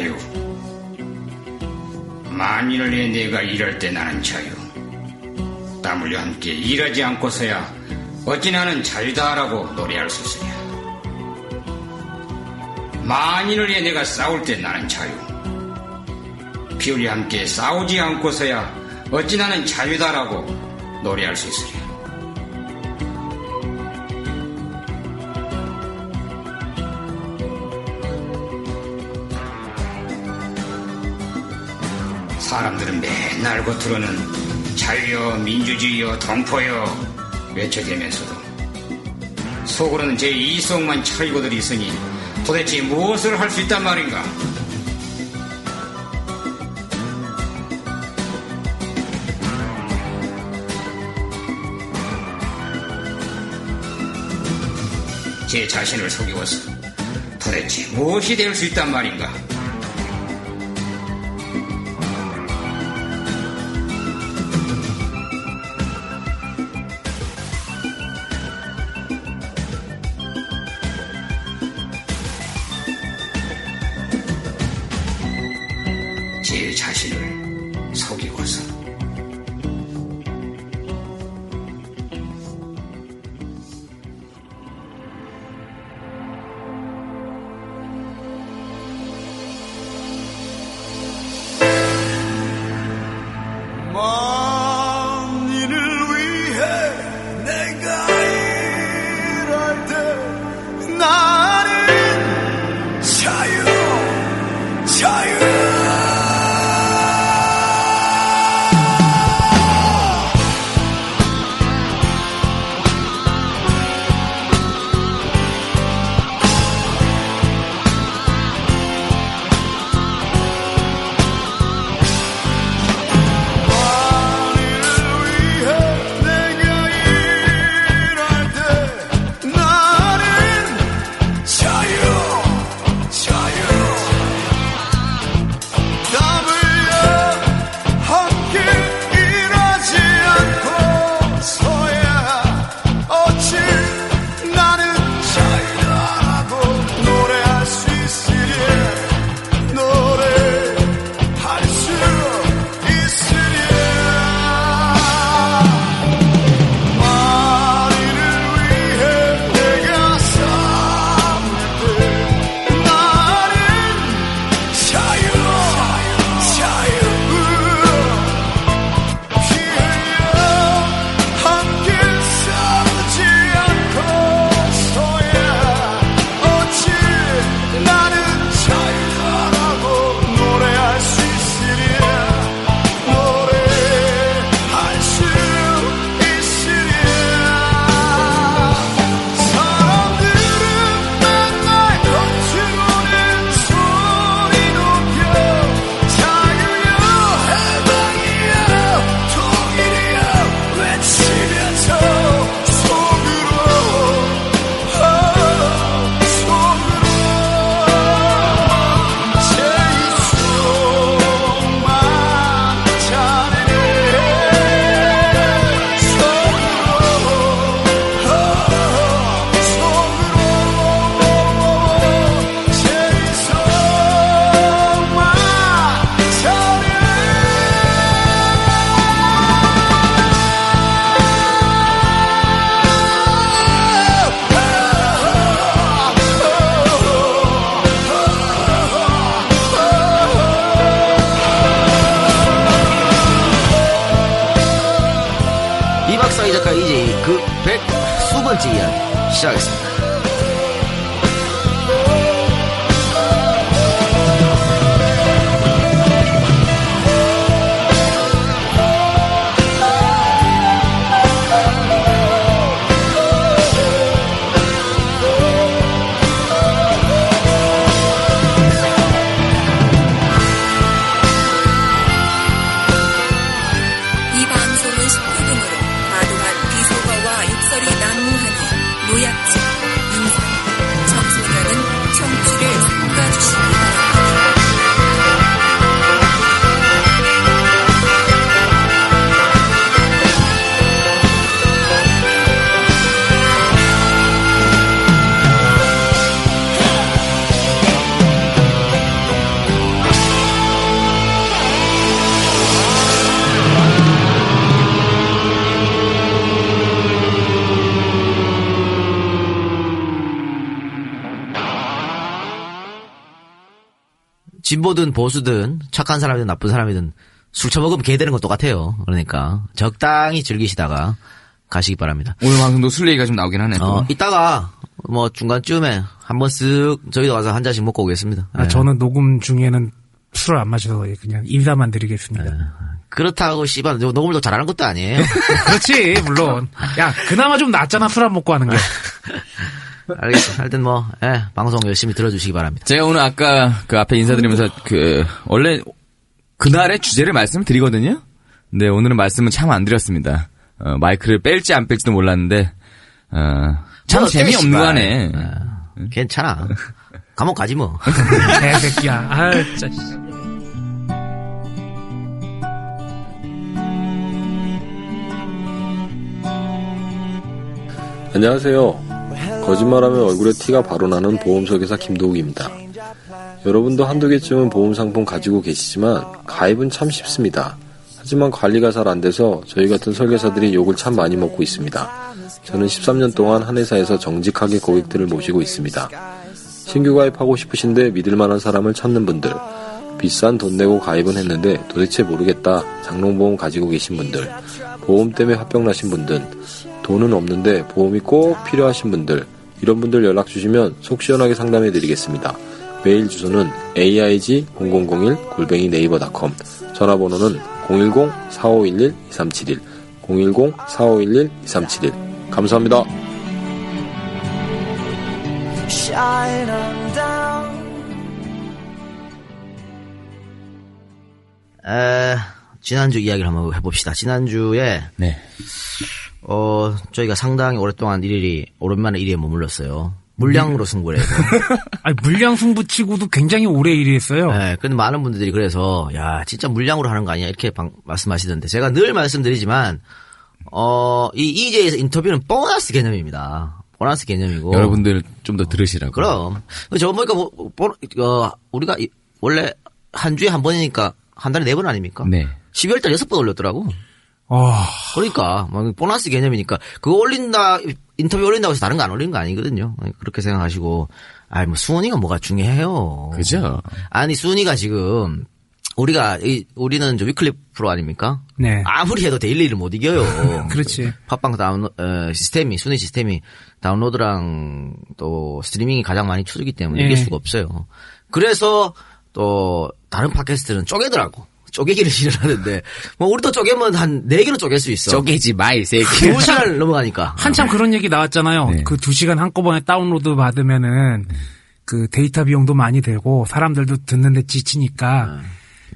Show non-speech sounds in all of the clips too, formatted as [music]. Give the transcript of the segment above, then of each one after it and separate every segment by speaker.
Speaker 1: 자유. 만일을 위해 내가 일할 때 나는 자유. 땀 흘려 함께 일하지 않고서야 어찌 나는 자유다라고 노래할 수 있으랴. 만일을 위해 내가 싸울 때 나는 자유. 피 흘려 함께 싸우지 않고서야 어찌 나는 자유다라고 노래할 수 있으랴. 사람들은 맨날 겉으로는 자유여 민주주의여 동포여 외쳐대면서도 속으로는 제 이성만 차리고들 있으니 도대체 무엇을 할 수 있단 말인가? 제 자신을 속이고서 도대체 무엇이 될 수 있단 말인가?
Speaker 2: 식후금으로 진보든 보수든 착한 사람이든 나쁜 사람이든 술 처먹으면 개 되는 건 똑같아요. 그러니까 적당히 즐기시다가 가시기 바랍니다.
Speaker 3: 오늘 방송도 술 얘기가 좀 나오긴 하네.
Speaker 2: 어, 이따가 뭐 중간쯤에 한번 쓱 저희도 가서 한 잔씩 먹고 오겠습니다.
Speaker 4: 아,
Speaker 2: 예.
Speaker 4: 저는 녹음 중에는 술을 안 마셔서 그냥 인사만 드리겠습니다.
Speaker 2: 그렇다고 씨발 녹음을 더 잘하는 것도 아니에요. [laughs]
Speaker 4: 그렇지, 물론. 야, 그나마 좀 낫잖아, 술 안 먹고 하는 게. [laughs]
Speaker 2: 알겠어. 하여튼 뭐 예, 방송 열심히 들어주시기 바랍니다.
Speaker 3: 제가 오늘 아까 그 앞에 인사드리면서 그 원래 그날의 주제를 말씀드리거든요. 근데 오늘은 말씀은 참 안 드렸습니다. 어, 마이크를 뺄지 안 뺄지도 몰랐는데 어, 참
Speaker 2: 뭐,
Speaker 3: 재미없는. 거 하네.
Speaker 2: 예, 괜찮아. 감옥 가지 뭐. [laughs]
Speaker 4: 개새끼야. 아, 진짜.
Speaker 5: 안녕하세요. 거짓말하면 얼굴에 티가 바로 나는 보험설계사 김도욱입니다. 여러분도 한두 개쯤은 보험 상품 가지고 계시지만 가입은 참 쉽습니다. 하지만 관리가 잘 안 돼서 저희 같은 설계사들이 욕을 참 많이 먹고 있습니다. 저는 13년 동안 한 회사에서 정직하게 고객들을 모시고 있습니다. 신규 가입하고 싶으신데 믿을 만한 사람을 찾는 분들, 비싼 돈 내고 가입은 했는데 도대체 모르겠다 장롱보험 가지고 계신 분들, 보험 때문에 화병 나신 분들, 돈은 없는데 보험이 꼭 필요하신 분들, 이런 분들 연락 주시면 속 시원하게 상담해 드리겠습니다. 메일 주소는 aig0001 골뱅이 네이버닷컴, 전화번호는 010-4511-2371, 010-4511-2371. 감사합니다.
Speaker 6: shine on down.
Speaker 2: 에, 지난주 이야기를 한번 해봅시다. 지난주에
Speaker 3: 네.
Speaker 2: 어 저희가 상당히 오랫동안 일일이 오랜만에 1위에 머물렀어요. 물량으로 승부를 해서. [laughs]
Speaker 4: 아니, 물량 승부치고도 굉장히 오래 일했어요.
Speaker 2: 네, 근데 많은 분들이 그래서 야 진짜 물량으로 하는 거 아니야 이렇게 방- 말씀하시던데 제가 늘 말씀드리지만 어 이 EJ에서 인터뷰는 보너스 개념입니다. 보너스 개념이고
Speaker 3: 여러분들 좀 더 들으시라고.
Speaker 2: 그럼 저 보니까 뭐, 보- 어, 우리가 이- 원래 한 주에 한 번이니까 한 달에 네 번 아닙니까?
Speaker 3: 네.
Speaker 2: 12월 달 여섯 번 올렸더라고.
Speaker 4: 와,
Speaker 2: 그러니까 뭐 보너스 개념이니까 그거 올린다 인터뷰 올린다고 해서 다른 거 안 올리는 거 아니거든요. 그렇게 생각하시고 아이 뭐 수원이가 뭐가 중요해요.
Speaker 3: 그죠?
Speaker 2: 아니 순위가 지금 우리가 이, 우리는 저 weekly 프로 아닙니까?
Speaker 4: 네.
Speaker 2: 아무리 해도 daily를 못 이겨요. [laughs]
Speaker 4: 그렇지.
Speaker 2: 팟빵 다운 어, 시스템이 순위 시스템이 다운로드랑 또 스트리밍이 가장 많이 추르기 때문에
Speaker 4: 예.
Speaker 2: 이길 수가 없어요. 그래서 또 다른 팟캐스트는 쪼개더라고. 쪼개기를 싫어하는데 뭐 우리도 쪼개면 한 네 개로 쪼갤 수 있어.
Speaker 3: 쪼개지 마 이 새끼.
Speaker 2: 두 시간을 넘어가니까.
Speaker 4: 한참 그런 얘기 나왔잖아요.
Speaker 3: 네.
Speaker 4: 그 두 시간 한꺼번에 다운로드 받으면은 그 데이터 비용도 많이 들고 사람들도 듣는데 지치니까
Speaker 2: 네.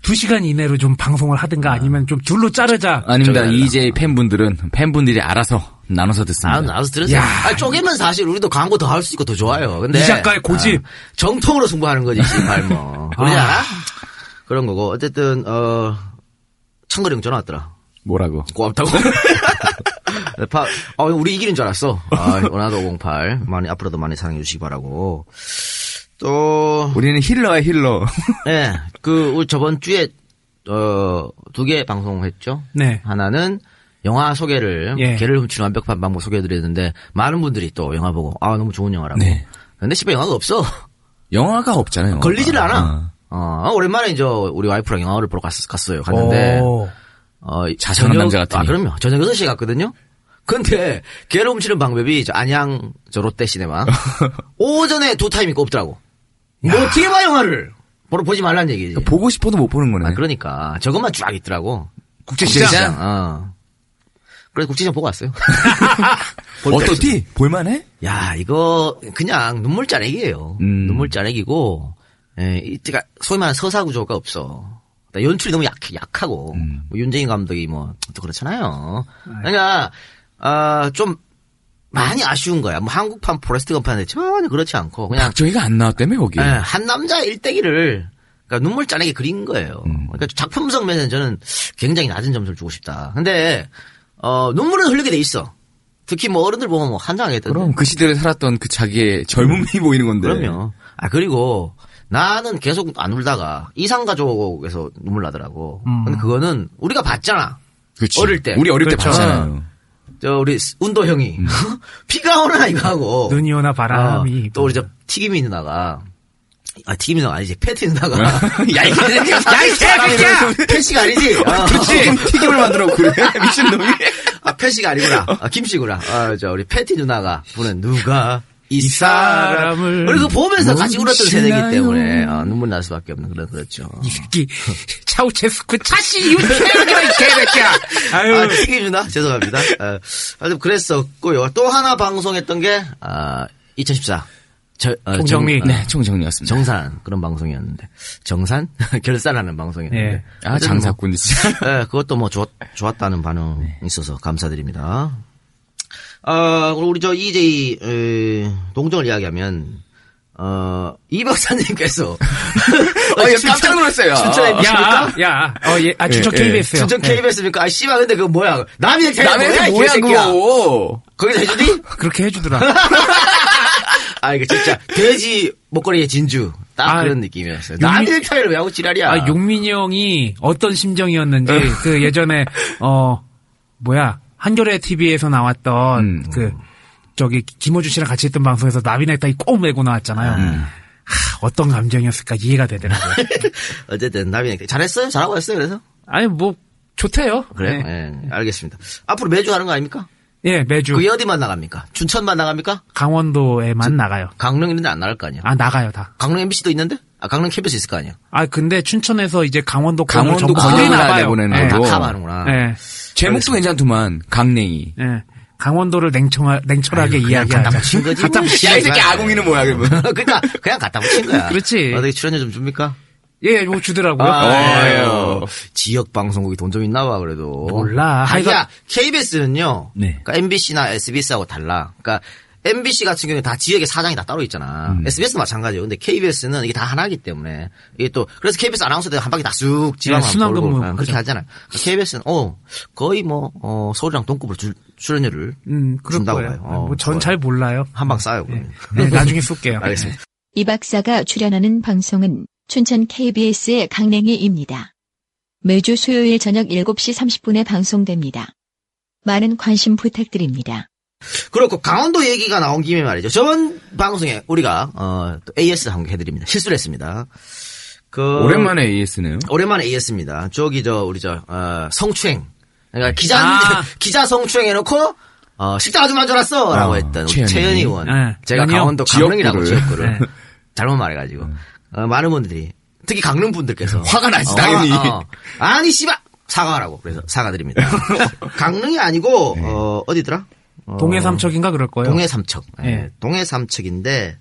Speaker 4: 두 시간 이내로 좀 방송을 하든가 아니면 좀 둘로 자르자.
Speaker 3: 아닙니다. EJ 팬분들은 팬분들이 알아서 나눠서 듣습니다.
Speaker 2: 아, 나와서 들으세요.
Speaker 4: 야.
Speaker 2: 아, 쪼개면 사실 우리도 광고 더 할 수 있고 더 좋아요. 근데
Speaker 4: 이 작가의 고집.
Speaker 2: 아, 정통으로 승부하는 거지, 씨발 뭐. 그러지 않아? 그런 거고 어쨌든 어 청거령 전화 왔더라.
Speaker 3: 뭐라고?
Speaker 2: 고맙다고. [laughs] 파, 어, 우리 이기는 줄 알았어. 아, 원하도 508. 많이, 앞으로도 많이 사랑해 주시기 바라고. 또,
Speaker 3: 우리는 힐러야 힐러.
Speaker 2: 예, [laughs] 그, 우리 저번 주에, 어, 두 개 방송했죠.
Speaker 4: 네.
Speaker 2: 하나는 영화 소개를,
Speaker 4: 예.
Speaker 2: 개를 훔치는 완벽한 방법 소개해드렸는데, 많은 분들이 또 영화 보고, 아, 너무 좋은 영화라고.
Speaker 3: 네.
Speaker 2: 근데 씨발 영화가 없어.
Speaker 3: 영화가 없잖아요. 영화가.
Speaker 2: 걸리지를 않아.
Speaker 3: 어.
Speaker 2: 어, 오랜만에 이제 우리 와이프랑 영화를 보러 갔, 갔어요. 갔는데,
Speaker 4: 오.
Speaker 2: 어,
Speaker 3: 자상한
Speaker 2: 저녁-
Speaker 3: 남자 같으니.
Speaker 2: 아, 그럼요. 저녁 6시에 갔거든요. 근데, 개를 훔치는 방법이 저 안양 저 롯데 시네마. [laughs] 오전에 두 타임 있고 없더라고. 뭐 어떻게 봐, 영화를? 보러 보지 말란 얘기지.
Speaker 3: 보고 싶어도 못 보는 거네.
Speaker 2: 아, 그러니까. 저것만 쫙 있더라고.
Speaker 4: 국제시장.
Speaker 3: 국제시장?
Speaker 2: 어. 그래서 국제시장 보고 왔어요. [laughs]
Speaker 3: 어떻디? 볼만해?
Speaker 2: 야, 이거 그냥 눈물 짜내기예요.
Speaker 3: 음.
Speaker 2: 눈물 짜내기고, 예, 이때가 소위 말하는 서사 구조가 없어. 그러니까 연출이 너무 약, 약하고,
Speaker 3: 음.
Speaker 2: 뭐 윤재인 감독이 뭐, 또 그렇잖아요. 그러니까, 아, 좀, 많이 아쉬운 거야. 뭐 한국판 포레스트 검프인데 전혀 그렇지 않고, 그냥,
Speaker 3: 박정희가 안 나왔다며 거기.
Speaker 2: 예, 한 남자 일대기를, 그러니까 눈물 짜내게 그린 거예요.
Speaker 3: 음.
Speaker 2: 그러니까 작품성 면에서 저는 굉장히 낮은 점수를 주고 싶다. 근데, 어, 눈물은 흘리게 돼 있어. 특히 뭐 어른들 보면 뭐 환장하겠던데.
Speaker 3: 그럼 그 시대를 살았던 그 자기의 젊음이 보이는 건데.
Speaker 2: 그럼요. 아 그리고 나는 계속 안 울다가 이산가족에서 눈물 나더라고. 근데 그거는 우리가 봤잖아.
Speaker 3: 그치.
Speaker 2: 어릴 때.
Speaker 3: 우리 어릴 때
Speaker 4: 그렇죠.
Speaker 3: 봤잖아요.
Speaker 2: 저 우리 운도 형이 [laughs] 비가 오나 이거 하고
Speaker 4: 눈이 오나 바람이.
Speaker 2: 어, 또 우리 저 튀김이 누나가 아, 튀김 누나가 아니지. 패티 누나가. [laughs]
Speaker 3: 야, 이 개새끼야!
Speaker 2: 야, 이 개새끼야! 패시가 아니지. 어.
Speaker 3: 그렇지! 튀김을 만들어, 그래. [laughs] 미친 놈이.
Speaker 2: 아, 패시가 아니구나. 아, 김씨구나. 아, 저, 우리 패티 누나가 부른 누가 이 사람을. 우리 그 보면서 같이 울었던 세대이기 때문에, 아, 눈물 날 수밖에 없는 그런, 그렇죠.
Speaker 4: 이 새끼 차우체스쿠 차시 유체르기라 이 개새끼야. 아유.
Speaker 2: 아, 누나? 죄송합니다. 아, 하여튼 그랬었고요. 또 하나 방송했던 게, 아, 2014. 저, 어,
Speaker 4: 총정리.
Speaker 2: 정, 어,
Speaker 3: 네, 총정리였습니다.
Speaker 2: 정산 그런 방송이었는데 정산 [laughs] 결산하는 방송이었는데
Speaker 4: 예.
Speaker 3: 아, 장사꾼이 진짜.
Speaker 2: 예, 그것도 뭐 좋, 좋았다는 반응 이 있어서 감사드립니다. 어, 그리고 우리 저 EJ 에, 동정을 이야기하면 어, 이 박사님께서 [laughs]
Speaker 3: 어, 예, 깜짝 놀랐어요.
Speaker 2: 춘천 MBC입니까?
Speaker 4: 야, 야, 어, 예, 아, 추천
Speaker 3: 예, 예.
Speaker 4: KBS요.
Speaker 2: 춘천 KBS입니까? 아 씨발 근데 그거 뭐야? 남의 테
Speaker 3: 남의
Speaker 2: 뭐야? 이
Speaker 3: 뭐야. 그거.
Speaker 2: 거기서 해주니?
Speaker 4: 그렇게 해주더라. [laughs]
Speaker 2: 아 이거 진짜 돼지 목걸이의 진주 딱
Speaker 4: 아,
Speaker 2: 그런 느낌이었어요. 남의 타이를 왜 하고 지랄이야?
Speaker 4: 아, 용민이 형이 어떤 심정이었는지, 그 예전에, 어, 뭐야, 한겨레 TV에서 나왔던,
Speaker 3: 음.
Speaker 4: 그, 저기, 김호주 씨랑 같이 했던 방송에서 나비넥타이 꼭 메고 나왔잖아요. 하, 어떤 감정이었을까 이해가 되더라고요. [laughs]
Speaker 2: 어쨌든 남의 잘했어요? 잘하고 했어요. 그래서
Speaker 4: 아니, 뭐, 좋대요.
Speaker 2: 그래?
Speaker 4: 네.
Speaker 2: 예, 알겠습니다. 앞으로 매주 하는 거 아닙니까?
Speaker 4: 예, 매주
Speaker 2: 그게 어디만 나갑니까? 춘천만 나갑니까?
Speaker 4: 강원도에만 나가요.
Speaker 2: 강릉 있는데 안 나갈 거 아니야?
Speaker 4: 아, 나가요, 다.
Speaker 2: 강릉 MBC도 있는데? 아, 강릉 KBS 있을 거 아니야?
Speaker 4: 아, 근데 춘천에서 이제 강원도
Speaker 3: 강원도
Speaker 4: 거의
Speaker 3: 다
Speaker 4: 나가요.
Speaker 3: 내보내는
Speaker 4: 예.
Speaker 2: 다. 커버하는구나.
Speaker 4: 예.
Speaker 3: 제목도 괜찮더만. 강냉이.
Speaker 4: 예. 강원도를 냉청, 냉철하게 이야기하자.
Speaker 2: 갖다 붙인 거지.
Speaker 4: 갖다
Speaker 2: 뭐.
Speaker 4: 붙인
Speaker 3: 야, 이. 새끼 아궁이는 뭐야, 그러면. [laughs]
Speaker 2: 그러니까 그냥 갖다 붙인 거야.
Speaker 4: 그렇지.
Speaker 2: 어떻게 출연료 좀 줍니까?
Speaker 4: 예, 뭐 주더라고요.
Speaker 3: 아유.
Speaker 2: 지역 방송국이 돈 좀 있나 봐 그래도.
Speaker 4: 몰라.
Speaker 2: 아니야 KBS는요.
Speaker 3: 네.
Speaker 2: 그러니까 MBC나 SBS하고 달라. 그러니까 MBC 같은 경우는 다 지역의 사장이 다 따로 있잖아.
Speaker 3: 음.
Speaker 2: SBS도 마찬가지예요. 근데 KBS는 이게 다 하나이기 때문에 이게 또 그래서 KBS 아나운서들 한 바퀴 다 쑥 지방
Speaker 4: 네,
Speaker 2: 돌고 그렇게
Speaker 4: 그죠.
Speaker 2: 하잖아요. KBS는 어 거의 뭐 어, 서울이랑 동급으로 줄- 출연료를
Speaker 4: 음,
Speaker 2: 준다고
Speaker 4: 거예요.
Speaker 2: 봐요. 어,
Speaker 4: 뭐 전. 잘 몰라요.
Speaker 2: 한 방 싸요. 그러면.
Speaker 4: 네, 나중에 쏠게요.
Speaker 2: 알겠습니다.
Speaker 7: 이 박사가 출연하는 방송은 춘천 KBS의 강냉이입니다. 매주 수요일 저녁 7시 30분에 방송됩니다. 많은 관심 부탁드립니다.
Speaker 2: 그렇고 강원도 얘기가 나온 김에 말이죠. 저번 방송에 우리가 어, 또 AS 한거 해드립니다. 실수를 했습니다. 그
Speaker 3: 오랜만에 AS네요.
Speaker 2: 오랜만에 AS입니다. 저기 저 우리 저 어, 성추행. 그러니까 기자
Speaker 4: 아. [laughs]
Speaker 2: 기자 성추행 해놓고 어, 식당 아주 만져놨어라고
Speaker 3: 어,
Speaker 2: 했던 우리
Speaker 3: 최현희.
Speaker 2: 최현희 의원.
Speaker 4: 네.
Speaker 2: 제가 강원도 강릉이라고
Speaker 3: 지역구를.
Speaker 4: 네.
Speaker 2: 잘못 말해가지고 어, 많은 분들이 특히 강릉 분들께서 [laughs]
Speaker 3: 화가 나지,
Speaker 2: 어,
Speaker 3: 당연히.
Speaker 2: 어, 어. 아니 씨발 사과하라고 그래서 사과드립니다. [laughs] 강릉이 아니고 어, 어디더라? 어,
Speaker 4: 동해 삼척인가 그럴 거예요.
Speaker 2: 동해 삼척. 예,
Speaker 4: 예.
Speaker 2: 동해 삼척인데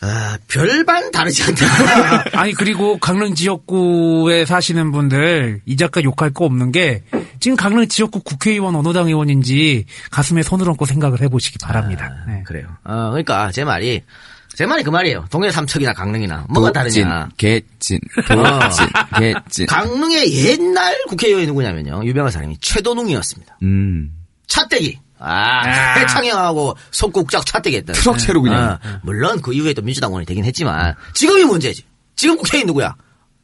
Speaker 2: 아, 별반 다르지 않다. [laughs]
Speaker 4: 아니 그리고 강릉 지역구에 사시는 분들 이 작가 욕할 거 없는 게 지금 강릉 지역구 국회의원 어느 당 의원인지 가슴에 손을 얹고 생각을 해보시기 바랍니다. 네.
Speaker 2: 그래요. 어, 그러니까 제 말이 제 말이 그 말이에요. 동해 삼척이나 강릉이나 뭐가 다르냐.
Speaker 3: 개찐,
Speaker 2: 어.
Speaker 3: 도찐, 개찐.
Speaker 2: 강릉의 옛날 국회의원이 누구냐면요. 유명한 사람이 최도능이었습니다.
Speaker 3: 음.
Speaker 2: 차떼기. 아,
Speaker 4: 아.
Speaker 2: 해창형하고 손국작 차떼기 했던.
Speaker 3: 트럭체로 그냥.
Speaker 2: 어, 물론 그 이후에 또 민주당 의원이 되긴 했지만 지금이 문제지. 지금 국회의원 누구야?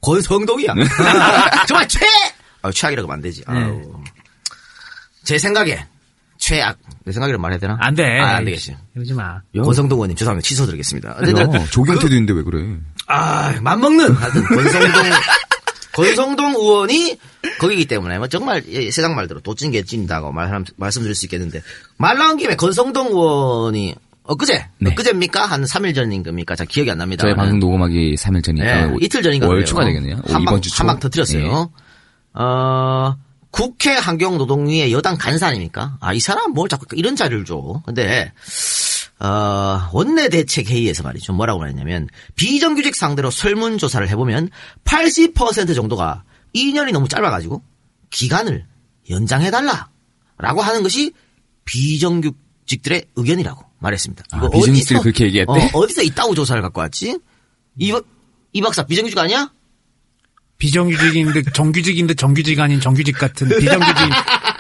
Speaker 2: 권성동이야. [laughs] 정말 최! 아, 최악이라고 하면 안 되지. 아우. 제 생각에 최악. 내 생각이라고 말해야 되나?
Speaker 4: 안 돼.
Speaker 2: 아, 안 되겠지.
Speaker 4: 이러지 마.
Speaker 2: 권성동 의원님 죄송합니다. 취소드리겠습니다.
Speaker 3: 야, 조경태도 있는데 왜 그래?
Speaker 2: 아, 맘먹는 하여튼 권성동 [laughs] 권성동 의원이 거기기 때문에 뭐 정말 예, 세상 말대로 도찐 개찐다고 말, 말씀드릴 수 있겠는데 말 나온 김에 권성동 의원이 엊그제
Speaker 3: 네.
Speaker 2: 엊그제입니까 한 3일 전인 겁니까? 잘 기억이 안 납니다.
Speaker 3: 저희 방송 녹음하기 3일 전이니까
Speaker 2: 네, 이틀 전인가
Speaker 3: 월. 초가 되겠네요. 오, 이번 주 초.
Speaker 2: 한방 터뜨렸어요.
Speaker 3: 네.
Speaker 2: 어, 국회 환경노동위의 여당 간사 아닙니까? 아, 이 사람 뭘 자꾸 이런 자료를 줘. 근데, 어, 원내대책회의에서 말이죠. 뭐라고 말했냐면, 비정규직 상대로 설문조사를 해보면 80% 정도가 2년이 너무 짧아가지고 기간을 연장해달라. 라고 하는 것이 비정규직들의 의견이라고 말했습니다.
Speaker 3: 아, 비정규직들이 그렇게 얘기했대?
Speaker 2: 어, 어디서 이따구 조사를 갖고 왔지? 이, 박- 이 박사 비정규직 아니야?
Speaker 4: 비정규직인데 정규직인데 정규직 아닌 정규직 같은 비정규직.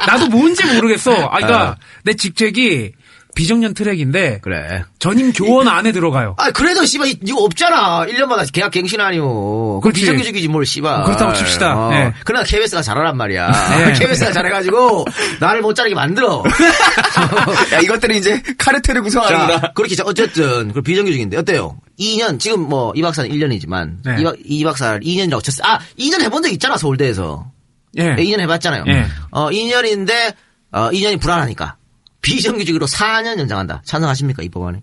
Speaker 4: 나도 뭔지 모르겠어. 아, 그러니까 내 직책이 비정년 트랙인데
Speaker 2: 그래.
Speaker 4: 전임 교원 안에 들어가요.
Speaker 2: 아, 그래도 씨발 이- 이거 없잖아. 1년마다 계약 갱신 아니오. 그
Speaker 4: 그렇지.
Speaker 2: 비정규직이지 뭘 씨발.
Speaker 4: 그렇다고 칩시다.
Speaker 2: 어.
Speaker 4: 네.
Speaker 2: 그러나 KBS가 잘하란 말이야.
Speaker 4: 네. [laughs]
Speaker 2: KBS가 잘해가지고 나를 못 자르게 만들어. [laughs]
Speaker 3: 야, 이것들이 이제 카르텔을 구성하는구나.
Speaker 2: 자, 그렇게 자, 어쨌든 그 비정규직인데 어때요? 2년 지금 뭐 이 박사는 1년이지만
Speaker 4: 네.
Speaker 2: 이, 박, 이 박사 2년이라고 쳤어. 아, 2년 해본 적 있잖아 서울대에서.
Speaker 4: 예.
Speaker 2: 2년 해봤잖아요.
Speaker 4: 예.
Speaker 2: 어, 2년인데 어, 2년이 불안하니까 비정규직으로 4년 연장한다. 찬성하십니까 이 법안에?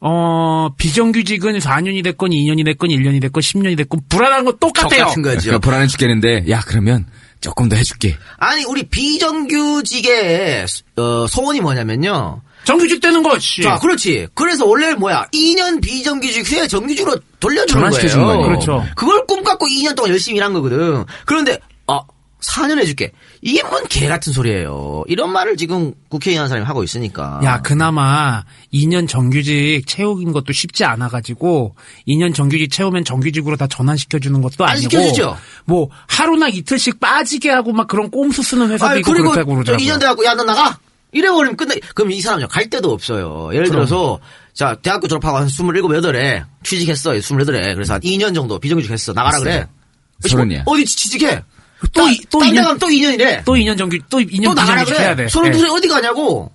Speaker 4: 어, 비정규직은 4년이 됐건 2년이 됐건 1년이 됐건 10년이 됐건 불안한 건 똑같아요.
Speaker 2: 똑같은 거죠.
Speaker 3: 그러니까 불안해 죽겠는데, 야, 그러면 조금 더 해줄게.
Speaker 2: 아니 우리 비정규직의 어, 소원이 뭐냐면요.
Speaker 4: 정규직 되는 거지.
Speaker 2: 자, 그렇지. 그래서 원래 뭐야? 2년 비정규직 후에 정규직으로 돌려주는
Speaker 3: 전환시켜주는
Speaker 2: 거예요.
Speaker 3: 거 아니에요.
Speaker 4: 그렇죠.
Speaker 2: 그걸 꿈 갖고 2년 동안 열심히 일한 거거든. 그런데 아 4년 해줄게. 이게 뭔 개 같은 소리예요. 이런 말을 지금 국회의원 한 사람이 하고 있으니까.
Speaker 4: 야, 그나마 2년 정규직 채우는 것도 쉽지 않아 가지고 2년 정규직 채우면 정규직으로 다 전환시켜 주는 것도
Speaker 2: 안
Speaker 4: 아니고
Speaker 2: 시켜주죠.
Speaker 4: 뭐 하루나 이틀씩 빠지게 하고 막 그런 꼼수 쓰는 회사도 있고
Speaker 2: 그리고
Speaker 4: 그렇다고 그러더라고요.
Speaker 2: 2년 돼 갖고 야 너 나가. 이래버리면 끝내. 그럼 이 사람 갈 데도 없어요. 예를 들어서 자 대학교 졸업하고 한 27, 8에 취직했어. 28에 그래서 한 2년 정도 비정규직 했어. 나가라 그래.
Speaker 3: 서른이야.
Speaker 2: 어디 취직해?
Speaker 4: 또 이- 또
Speaker 2: 딴데
Speaker 4: 2년
Speaker 2: 가면 또 2년이래.
Speaker 4: 또 2년 정규 또 2년
Speaker 2: 또 나가라 그래.
Speaker 4: 해야 돼.
Speaker 2: 서른
Speaker 4: 예.
Speaker 2: 둘이 어디 가냐고.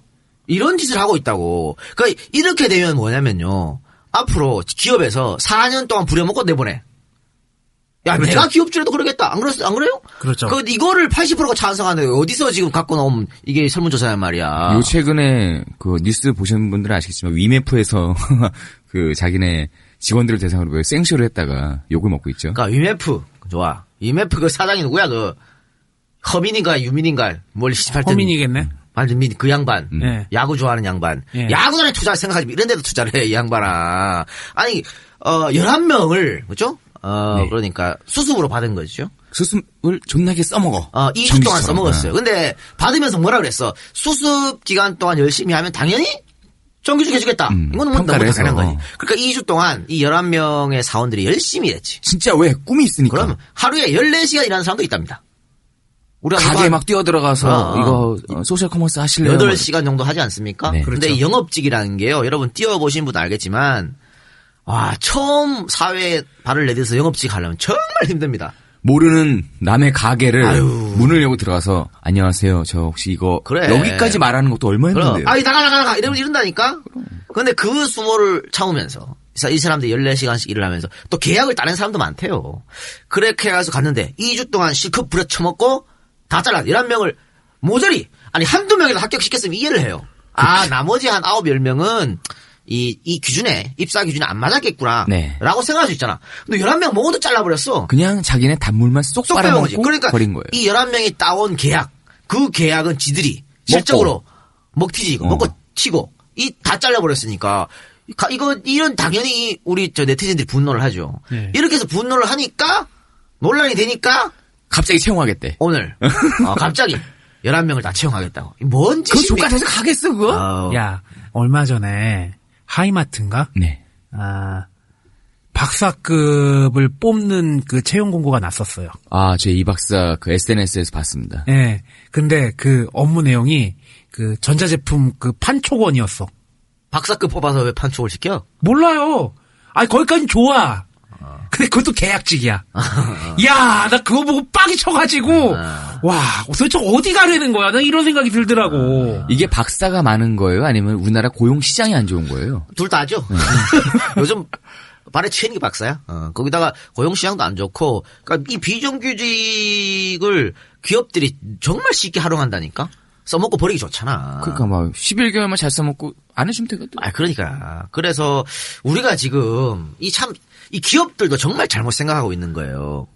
Speaker 2: 이런 짓을 하고 있다고. 그러니까 이렇게 되면 뭐냐면요. 앞으로 기업에서 4년 동안 부려먹고 내보내. 야,
Speaker 4: 그렇죠.
Speaker 2: 내가 기업주라도 그러겠다. 안 그랬, 안 그래요?
Speaker 4: 그렇죠.
Speaker 2: 그, 이거를 80%가 찬성하는데 어디서 지금 갖고 나온 이게 설문조사란 말이야.
Speaker 3: 요 최근에 그 뉴스 보신 분들은 아시겠지만 위메프에서 [laughs] 그 자기네 직원들을 대상으로 왜 생쇼를 했다가 욕을 먹고 있죠.
Speaker 2: 그러니까 위메프. 좋아. 위메프 그 사장이 누구야, 그. 허민인가 유민인가 뭘 시집할 때.
Speaker 4: 허민이겠네.
Speaker 2: 완전 민, 그 양반.
Speaker 4: 예.
Speaker 2: 야구 좋아하는 양반.
Speaker 4: 예.
Speaker 2: 야구단에 투자할 생각하지, 이런 데도 투자를 해, 이 양반아. 아니, 어, 11명을, 그죠? 어,
Speaker 3: 네.
Speaker 2: 그러니까 수습으로 받은 거죠.
Speaker 3: 수습을 존나게 써먹어.
Speaker 2: 어, 2주 동안. 써먹었어요. 근데 받으면서 뭐라 그랬어? 수습 기간 동안 열심히 하면 당연히 정규직 해주겠다.
Speaker 3: 음,
Speaker 2: 이거는 뭐 너무 당연한. 거지. 그러니까 2주 동안 이 11명의 사원들이 열심히 했지.
Speaker 3: 진짜 왜 꿈이 있으니까.
Speaker 2: 그럼 하루에 14시간 일하는 사람도 있답니다. 우리가
Speaker 3: 가게에 막 뛰어들어가서
Speaker 2: 어, 어.
Speaker 3: 이거 어, 소셜 커머스 하실래요?
Speaker 2: 8시간 정도 하지 않습니까?
Speaker 3: 네.
Speaker 2: 근데 이 영업직이라는 게요. 여러분 뛰어보신 분은 알겠지만 와 처음 사회에 발을 내딛어서 영업직 하려면 정말 힘듭니다.
Speaker 3: 모르는 남의 가게를
Speaker 2: 아유.
Speaker 3: 문을 열고 들어가서 안녕하세요. 저 혹시 이거
Speaker 2: 그래.
Speaker 3: 여기까지 말하는 것도
Speaker 2: 그럼
Speaker 3: 힘든데요.
Speaker 2: 아이 나가 나가 나가 이러면 이런다니까. 근데 그 수모를 참으면서 이- 이 사람들이 14시간씩 일을 하면서 또 계약을 따낸 사람도 많대요. 그렇게 해서 갔는데 2주 동안 실컷 부려쳐먹고 다 잘라 11명을 모조리 아니 한두 명이라도 합격시켰으면 이해를 해요. 아 나머지 한 9, 10명은 이, 이 기준에 입사 기준에 안 맞았겠구나
Speaker 3: 네.
Speaker 2: 라고 생각할 수 있잖아. 근데 11명 모두 잘라버렸어.
Speaker 3: 그냥 자기네 단물만 쏙
Speaker 2: 쏙.
Speaker 3: 빨아먹고
Speaker 2: 그러니까
Speaker 3: 버린 거예요.
Speaker 2: 이 11명이 따온 계약, 그 계약은 지들이 실적으로 먹튀지,
Speaker 3: 어.
Speaker 2: 먹고 튀고, 이 다 잘라버렸으니까, 가- 이거, 이런 당연히 우리 저 네티즌들이 분노를 하죠.
Speaker 4: 네.
Speaker 2: 이렇게 해서 분노를 하니까, 논란이 되니까,
Speaker 3: 갑자기 채용하겠대.
Speaker 2: 오늘, [laughs] 어, 갑자기 11명을 다 채용하겠다고.
Speaker 3: 뭔그
Speaker 2: 짓입니까?
Speaker 3: 족같아서 가겠어 그거?
Speaker 2: 아우.
Speaker 4: 야, 얼마 전에 하이마트인가?
Speaker 3: 네.
Speaker 4: 아, 박사급을 뽑는 그 채용 공고가 났었어요.
Speaker 3: 아, 제 이 박사 그 SNS에서 봤습니다.
Speaker 4: 예. 근데 그 업무 내용이 그 전자제품 그 판촉원이었어.
Speaker 2: 박사급 뽑아서 왜 판촉을 시켜?
Speaker 4: 몰라요. 아니, 거기까지 좋아. 근데 그것도 계약직이야. 야, 나 그거 보고 빡이 쳐가지고, 와, 도대체 어디 가려는 거야? 나 이런 생각이 들더라고.
Speaker 3: 이게 박사가 많은 거예요? 아니면 우리나라 고용 시장이 안 좋은 거예요?
Speaker 2: 둘다 하죠. [laughs] 요즘 발에 치는 게 박사야. 어, 거기다가 고용 시장도 안 좋고, 그러니까 이 비정규직을 기업들이 정말 쉽게 활용한다니까. 써먹고 버리기 좋잖아.
Speaker 3: 그러니까 막 11개월만 잘 써먹고 안 해주면 되거든.
Speaker 2: 아, 그러니까. 그래서 우리가 지금 이 참, 이 기업들도 정말 잘못 생각하고 있는 거예요.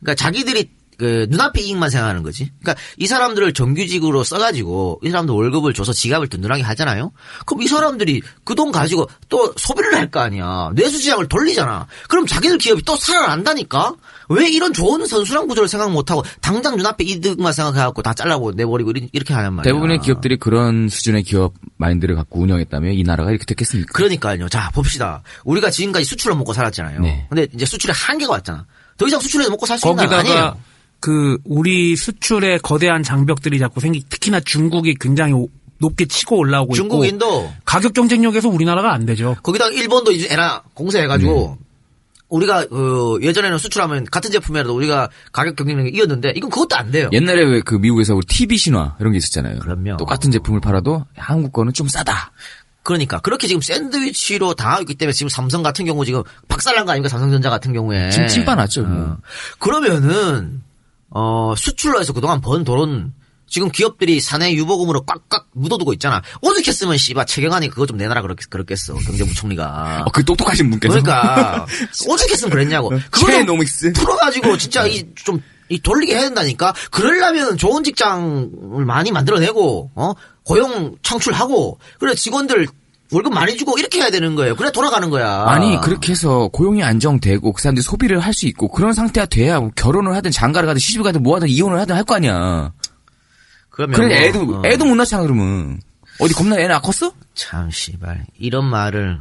Speaker 2: 그러니까 자기들이 그 눈앞의 이익만 생각하는 거지. 그러니까 이 사람들을 정규직으로 써가지고 이 사람들 월급을 줘서 지갑을 든든하게 하잖아요. 그럼 이 사람들이 그 돈 가지고 또 소비를 할 거 아니야. 내수시장을 돌리잖아. 그럼 자기들 기업이 또 살아난다니까. 왜 이런 좋은 선순환 구조를 생각 못하고 당장 눈앞의 이득만 생각해갖고 다 잘라고 내버리고 이렇게 하냔 말이야.
Speaker 3: 대부분의 기업들이 그런 수준의 기업 마인드를 갖고 운영했다면 이 나라가 이렇게 됐겠습니까?
Speaker 2: 그러니까요. 자, 봅시다. 우리가 지금까지 수출로 먹고 살았잖아요.
Speaker 3: 네.
Speaker 2: 근데 이제 수출에 한계가 왔잖아. 더 이상 수출해서 먹고 살 수 있는 거
Speaker 4: 거기다가
Speaker 2: 아니에요.
Speaker 4: 그 우리 수출의 거대한 장벽들이 자꾸 생기 특히나 중국이 굉장히 오- 높게 치고 올라오고
Speaker 2: 중국,
Speaker 4: 있고
Speaker 2: 인도
Speaker 4: 가격 경쟁력에서 우리나라가 안 되죠.
Speaker 2: 거기다 일본도 이제 에라 공세해가지고
Speaker 3: 음.
Speaker 2: 우리가 그 예전에는 수출하면 같은 제품이라도 우리가 가격 경쟁력이 이겼는데 이건 그것도 안 돼요.
Speaker 3: 옛날에 왜 그 미국에서 우리 TV 신화 이런 게 있었잖아요.
Speaker 2: 그럼요.
Speaker 3: 똑같은 제품을 팔아도 한국 거는 좀 싸다.
Speaker 2: 그러니까 그렇게 지금 샌드위치로 당하고 있기 때문에 지금 삼성 같은 경우 지금 박살난 거 아닙니까 삼성전자 같은 경우에
Speaker 3: 지금 찐빠 났죠. 뭐.
Speaker 2: 어. 그러면은 어 수출로 해서 그동안 번 돈은 지금 기업들이 사내 유보금으로 꽉꽉 묻어두고 있잖아. 오죽했으면 씨바 최경환이 그거 좀 내놔라 그렇겠, 그랬겠어 경제부총리가.
Speaker 3: 어, 그 똑똑하신 분께서.
Speaker 2: 그러니까 [laughs] 오죽했으면 그랬냐고. 그거
Speaker 3: 최노믹스.
Speaker 2: 풀어가지고 진짜 이 좀 이 돌리게 해야 된다니까. 그러려면 좋은 직장을 많이 만들어내고 어 고용 창출하고 그래 직원들 월급 많이 주고 이렇게 해야 되는 거예요. 그래 돌아가는 거야.
Speaker 3: 아니 그렇게 해서 고용이 안정되고 그 사람들이 소비를 할 수 있고 그런 상태가 돼야 뭐 결혼을 하든 장가를 가든 시집을 가든 뭐 하든 이혼을 하든 할 거 아니야.
Speaker 2: 그러면
Speaker 3: 그래
Speaker 2: 뭐,
Speaker 3: 애도
Speaker 2: 어.
Speaker 3: 애도 못 낳잖아 그러면 어디 겁나 애 낳았어?
Speaker 2: 참 씨발 이런 말을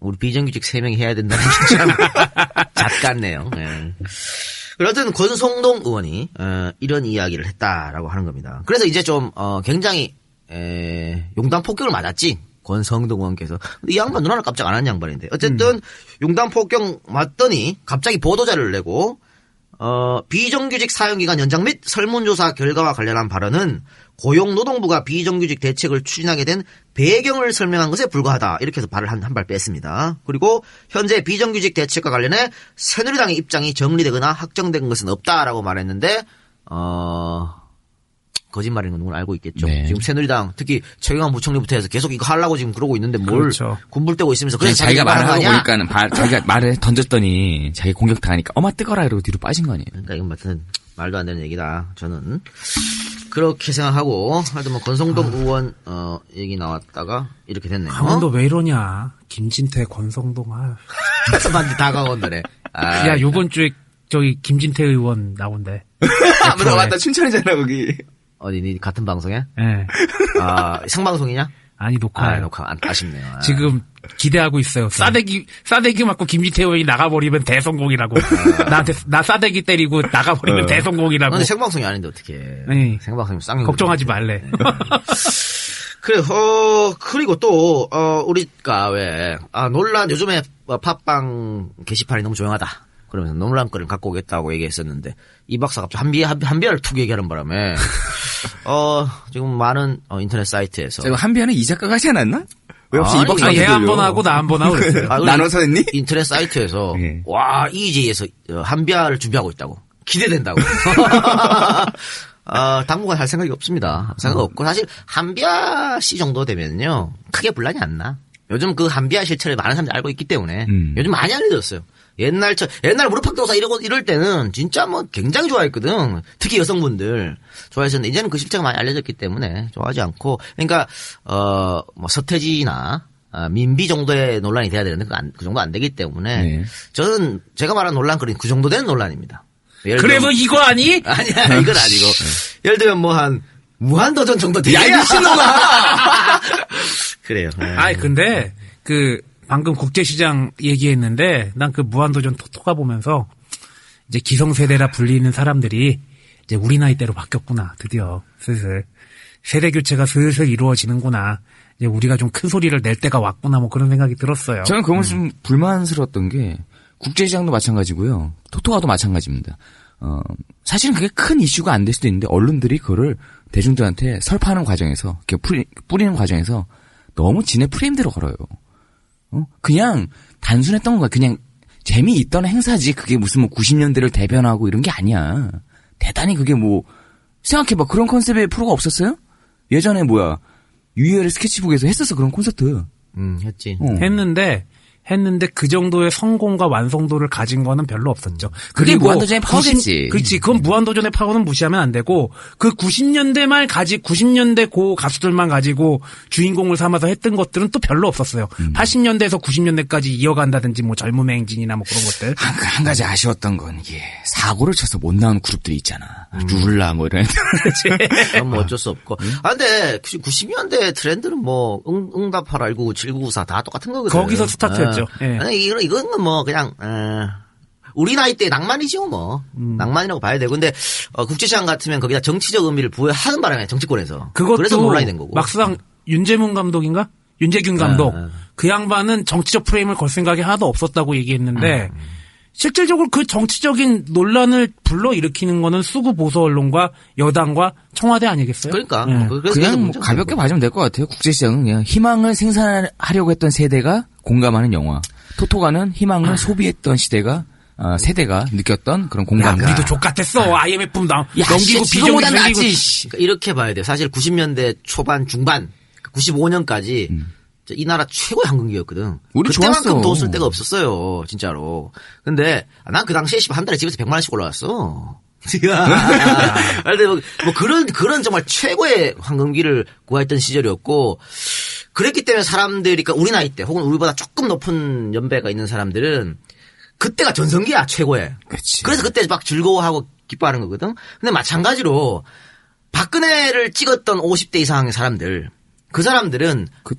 Speaker 2: 우리 비정규직 세 명이 해야 된다는 게참 [laughs] 잣같네요. 예. 어쨌든 권성동 의원이 어, 이런 이야기를 했다라고 하는 겁니다. 그래서 이제 좀 어, 굉장히 에, 용당 폭격을 맞았지. 권성동 의원께서 이 양반 누나는 깜짝 안 한 양반인데 어쨌든 용당 폭격 맞더니 갑자기 보도자를 내고 어, 비정규직 사용기간 연장 및 설문조사 결과와 관련한 발언은 고용노동부가 비정규직 대책을 추진하게 된 배경을 설명한 것에 불과하다. 이렇게 해서 발을 한 한 발 뺐습니다. 그리고 현재 비정규직 대책과 관련해 새누리당의 입장이 정리되거나 확정된 것은 없다라고 말했는데 어 거짓말인 건 알고 있겠죠.
Speaker 3: 네.
Speaker 2: 지금 새누리당 특히 최경환 부총리부터 해서 계속 이거 하려고 지금 그러고 있는데 뭘
Speaker 4: 그렇죠.
Speaker 2: 군불대고 있으면서 그래서
Speaker 3: 자기가 말을 하고? 보니까는 바- 자기가 말을 던졌더니 자기 공격 당하니까 어마 뜨거라 이러고 뒤로 빠진 거 아니에요.
Speaker 2: 그러니까 이건 같은 말도 안 되는 얘기다. 저는 그렇게 생각하고 하여튼 뭐 권성동 의원 어 얘기 나왔다가 이렇게 됐네요.
Speaker 4: 강원도 왜 이러냐. 김진태, 권성동. 아.
Speaker 2: 만다 강원도네. 아,
Speaker 4: 야 요번 주에 저기 김진태 의원 나온대. [laughs]
Speaker 3: 아, 맞다, 맞다. 춘천이잖아, 거기.
Speaker 2: 어디 니 같은 방송에?
Speaker 4: 예.
Speaker 2: 아 생방송이냐?
Speaker 4: 아니 녹화.
Speaker 2: 아 녹화 안 아쉽네요. 아.
Speaker 4: 지금 기대하고 있어요. 싸대기 싸대기 맞고 김지태 의원이 나가버리면 대성공이라고. 나한테 나 싸대기 때리고 나가버리면 대성공이라고.
Speaker 2: 근데 생방송이 아닌데 어떻게?
Speaker 4: 네.
Speaker 2: 생방송이 쌍욕.
Speaker 4: 걱정하지 말래.
Speaker 2: 그래, 어, 그리고 또, 어, 우리가 왜, 아, 논란, 요즘에 어, 팟빵 게시판이 너무 조용하다. 그러면서 논란거리를 갖고 오겠다고 얘기했었는데, 이 박사 갑자기 한비, 한비, 한비를 툭 얘기하는 바람에, [laughs] 어, 지금 많은 어, 인터넷 사이트에서.
Speaker 3: 자, 이거 한비아는 이 작가가 하지 않았나? 왜 혹시
Speaker 2: 아니,
Speaker 3: 이 박사
Speaker 4: 아니, 얘한 번 하고 나 한 번 하고.
Speaker 2: 아, [laughs]
Speaker 3: 나눠서 했니?
Speaker 2: 인터넷 사이트에서, [laughs]
Speaker 3: 예.
Speaker 2: 와, EJ에서 어, 한비아를 준비하고 있다고. 기대된다고. 아, 당분간 할 생각이 없습니다. 생각 없고, 사실, 한비아 씨 정도 되면요, 크게 분란이 안 나. 요즘 그 한비아 실체를 많은 사람들이 알고 있기 때문에,
Speaker 3: 음.
Speaker 2: 요즘 많이 알려졌어요. 옛날, 저, 옛날 무릎팍도사 이러고, 이럴 때는 진짜 뭐 굉장히 좋아했거든. 특히 여성분들 좋아했었는데, 이제는 그 실체가 많이 알려졌기 때문에 좋아하지 않고, 그러니까, 어, 뭐 서태지나, 아, 민비 정도의 논란이 돼야 되는데, 그, 안- 그 정도 안 되기 때문에,
Speaker 3: 네.
Speaker 2: 저는 제가 말한 논란, 그그 정도 되는 논란입니다. 예를
Speaker 4: 그래서
Speaker 2: 들면-
Speaker 4: 이거 아니? [laughs]
Speaker 2: 아니야, 이건 아니고. 예를 들면 뭐 한, 무한도전 정도 되야.
Speaker 3: 야, 이 미친놈아! [laughs]
Speaker 2: 그래요. 네.
Speaker 4: 아이 근데 그 방금 국제시장 얘기했는데 난 그 무한도전 토토가 보면서 이제 기성세대라 불리는 사람들이 이제 우리 나이대로 바뀌었구나 드디어 슬슬 세대 교체가 슬슬 이루어지는구나 이제 우리가 좀 큰 소리를 낼 때가 왔구나 뭐 그런 생각이 들었어요.
Speaker 3: 저는 그건 좀 불만스러웠던 게 국제시장도 마찬가지고요. 토토가도 마찬가지입니다. 어, 사실은 그게 큰 이슈가 안 될 수도 있는데 언론들이 그거를 대중들한테 설파하는 과정에서 이렇게 뿌리, 뿌리는 과정에서 너무 지네 프레임대로 걸어요. 어? 그냥 단순했던 거야. 그냥 재미있던 행사지. 그게 무슨 뭐 90년대를 대변하고 이런 게 아니야. 대단히 그게 뭐 생각해봐. 그런 컨셉의 프로가 없었어요? 예전에 뭐야 유희열의 스케치북에서 했었어 그런 콘서트.
Speaker 2: 음, 했지.
Speaker 3: 어.
Speaker 4: 했는데 했는데 그 정도의 성공과 완성도를 가진 거는 별로 없었죠.
Speaker 3: 그게 무한도전의
Speaker 4: 90
Speaker 3: 파워겠지.
Speaker 4: 그렇지. 그건 무한도전의 파워는 무시하면 안 되고 그 90년대 말 가지 90년대 고 가수들만 가지고 주인공을 삼아서 했던 것들은 또 별로 없었어요.
Speaker 3: 음.
Speaker 4: 80년대에서 90년대까지 이어간다든지 뭐 젊음의 행진이나 뭐 그런 것들.
Speaker 3: 한, 한 가지 아쉬웠던 건 이게 사고를 쳐서 못 나온 그룹들이 있잖아. 룰라 뭐 이런 애들.
Speaker 2: 뭐 어쩔 수 없고. 아, 근데 90년대 트렌드는 뭐, 응, 응답하라 19, 7994 다 똑같은 거거든.
Speaker 4: 거기서 스타트였죠.
Speaker 2: 어.
Speaker 4: 예.
Speaker 2: 아니, 이건, 이건 뭐, 그냥, 어, 우리 나이 때 낭만이죠, 뭐.
Speaker 4: 음.
Speaker 2: 낭만이라고 봐야 되고. 근데, 어, 국제시장 같으면 거기다 정치적 의미를 부여하는 바람에 정치권에서.
Speaker 4: 그것도
Speaker 2: 그래서 논란이 된 거고.
Speaker 4: 막상 윤재문 감독인가? 윤재균 감독.
Speaker 2: 아, 아.
Speaker 4: 그 양반은 정치적 프레임을 걸 생각이 하나도 없었다고 얘기했는데
Speaker 2: 아,
Speaker 4: 실질적으로 그 정치적인 논란을 불러일으키는 거는 수구 보수 언론과 여당과 청와대 아니겠어요?
Speaker 2: 그러니까
Speaker 4: 예.
Speaker 2: 그-
Speaker 3: 그냥 뭐 가볍게. 봐주면 될 것 같아요. 국제시장은 그냥 희망을 생산하려고 했던 세대가 공감하는 영화. 토토가는 희망을 소비했던 시대가 아, 세대가 느꼈던 그런
Speaker 4: 야,
Speaker 3: 공감가.
Speaker 4: 우리도 족같았어. IMF 나,
Speaker 3: 야,
Speaker 4: 넘기고 생기고.
Speaker 3: 낫지, 씨.
Speaker 2: 그러니까 이렇게 봐야 돼요. 사실 90년대 초반 중반 95년까지
Speaker 3: 음.
Speaker 2: 이 나라 최고의 황금기였거든.
Speaker 3: 우리
Speaker 2: 그때만큼. 돈 쓸 데가 없었어요, 진짜로. 근데 난 그 당시에 한 달에 집에서 100만 원씩 올라왔어. [laughs] [laughs] 근데 뭐, 뭐 그런 그런 정말 최고의 황금기를 구했던 시절이었고 그랬기 때문에 사람들이 그러니까 우리 나이 때 혹은 우리보다 조금 높은 연배가 있는 사람들은 그때가 전성기야 최고의.
Speaker 3: 그치.
Speaker 2: 그래서 그때 막 즐거워하고 기뻐하는 거거든. 근데 마찬가지로 박근혜를 찍었던 50대 이상의 사람들, 그 사람들은 과거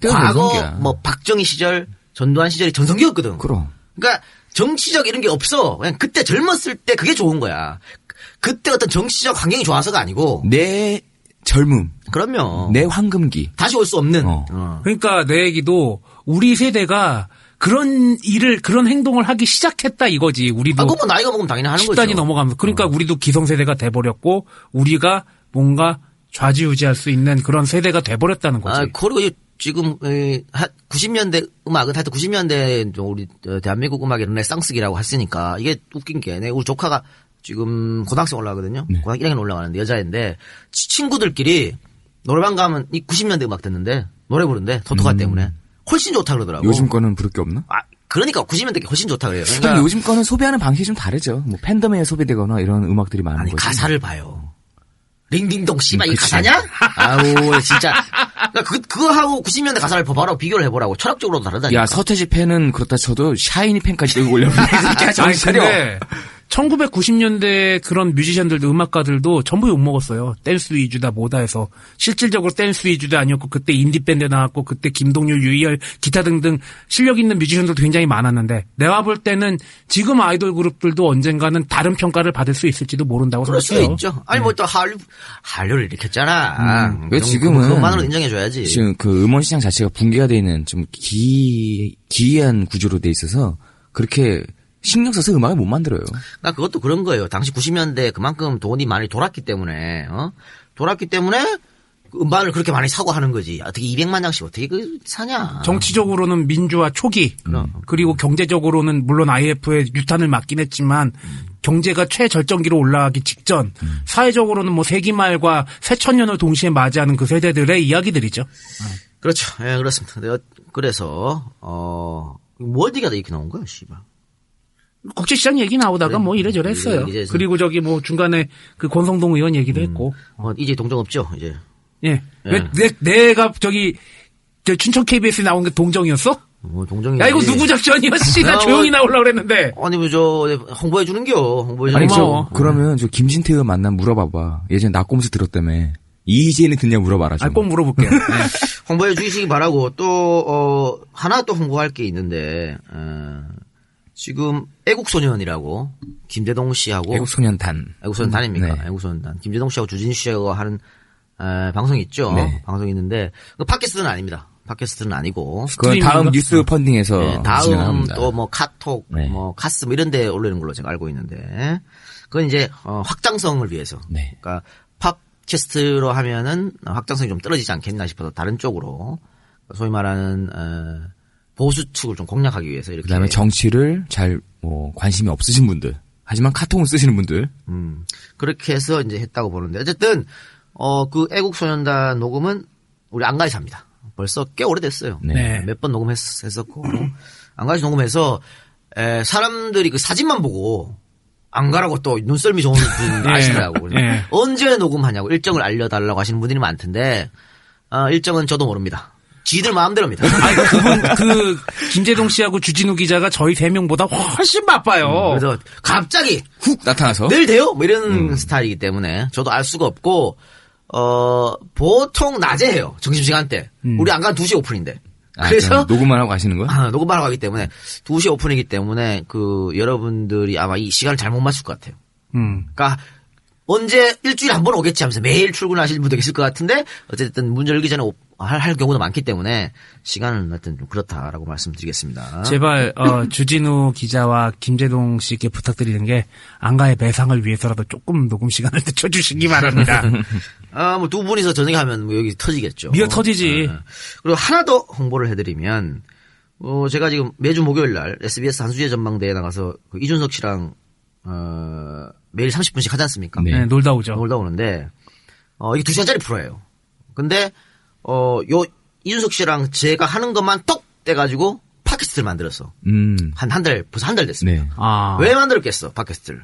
Speaker 3: 전성기야.
Speaker 2: 뭐 박정희 시절, 전두환 시절이 전성기였거든.
Speaker 3: 그럼.
Speaker 2: 그러니까 정치적 이런 게 없어. 그냥 그때 젊었을 때 그게 좋은 거야. 그때 어떤 정치적 환경이 좋아서가 아니고.
Speaker 3: 내 젊음,
Speaker 2: 그럼요.
Speaker 3: 내 황금기.
Speaker 2: 다시 올 수 없는.
Speaker 3: 어.
Speaker 2: 어.
Speaker 4: 그러니까 내 얘기도 우리 세대가 그런 일을 그런 행동을 하기 시작했다 이거지. 우리도
Speaker 2: 아, 그건 뭐 나이가 먹으면 당연히 하는 거죠.
Speaker 4: 10단이 넘어가면서. 그러니까 우리도 기성세대가 돼버렸고 우리가 뭔가 좌지우지할 수 있는 그런 세대가 돼버렸다는 거지.
Speaker 2: 아, 그리고 이- 지금 이, 하- 90년대 음악은 하여튼 90년대 우리 어, 대한민국 음악의 르네상스기라고 했으니까 이게 웃긴 게 내 우리 조카가 지금 고등학생 올라가거든요.
Speaker 3: 네.
Speaker 2: 고등학교 1학년 올라가는데 여자인데 치- 친구들끼리 노래방 가면 이 90년대 음악 듣는데 노래 부른데 토토가 때문에 훨씬 좋다 그러더라고.
Speaker 3: 음. 요즘 거는 부를 게 없나?
Speaker 2: 아, 그러니까 90년대 게 훨씬 좋다 그래요. 그러니까
Speaker 3: 요즘 거는 소비하는 방식이 좀 다르죠. 뭐 팬덤에 소비되거나 이런 음악들이 많은
Speaker 2: 아니
Speaker 3: 거지.
Speaker 2: 가사를 봐요. 링딩동 씨발 이
Speaker 3: 그치.
Speaker 2: 가사냐? 아우 진짜. 그러니까 그 그거 하고 90년대 가사를 봐봐라 비교를 해보라고 철학적으로도 다르다니까.
Speaker 3: 야 서태지 팬은 그렇다 쳐도 샤이니 팬까지 들고 올려보내.
Speaker 4: 아니,
Speaker 3: 정신 차려.
Speaker 4: 근데 1990년대 그런 뮤지션들도 음악가들도 전부 욕먹었어요. 댄스 위주다 뭐다 해서. 실질적으로 댄스 위주도 아니었고 그때 인디밴드 나왔고 그때 김동률, 유희열, 기타 등등 실력 있는 뮤지션들도 굉장히 많았는데 내가 볼 때는 지금 아이돌 그룹들도 언젠가는 다른 평가를 받을 수 있을지도 모른다고
Speaker 2: 그럴 수
Speaker 4: 생각해요.
Speaker 2: 있죠. 아니 뭐또 한류 한류를 일으켰잖아.
Speaker 3: 음,
Speaker 2: 왜그
Speaker 3: 지금은
Speaker 2: 그것만으로 인정해줘야지.
Speaker 3: 지금 그 음원 시장 자체가 붕괴가 돼 있는 좀 기, 기이한 구조로 돼 있어서 그렇게 신경 써서 음악을 못 만들어요.
Speaker 2: 그러니까 그것도 그런 거예요. 당시 90년대 그만큼 돈이 많이 돌았기 때문에 어? 돌았기 때문에 그 음반을 그렇게 많이 사고 하는 거지. 어떻게 200만 장씩 어떻게 그 사냐?
Speaker 4: 정치적으로는 민주화 초기, 그리고 경제적으로는 물론 IMF에 유탄을 맞긴 했지만 경제가 최절정기로 올라가기 직전, 사회적으로는 뭐 세기 말과 새천년을 동시에 맞이하는 그 세대들의 이야기들이죠.
Speaker 2: 그렇죠. 예, 그렇습니다. 내가 그래서 어. 뭐 어디가 이렇게 나온 거야, 씨발.
Speaker 4: 국제시장 얘기 나오다가 뭐 이래저래 했어요.
Speaker 2: 이제-
Speaker 4: 그리고 저기 뭐 중간에 그 권성동 의원 얘기도 했고,
Speaker 2: 어, 이제 동정 없죠, 이제.
Speaker 4: 예.
Speaker 2: 예.
Speaker 4: 왜, 내, 내가 저기 저 춘천 KBS 에 나온 게 동정이었어?
Speaker 2: 뭐 동정이.
Speaker 4: 야 이거 누구 작전이야? 씨, 나
Speaker 2: 야,
Speaker 4: 조용히
Speaker 2: 뭐-
Speaker 4: 나오려고 그랬는데.
Speaker 2: 아니 뭐 저 홍보해 주는 겨. 홍보해 주는
Speaker 3: 아니
Speaker 4: 고마워.
Speaker 3: 저 그러면 저 김진태 의원 만나면 물어봐봐. 예전에 낙곰수 들었다며. 이재는 듣냐 물어봐라 좀.
Speaker 4: 아, 꼭 물어볼게요. [laughs] 네.
Speaker 2: 홍보해 주시기 바라고 또 어, 하나 또 홍보할 게 있는데 어, 지금 애국소년이라고 김대동 씨하고
Speaker 3: 애국소년단.
Speaker 2: 애국소년 단입니까?
Speaker 3: 네.
Speaker 2: 애국소년 단 김대동 씨하고 주진 씨하고 하는 어, 방송이 있죠.
Speaker 3: 네.
Speaker 2: 방송이 있는데 그 팟캐스트는 아닙니다. 팟캐스트는 아니고
Speaker 3: 그건 다음? 뉴스 펀딩에서
Speaker 2: 네, 다음. 또 뭐 카톡,
Speaker 3: 네.
Speaker 2: 뭐 카스 뭐 이런 데 올리는 걸로 제가 알고 있는데 그건 이제 어, 확장성을 위해서.
Speaker 3: 네.
Speaker 2: 그러니까 팟캐스트로 하면은 확장성이 좀 떨어지지 않겠나 싶어서 다른 쪽으로 소위 말하는 어, 보수 측을 좀 공략하기 위해서 이렇게
Speaker 3: 그다음에 정치를 잘 뭐 관심이 없으신 분들. 하지만 카톡을 쓰시는 분들.
Speaker 2: 음, 그렇게 해서 이제 했다고 보는데 어쨌든 어 그 애국소년단 녹음은 우리 안가이사입니다. 벌써 꽤 오래됐어요.
Speaker 3: 네.
Speaker 2: 몇 번 녹음했었고 안가이사 녹음해서 에, 사람들이 그 사진만 보고 안 가라고 또 눈썰미 좋은 분
Speaker 4: 예. [laughs]
Speaker 2: 아시더라고.
Speaker 4: 예.
Speaker 2: 언제 녹음하냐고 일정을 알려달라고 하시는 분들이 많던데 어, 일정은 저도 모릅니다. 지들 마음대로입니다. [laughs]
Speaker 4: 아니, 그분, 그, 김재동 씨하고 주진우 기자가 저희 세 명보다 훨씬 바빠요.
Speaker 2: 음, 그래서 갑자기
Speaker 3: 훅 나타나서.
Speaker 2: 내일 돼요? 뭐 이런
Speaker 3: 음.
Speaker 2: 스타일이기 때문에 저도 알 수가 없고 어 보통 낮에 해요 점심시간 때 우리 안 가면 2시 오픈인데
Speaker 3: 음. 아,
Speaker 2: 그래서
Speaker 3: 녹음만 하고 가시는 거야?
Speaker 2: 아, 녹음하러 가기 때문에 2시 오픈이기 때문에 그 여러분들이 아마 이 시간을 잘못 맞출 것 같아요
Speaker 4: 음.
Speaker 2: 그러니까 언제 일주일에 한 번 오겠지 하면서 매일 출근하시는 분도 계실 것 같은데 어쨌든 문 열기 전에 오, 할, 할 경우도 많기 때문에 시간은 하여튼 좀 그렇다라고 말씀드리겠습니다.
Speaker 4: 제발 어, 주진우 기자와 김재동 씨께 부탁드리는 게 안가의 매상을 위해서라도 조금 녹음 시간을 늦춰주시기 바랍니다. [laughs]
Speaker 2: 아, 뭐 두 분이서 저녁에 하면 뭐 여기 터지겠죠.
Speaker 4: 미어 터지지.
Speaker 2: 어, 그리고 하나 더 홍보를 해드리면, 어, 제가 지금 매주 목요일 날 SBS 한수제 전망대에 나가서 그 이준석 씨랑, 어, 매일 30분씩 하지 않습니까?
Speaker 3: 네.
Speaker 4: 네, 놀다 오죠.
Speaker 2: 놀다 오는데, 어, 이게 두 시간짜리 프로예요. 근데, 어, 요, 이준석 씨랑 제가 하는 것만 떡 떼가지고 팟캐스트를 만들었어.
Speaker 3: 음.
Speaker 2: 한, 한 달, 벌써 한 달 됐습니다.
Speaker 3: 네.
Speaker 4: 아,
Speaker 2: 왜 만들었겠어, 팟캐스트를?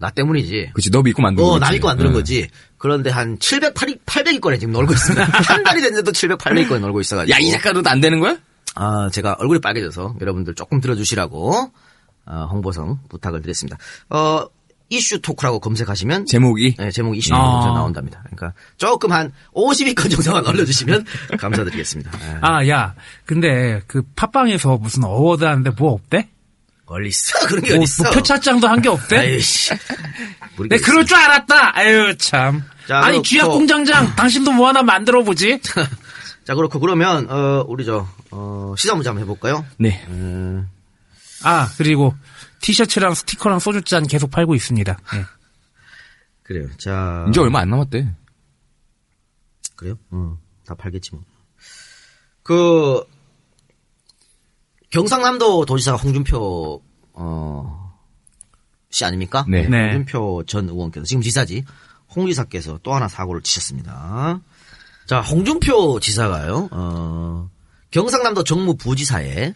Speaker 2: 나 때문이지.
Speaker 3: 그치, 너 믿고 만든
Speaker 2: 어,
Speaker 3: 거지.
Speaker 2: 나 믿고 만드는
Speaker 3: 어.
Speaker 2: 거지. 그런데 한 700, 800위권에 지금 놀고 있습니다. [laughs] 한 달이 됐는데도 700, 800위권에 놀고 있어가지고.
Speaker 3: 야, 이 작가도 안 되는 거야?
Speaker 2: 아, 제가 얼굴이 빨개져서 여러분들 조금 들어주시라고, 어, 홍보성 부탁을 드렸습니다. 어, 이슈 토크라고 검색하시면.
Speaker 3: 제목이?
Speaker 2: 네, 제목 이슈
Speaker 4: 아.
Speaker 2: 토크 나온답니다. 그러니까 조금 한 50위권 정도만 [laughs] 올려주시면 감사드리겠습니다. 예.
Speaker 4: 아, 야, 근데 그 팟빵에서 무슨 어워드 하는데 뭐 없대?
Speaker 2: 어디 있어? [laughs] 그런 게
Speaker 4: 뭐,
Speaker 2: 어디 있어?
Speaker 4: 뭐 표창장도 한 게 없대?
Speaker 2: 아이씨.
Speaker 4: 내 그럴 줄 알았다. 아유 참.
Speaker 2: 자,
Speaker 4: 아니 쥐약
Speaker 2: 또-
Speaker 4: 공장장 [laughs] 당신도 뭐 하나 만들어 보지.
Speaker 2: 자, 그렇고, 그러면, 어, 우리 저, 어, 시사 문제 한번 해볼까요?
Speaker 3: 네.
Speaker 2: 음,
Speaker 4: 아 그리고 티셔츠랑 스티커랑 소주잔 계속 팔고 있습니다. 예.
Speaker 2: 그래요. 자.
Speaker 3: 이제 얼마 안 남았대.
Speaker 2: 그래요? 어, 다 팔겠지 뭐. 그 경상남도 도지사 홍준표 어, 씨 아닙니까?
Speaker 3: 네.
Speaker 4: 네.
Speaker 2: 홍준표 전 의원께서 지금 지사지 홍 지사께서 또 하나 사고를 치셨습니다. 자, 홍준표 지사가요. 어, 경상남도 정무 부지사에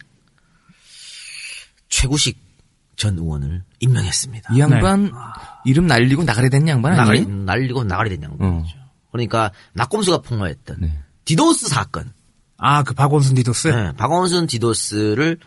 Speaker 2: 최구식 전 의원을 임명했습니다.
Speaker 3: 이 양반 이름 날리고 나가리 된 양반
Speaker 2: 나가리,
Speaker 3: 아니에요?
Speaker 2: 날리고 나가리 된 양반이죠.
Speaker 3: 어.
Speaker 2: 그러니까 나꼼수가 폭로했던
Speaker 3: 네.
Speaker 2: 디도스 사건.
Speaker 4: 아 그 박원순 디도스.
Speaker 2: 네, 박원순 디도스를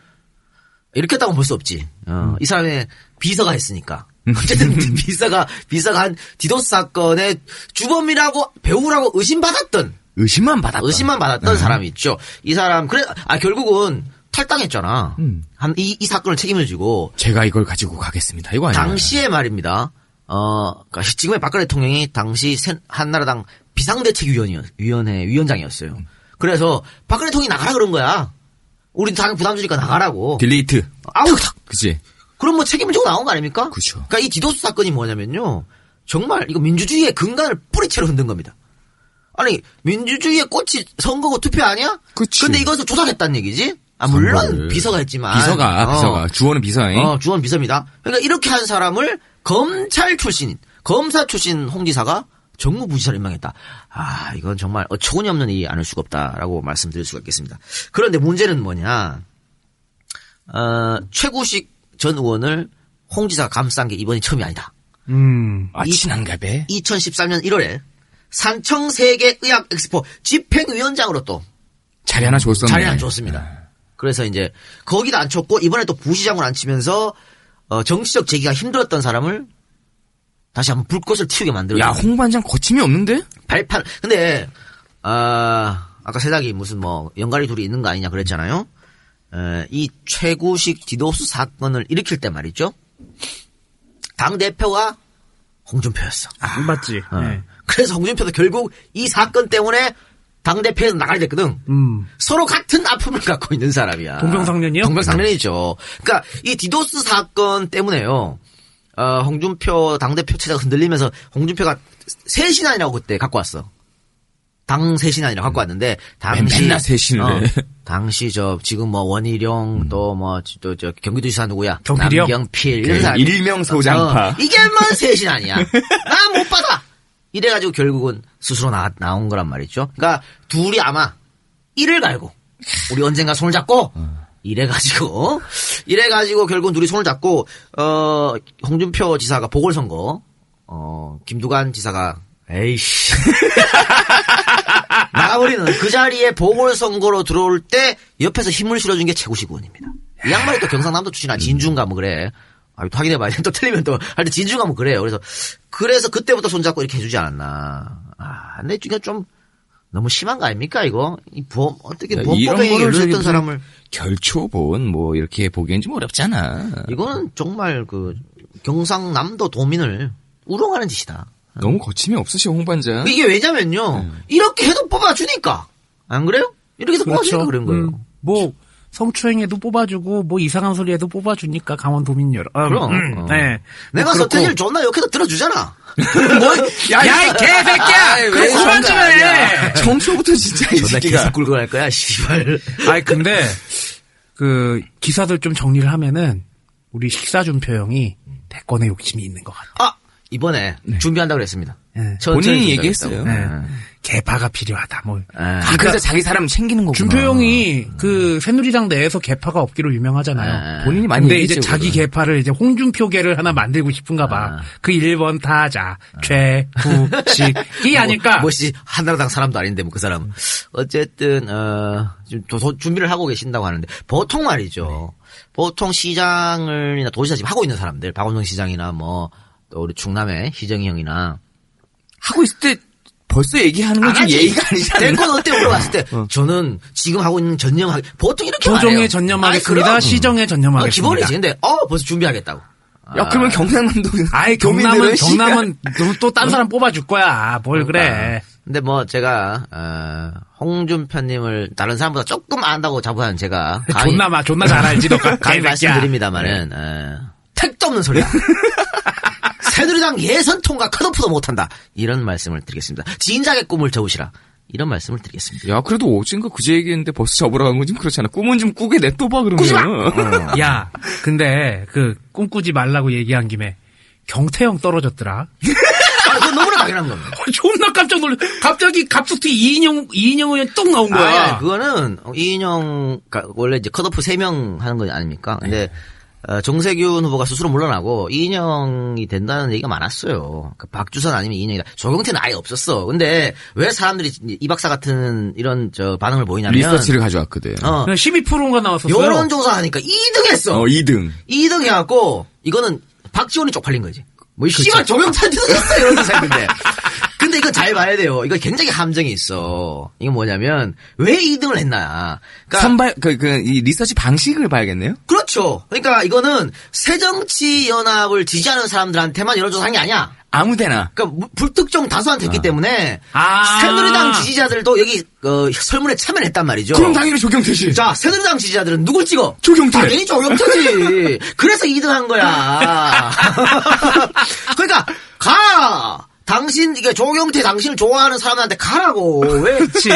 Speaker 2: 이렇게 했다고 볼 수 없지. 어, 이 사람의 비서가 했으니까. 어쨌든 [laughs] 비서가 비서가 한 디도스 사건의 주범이라고 배후라고 의심받았던
Speaker 3: 의심만 받았다.
Speaker 2: 의심만 받았던 사람이 있죠. 이 사람 그래 아 결국은 탈당했잖아.
Speaker 3: 음.
Speaker 2: 한이이 사건을 책임을 지고
Speaker 3: 제가 이걸 가지고 가겠습니다. 이거 아니에요?
Speaker 2: 당시에 말입니다. 어, 그러니까 지금의 박근혜 대통령이 당시 새- 한나라당 비상대책위원회 위원회 위원장이었어요. 그래서 박근혜 대통령이 나가라 그런 거야. 우리 당 부담 주니까 나가라고.
Speaker 3: delete.
Speaker 2: 아우,
Speaker 3: 그치?
Speaker 2: 그럼 뭐 책임을 지고 나온 거 아닙니까?
Speaker 3: 그쵸.
Speaker 2: 그러니까 이 디도스 사건이 뭐냐면요. 정말 이거 민주주의의 근간을 뿌리채로 흔든 겁니다. 아니 민주주의의 꽃이 선거고 투표 아니야?
Speaker 3: 그치.
Speaker 2: 근데 이것을 조작했다는 얘기지? 아 물론
Speaker 3: 선거를.
Speaker 2: 비서가 했지만
Speaker 3: 비서가,
Speaker 2: 어.
Speaker 3: 비서가. 주어는 비서잉.
Speaker 2: 어, 주원 비서입니다. 그러니까 이렇게 한 사람을 검찰 출신, 검사 출신 홍 지사가 정무부지사를 임명했다. 아, 이건 정말 어처구니 없는 일이 아닐 수가 없다라고 말씀드릴 수가 있겠습니다. 그런데 문제는 뭐냐? 어, 최구식 전 의원을 홍 지사가 감싼 게 이번이 처음이 아니다.
Speaker 4: 음.
Speaker 3: 아, 친한가 배?
Speaker 2: 2013년 1월에 산청 세계 의학 엑스포 집행위원장으로 또
Speaker 3: 자리 하나 줬었네.
Speaker 2: 자리 안 줬습니다. 그래서 이제 거기다 앉혔고 이번에 또 부시장을 앉히면서 어, 정치적 재기가 힘들었던 사람을 다시 한번 불꽃을 튀우게 만들어.
Speaker 3: 야, 홍반장 거침이 없는데?
Speaker 2: 발판. 근데 아 아까 세닥이 무슨 뭐 연갈이 둘이 있는 거 아니냐 그랬잖아요. 에, 이 최구식 디도스 사건을 일으킬 때 말이죠. 당 대표가 홍준표였어.
Speaker 4: 맞지.
Speaker 2: 어.
Speaker 4: 네.
Speaker 2: 그래서 홍준표도 결국 이 사건 때문에 당 대표에서 나가야 됐거든.
Speaker 4: 음.
Speaker 2: 서로 같은 아픔을 [laughs] 갖고 있는 사람이야.
Speaker 4: 동병상련이요?
Speaker 2: 동병상련이죠. 그러니까 이 디도스 사건 때문에요. 어, 홍준표 당대표 체제가 흔들리면서 홍준표가 새 신안이라고 그때 갖고 왔어. 당 새신안이라고 갖고 왔는데 당시
Speaker 3: 맨날 새 신을
Speaker 2: 어,
Speaker 3: 해. [laughs]
Speaker 2: 당시 저 지금 뭐 원희룡 또뭐또저 경기도지사 누구야?
Speaker 4: 경필이요?
Speaker 2: 남경필
Speaker 3: 그
Speaker 2: 이런 사람
Speaker 3: 일명 소장파.
Speaker 2: 어, 이게 뭐 아니야. [laughs] 나 못 받아. 이래가지고 결국은 스스로 나, 나온 거란 말이죠. 그러니까 둘이 아마 이를 갈고 우리 언젠가 손을 잡고 이래가지고 [laughs] 이래가지고 결국은 둘이 손을 잡고 어 홍준표 지사가 보궐선거 어 김두관 지사가 에이씨 [laughs] 나가버리는 그 자리에 보궐선거로 들어올 때 옆에서 힘을 실어준 게 최구식 의원입니다. 이 양반이 또 경상남도 출신아 진주인가 뭐 그래. 아, 또 확인해봐야 돼. [laughs] 또 틀리면 또, 할때 진주가 뭐 그래요. 그래서, 그래서 그때부터 손잡고 이렇게 해주지 않았나. 아, 근데 이게 좀, 너무 심한 거 아닙니까, 이거? 이 보험, 어떻게
Speaker 3: 야,
Speaker 2: 보험법에
Speaker 3: 무슨
Speaker 2: 사람을.
Speaker 3: 결초본 뭐 이렇게 보기엔 좀 어렵잖아.
Speaker 2: 이거는 정말 그, 경상남도 도민을 우롱하는 짓이다.
Speaker 3: 너무 거침이 없으셔 홍반장.
Speaker 2: 이게 왜냐면요, 이렇게 해도 뽑아주니까. 안 그래요? 이렇게 해서 뽑아주니까 그런 거예요.
Speaker 4: 음, 뭐 성추행에도 뽑아주고 뭐 이상한 소리에도 뽑아주니까 강원도민 여러. 음,
Speaker 2: 그럼,
Speaker 4: 음,
Speaker 2: 어.
Speaker 4: 네.
Speaker 2: 내가. 서태지를 존나 욕해도 들어주잖아. [laughs]
Speaker 4: 야, 이 개새끼야! 그럼
Speaker 3: 왜
Speaker 4: 그만 좀 해!
Speaker 3: 정초부터 [laughs] 진짜 이 새끼가.
Speaker 2: 계속 굴고 갈 거야, 씨발. [laughs]
Speaker 4: 아니, 근데, 그, 기사들 좀 정리를 하면은, 우리 식사준표 형이 대권에 욕심이 있는 것 같아.
Speaker 2: 아, 이번에 준비한다고 그랬습니다.
Speaker 4: 네.
Speaker 3: 본인이. 얘기했어요.
Speaker 4: 네. 개파가 필요하다, 뭐.
Speaker 2: 아,
Speaker 3: 아, 그래서 자기 사람 챙기는 거구나.
Speaker 4: 준표 형이 그 새누리당 내에서 개파가 없기로 유명하잖아요.
Speaker 2: 아,
Speaker 3: 본인이 많이
Speaker 4: 근데
Speaker 3: 얘기했죠,
Speaker 4: 이제 자기. 개파를 이제 홍준표계를 하나 만들고 싶은가 봐.
Speaker 2: 아.
Speaker 4: 그 1번 타자, 최후식이 아닐까?
Speaker 2: 뭐시 한나라당 사람도 아닌데 뭐 그 사람. 어쨌든 어 지금 도- 도- 준비를 하고 계신다고 하는데 보통 말이죠. 보통 시장을이나 도지사 지금 하고 있는 사람들, 박원순 시장이나 뭐 또 우리 충남의 희정이 형이나
Speaker 3: 하고 있을 때 벌써 얘기하는 건좀
Speaker 2: 하지.
Speaker 3: 예의가 아니잖아.
Speaker 2: 대권 어때 물어봤을 때 저는 지금 하고 있는 전념하기 보통 이렇게 말해요.
Speaker 4: 조정에 전념하겠습니다.
Speaker 2: 그럼.
Speaker 4: 시정에
Speaker 2: 어,
Speaker 4: 전념하겠습니다.
Speaker 2: 기본이지. 근데 어 벌써 준비하겠다고.
Speaker 3: 야, 그러면 경상남도.
Speaker 4: 아이
Speaker 3: 교민들은
Speaker 4: 경남은. 경남은 또딴 사람 뽑아줄 거야. 뭘 그래?
Speaker 2: 근데 뭐 제가 어, 홍준표님을 다른 사람보다 조금 안다고 자부하는 제가 감히- [laughs]
Speaker 4: 존나 마 존나 잘 알지 너 [laughs]
Speaker 2: 감히. 말씀드립니다만은 어, 택도 없는 소리야. [laughs] 새누리당 예선 통과 컷오프도 못한다. 이런 말씀을 드리겠습니다. 진작의 꿈을 접으시라. 이런 말씀을 드리겠습니다.
Speaker 3: 야, 그래도 어젠가 그제 얘기했는데 벌써 접으라고 한건좀 그렇잖아. 꿈은 좀 꾸게 냅둬봐, 그러면.
Speaker 4: 야, 근데 그 꿈꾸지 말라고 얘기한 김에 경태형 떨어졌더라.
Speaker 2: 아, 그건 너무나 당연한 겁니다.
Speaker 4: 존나 깜짝 놀랐. 갑자기 갑툭튀 이인영 이인영 의원 뚝 나온 거야.
Speaker 2: 아, 아, 그거는 이인영 그러니까 원래 이제 컷오프 3명 하는 거 아닙니까? 근데 어, 정세균 후보가 스스로 물러나고 이인영이 된다는 얘기가 많았어요. 그 박주선 아니면 이인영이다. 조경태는 아예 없었어. 근데 왜 사람들이 이 박사 같은 이런 저 반응을 보이냐면
Speaker 3: 리서치를 가져왔거든.
Speaker 2: 어,
Speaker 4: 12%인가 나왔었어요.
Speaker 2: 여론조사 하니까 2등 했어.
Speaker 3: 어, 2등.
Speaker 2: 2등 해갖고 이거는 박지원이 쪽팔린 거지. 뭐 씨발 조경태한테 썼어 이런 사람인데. [laughs] 근데 이거 잘 봐야 돼요. 이거 굉장히 함정이 있어. 이게 뭐냐면 왜 2등을 했나? 그러니까
Speaker 3: 선발, 그, 그, 이 리서치 방식을 봐야겠네요?
Speaker 2: 그렇죠. 그러니까 이거는 새정치 연합을 지지하는 사람들한테만 여론조사한 게 아니야.
Speaker 3: 아무데나.
Speaker 2: 그러니까 무- 불특정 다수한테 했기 때문에
Speaker 4: 아.
Speaker 2: 새누리당 지지자들도 여기 어, 설문에 참여를 했단 말이죠.
Speaker 3: 그럼 당연히 조경태 씨.
Speaker 2: 자, 새누리당 지지자들은 누굴 찍어?
Speaker 3: 조경태.
Speaker 2: 당연히 조경태지. 그래서 2등 한 거야. [laughs] 그러니까, 가! 당신, 이게 조경태 당신을 좋아하는 사람한테 가라고. 왜, [laughs]
Speaker 4: 그치.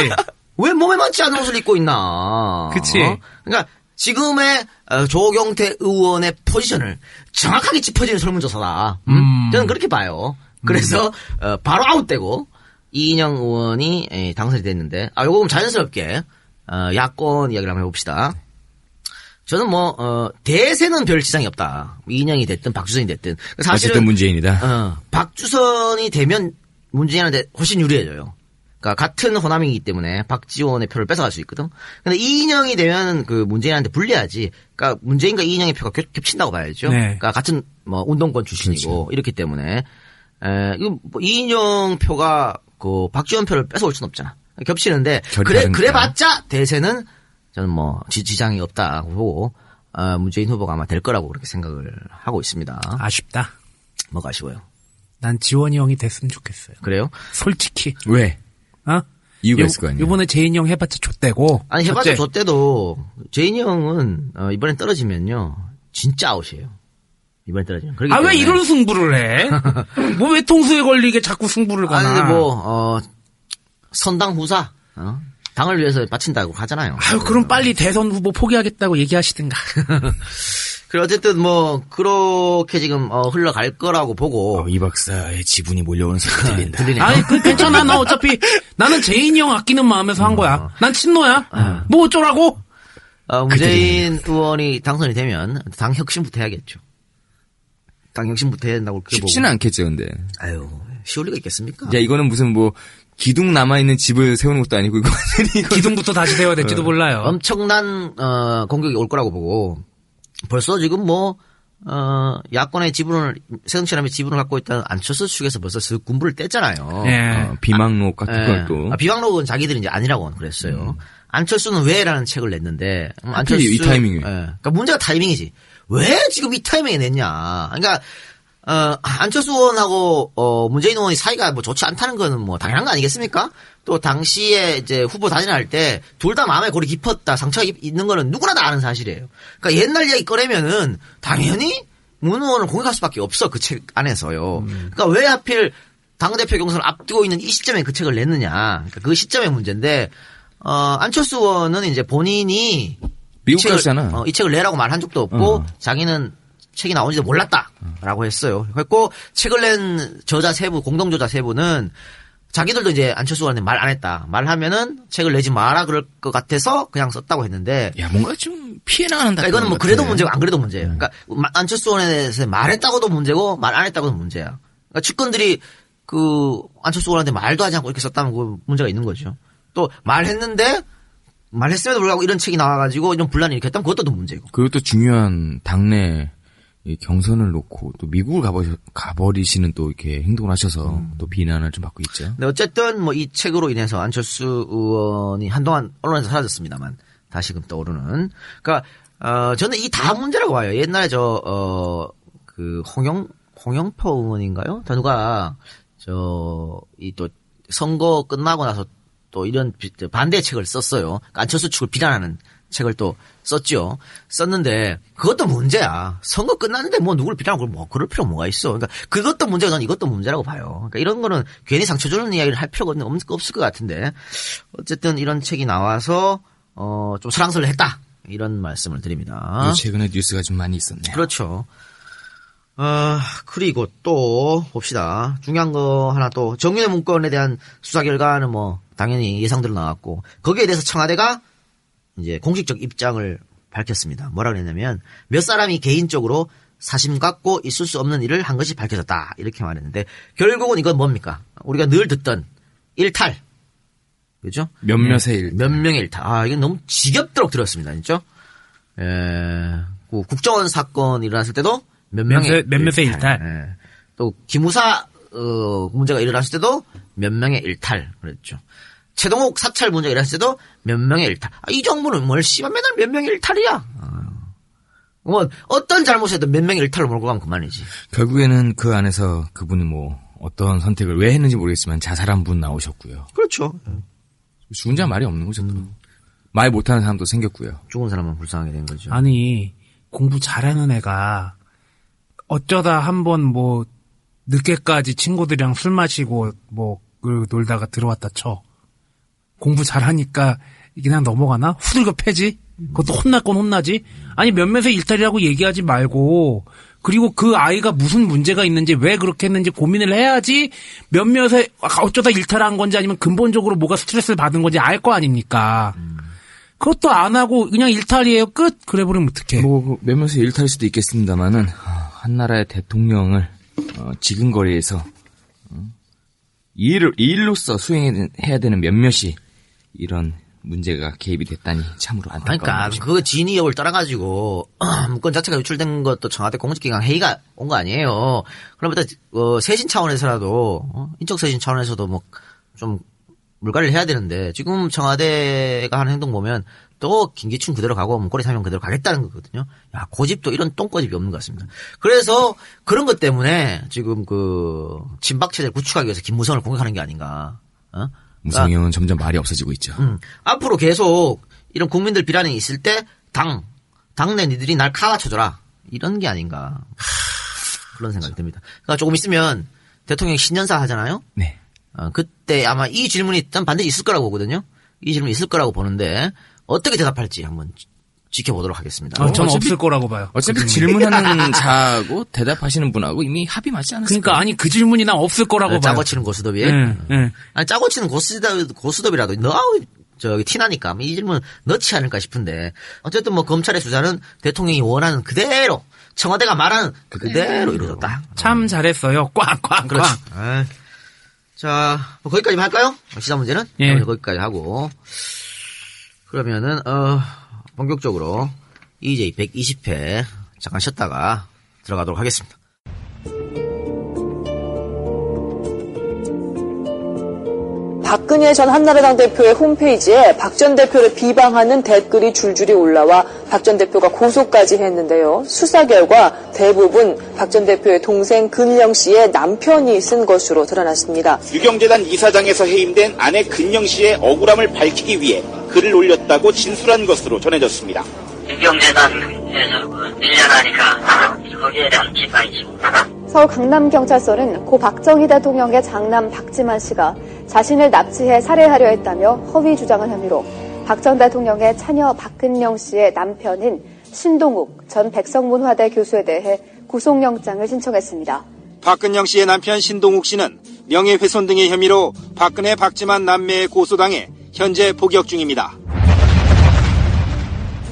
Speaker 2: 왜 몸에 맞지 않는 옷을 입고 있나.
Speaker 4: 그치.
Speaker 2: 어? 그러니까, 지금의 어, 조경태 의원의 포지션을 정확하게 짚어지는 설문조사다. 음?
Speaker 4: 음.
Speaker 2: 저는 그렇게 봐요. 그래서, 어, 바로 아웃되고, 이인영 의원이 에, 당선이 됐는데, 아, 요거 그럼 자연스럽게, 어, 야권 이야기를 한번 해봅시다. 저는 뭐, 어, 대세는 별 지장이 없다. 이인영이 됐든 박주선이 됐든. 사실은,
Speaker 3: 어쨌든 문재인이다.
Speaker 2: 어, 박주선이 되면 문재인한테 훨씬 유리해져요. 그러니까 같은 호남이기 때문에 박지원의 표를 뺏어갈 수 있거든. 근데 이인영이 되면 그 문재인한테 불리하지. 그러니까 문재인과 이인영의 표가 겹, 겹친다고 봐야죠.
Speaker 4: 네.
Speaker 2: 그러니까 같은 뭐 운동권 출신이고 이렇기 때문에 에, 뭐 이인영 표가 그 박지원 표를 뺏어올 수는 없잖아. 겹치는데 그래
Speaker 3: 다르니까.
Speaker 2: 그래봤자 대세는 저는 뭐 지, 지장이 없다고 보고 어, 문재인 후보가 아마 될 거라고 그렇게 생각을 하고 있습니다.
Speaker 4: 아쉽다.
Speaker 2: 뭐가 아쉬워요?
Speaker 4: 난 지원이 형이 됐으면 좋겠어요.
Speaker 2: 그래요?
Speaker 4: 솔직히.
Speaker 3: 왜?
Speaker 4: 어?
Speaker 3: 이유가
Speaker 4: 요-
Speaker 3: 있을 거 아니야.
Speaker 4: 요번에 재인 형 해봤자 좆되고.
Speaker 2: 아니 해봤자 때도 재인이 형은 어, 이번엔 떨어지면요 진짜 아웃이에요. 이번에 떨어지면.
Speaker 4: 아, 왜
Speaker 2: 때문에.
Speaker 4: 이런 승부를 해? [laughs] 뭐왜 통수에 걸리게 자꾸 승부를 가나?
Speaker 2: 아니 뭐 어, 선당 후사 어? 당을 위해서 바친다고 하잖아요.
Speaker 4: 아유, 그럼 빨리 대선 후보 포기하겠다고 얘기하시든가. [laughs]
Speaker 2: 그래 어쨌든 뭐 그렇게 지금 어, 흘러갈 거라고 보고
Speaker 3: 이 박사의 지분이 몰려오는 소리 들린다.
Speaker 2: 들리네요.
Speaker 4: 아니, 그 괜찮아. 나 어차피 나는 재인이 형 아끼는 마음에서 한 거야. 난 친노야. 뭐 어쩌라고?
Speaker 2: 어, 문재인 의원이 당선이 되면 당 혁신부터 해야겠죠. 당 혁신부터 해야 된다고
Speaker 3: 쉽지는 않겠죠, 근데.
Speaker 2: 아유 쉬울 리가 있겠습니까?
Speaker 3: 야, 이거는 무슨 뭐, 기둥 남아있는 집을 세우는 것도 아니고, 이거. [laughs]
Speaker 4: 기둥부터 다시 세워야 될지도 몰라요.
Speaker 2: 엄청난 어, 공격이 올 거라고 보고 벌써 지금 뭐 어, 야권의 지분을 새정치라면 지분을 갖고 있다는 안철수 측에서 벌써 그 군부를 뗐잖아요.
Speaker 4: 예.
Speaker 3: 어, 비망록 같은
Speaker 2: 예.
Speaker 3: 걸 또.
Speaker 2: 아, 비방록은 자기들이 이제 아니라고 그랬어요. 안철수는 왜라는 책을 냈는데 음,
Speaker 3: 하필 이 타이밍에.
Speaker 2: 예. 그러니까 문제가 타이밍이지. 왜 지금 이 타이밍에 냈냐? 그러니까 어, 안철수 의원하고 어, 문재인 의원이 사이가 뭐 좋지 않다는 거는 뭐 당연한 거 아니겠습니까? 또 당시에 이제 후보 단일할 때 둘 다 마음에 골이 깊었다 상처가 있- 있는 거는 누구나 다 아는 사실이에요. 그러니까 옛날 이야기 꺼내면은 당연히 문 의원을 공격할 수밖에 없어 그 책 안에서요. 그러니까 왜 하필 당 대표 경선을 앞두고 있는 이 시점에 그 책을 냈느냐. 그러니까 그 시점의 문제인데 어, 안철수 의원은 이제 본인이
Speaker 3: 미국
Speaker 2: 이 책을,
Speaker 3: 갔잖아.
Speaker 2: 어, 이 책을 내라고 말한 적도 없고
Speaker 3: 어.
Speaker 2: 자기는 책이 나온지도 몰랐다라고 했어요. 그랬고 책을 낸 저자 세 분, 공동 저자 세 분은 자기들도 이제 안철수 의원한테 말 안 했다. 말하면은 책을 내지 마라 그럴 것 같아서 그냥 썼다고 했는데
Speaker 3: 야 뭔가 좀 피해 나가는다.
Speaker 2: 그러니까 이거는 뭐 그래도. 문제고 안 그래도 문제예요.
Speaker 3: 네.
Speaker 2: 그러니까 마- 안철수 의원에 대해서 말했다고도 문제고 말 안 했다고도 문제야. 그러니까 측근들이 그 안철수 의원한테 말도 하지 않고 이렇게 썼다면 그 문제가 있는 거죠. 또 말했는데 말했음에도 불구하고 이런 책이 나와가지고 이런 분란이 일으켰다면 그것도 또 문제고.
Speaker 3: 또 중요한 당내 이 경선을 놓고 또 미국을 가버, 가버리시는 또 이렇게 행동을 하셔서
Speaker 2: 음.
Speaker 3: 또 비난을 좀 받고 있죠.
Speaker 2: 근데 어쨌든 뭐 이 책으로 인해서 안철수 의원이 한동안 언론에서 사라졌습니다만 다시금 떠오르는. 그러니까 어 저는 이 다 문제라고 봐요. 옛날에 저 어 그 홍영 홍영표 의원인가요? 다 누가 저 이 또 선거 끝나고 나서 또 이런 비- 저 반대 책을 썼어요. 그러니까 안철수 측을 비난하는 책을 또 썼죠. 썼는데 그것도 문제야. 선거 끝났는데 뭐 누구를 비난하고 뭐 그럴 필요 뭐가 있어. 그러니까 그것도 문제가 난 이것도 문제라고 봐요. 그러니까 이런 거는 괜히 상처 주는 이야기를 할 필요가 없, 없을 것 같은데 어쨌든 이런 책이 나와서 어 좀 사랑스를 했다 이런 말씀을 드립니다.
Speaker 3: 요 최근에 뉴스가 좀 많이 있었네요.
Speaker 2: 그렇죠. 아, 그리고 또 봅시다. 중요한 거 하나 또 정윤의 문건에 대한 수사 결과는 뭐 당연히 예상대로 나왔고 거기에 대해서 청와대가 이제 공식적 입장을 밝혔습니다. 뭐라 그랬냐면 몇 사람이 개인적으로 사심 갖고 있을 수 없는 일을 한 것이 밝혀졌다. 이렇게 말했는데 결국은 이건 뭡니까? 우리가 늘 듣던 일탈. 그죠?
Speaker 3: 몇몇의 일.
Speaker 2: 몇 명의 일탈. 아, 이게 너무 지겹도록 들었습니다. 진짜. 에, 그 국정원 사건 일어났을 때도 몇 명의
Speaker 4: 몇몇- 몇몇의 일탈.
Speaker 2: 예. 또 기무사 어, 문제가 일어났을 때도 몇 명의 일탈 그랬죠. 최동욱 사찰 일어났을 때도 몇 명의 일탈. 아, 이 정부는 뭘 씨발 맨날 몇 명의 일탈이야. 아. 뭐 어떤 잘못에도 몇 명의 일탈을 몰고 가면 그만이지.
Speaker 3: 결국에는 그 안에서 그분이 뭐 어떤 선택을 왜 했는지 모르겠지만 자살한 분 나오셨고요.
Speaker 2: 그렇죠.
Speaker 3: 죽은 자 말이 없는 거죠. 또. 말 못하는 사람도 생겼고요.
Speaker 2: 죽은 사람은 불쌍하게 된 거죠.
Speaker 4: 아니 공부 잘하는 애가 어쩌다 한 번 뭐 늦게까지 친구들이랑 술 마시고 뭐그 놀다가 들어왔다 쳐 공부 잘하니까 그냥 넘어가나? 후들겨 패지? 그것도 혼날 건 혼나지? 아니 몇몇의 일탈이라고 얘기하지 말고 그리고 그 아이가 무슨 문제가 있는지 왜 그렇게 했는지 고민을 해야지 몇몇의 어쩌다 일탈한 건지 아니면 근본적으로 뭐가 스트레스를 받은 건지 알 거 아닙니까? 그것도 안 하고 그냥 일탈이에요. 끝! 그래 버리면 어떡해?
Speaker 3: 뭐 몇몇의 일탈일 수도 있겠습니다만은 아, 한 나라의 대통령을 어, 지근거리에서 어, 이 일을 이 일로서 수행해야 되는 몇몇이 이런 문제가 개입이 됐다니 참으로 안타까운
Speaker 2: 그러니까
Speaker 3: 거죠.
Speaker 2: 그 진위협을 따라가지고 [clears throat] 문건 자체가 유출된 것도 청와대 공직기관 회의가 온 거 아니에요. 그러면 어, 세신 차원에서라도 어, 인적 세신 차원에서도 뭐 좀 물갈이를 해야 되는데 지금 청와대가 하는 행동 보면 또 김기춘 그대로 가고 문고리 사면 그대로 가겠다는 거거든요. 야 고집도 이런 똥고집이 없는 것 같습니다. 그래서 그런 것 때문에 지금 그 친박 체제를 구축하기 위해서 김무성을 공격하는 게 아닌가. 어?
Speaker 3: 무성이 형은 점점 말이 없어지고 있죠.
Speaker 2: 음, 앞으로 계속 이런 국민들 비난이 있을 때 당, 당내 니들이 날 카와쳐줘라. 이런 게 아닌가. 그런 생각이 듭니다. 그러니까 조금 있으면 대통령이 신년사 하잖아요.
Speaker 3: 네.
Speaker 2: 어, 그때 아마 이 질문이 좀 반드시 있을 거라고 보거든요. 이 질문이 있을 거라고 보는데 어떻게 대답할지 한번 지- 지켜보도록 하겠습니다.
Speaker 4: 아, 저는 없을 거라고 봐요.
Speaker 3: 어차피 질문하는 자하고 대답하시는 분하고 이미 합의 맞지 않았을까?
Speaker 4: 그러니까 아니 그 질문이 난 없을 거라고 봐요.
Speaker 2: 짜고 치는 고스톱이.
Speaker 4: 예, 예.
Speaker 2: 아니 짜고 치는 고스톱, 고스톱이라도 너무 저기 티나니까 이 질문 넣지 않을까 싶은데 어쨌든 뭐 검찰의 수사는 대통령이 원하는 그대로 청와대가 말하는 그대로 이루어졌다.
Speaker 4: 참 잘했어요. 꽝꽝꽝.
Speaker 2: 그렇지. 아, 자, 뭐 거기까지만 할까요? 시사 문제는
Speaker 4: 예.
Speaker 2: 네, 거기까지 하고 그러면은 어 본격적으로 EJ 120회 잠깐 쉬었다가 들어가도록 하겠습니다.
Speaker 8: 박근혜 전 한나라당 대표의 홈페이지에 박 전 대표를 비방하는 댓글이 줄줄이 올라와 박 전 대표가 고소까지 했는데요. 수사 결과 대부분 박 전 대표의 동생 근영 씨의 남편이 쓴 것으로 드러났습니다.
Speaker 9: 유경재단 이사장에서 해임된 아내 근영 씨의 억울함을 밝히기 위해 글을 올렸다고 진술한 것으로 전해졌습니다.
Speaker 10: 유경재단에서 그 밀려나니까 거기에 대한 비판이지.
Speaker 11: 서울 강남경찰서는 고 박정희 대통령의 장남 박지만 씨가 자신을 납치해 살해하려 했다며 허위 주장한 혐의로 박 전 대통령의 차녀 박근영 씨의 남편인 신동욱 전 백성문화대 교수에 대해 구속영장을 신청했습니다.
Speaker 9: 박근영 씨의 남편 신동욱 씨는 명예훼손 등의 혐의로 박근혜 박지만 남매의 고소당해 현재 복역 중입니다.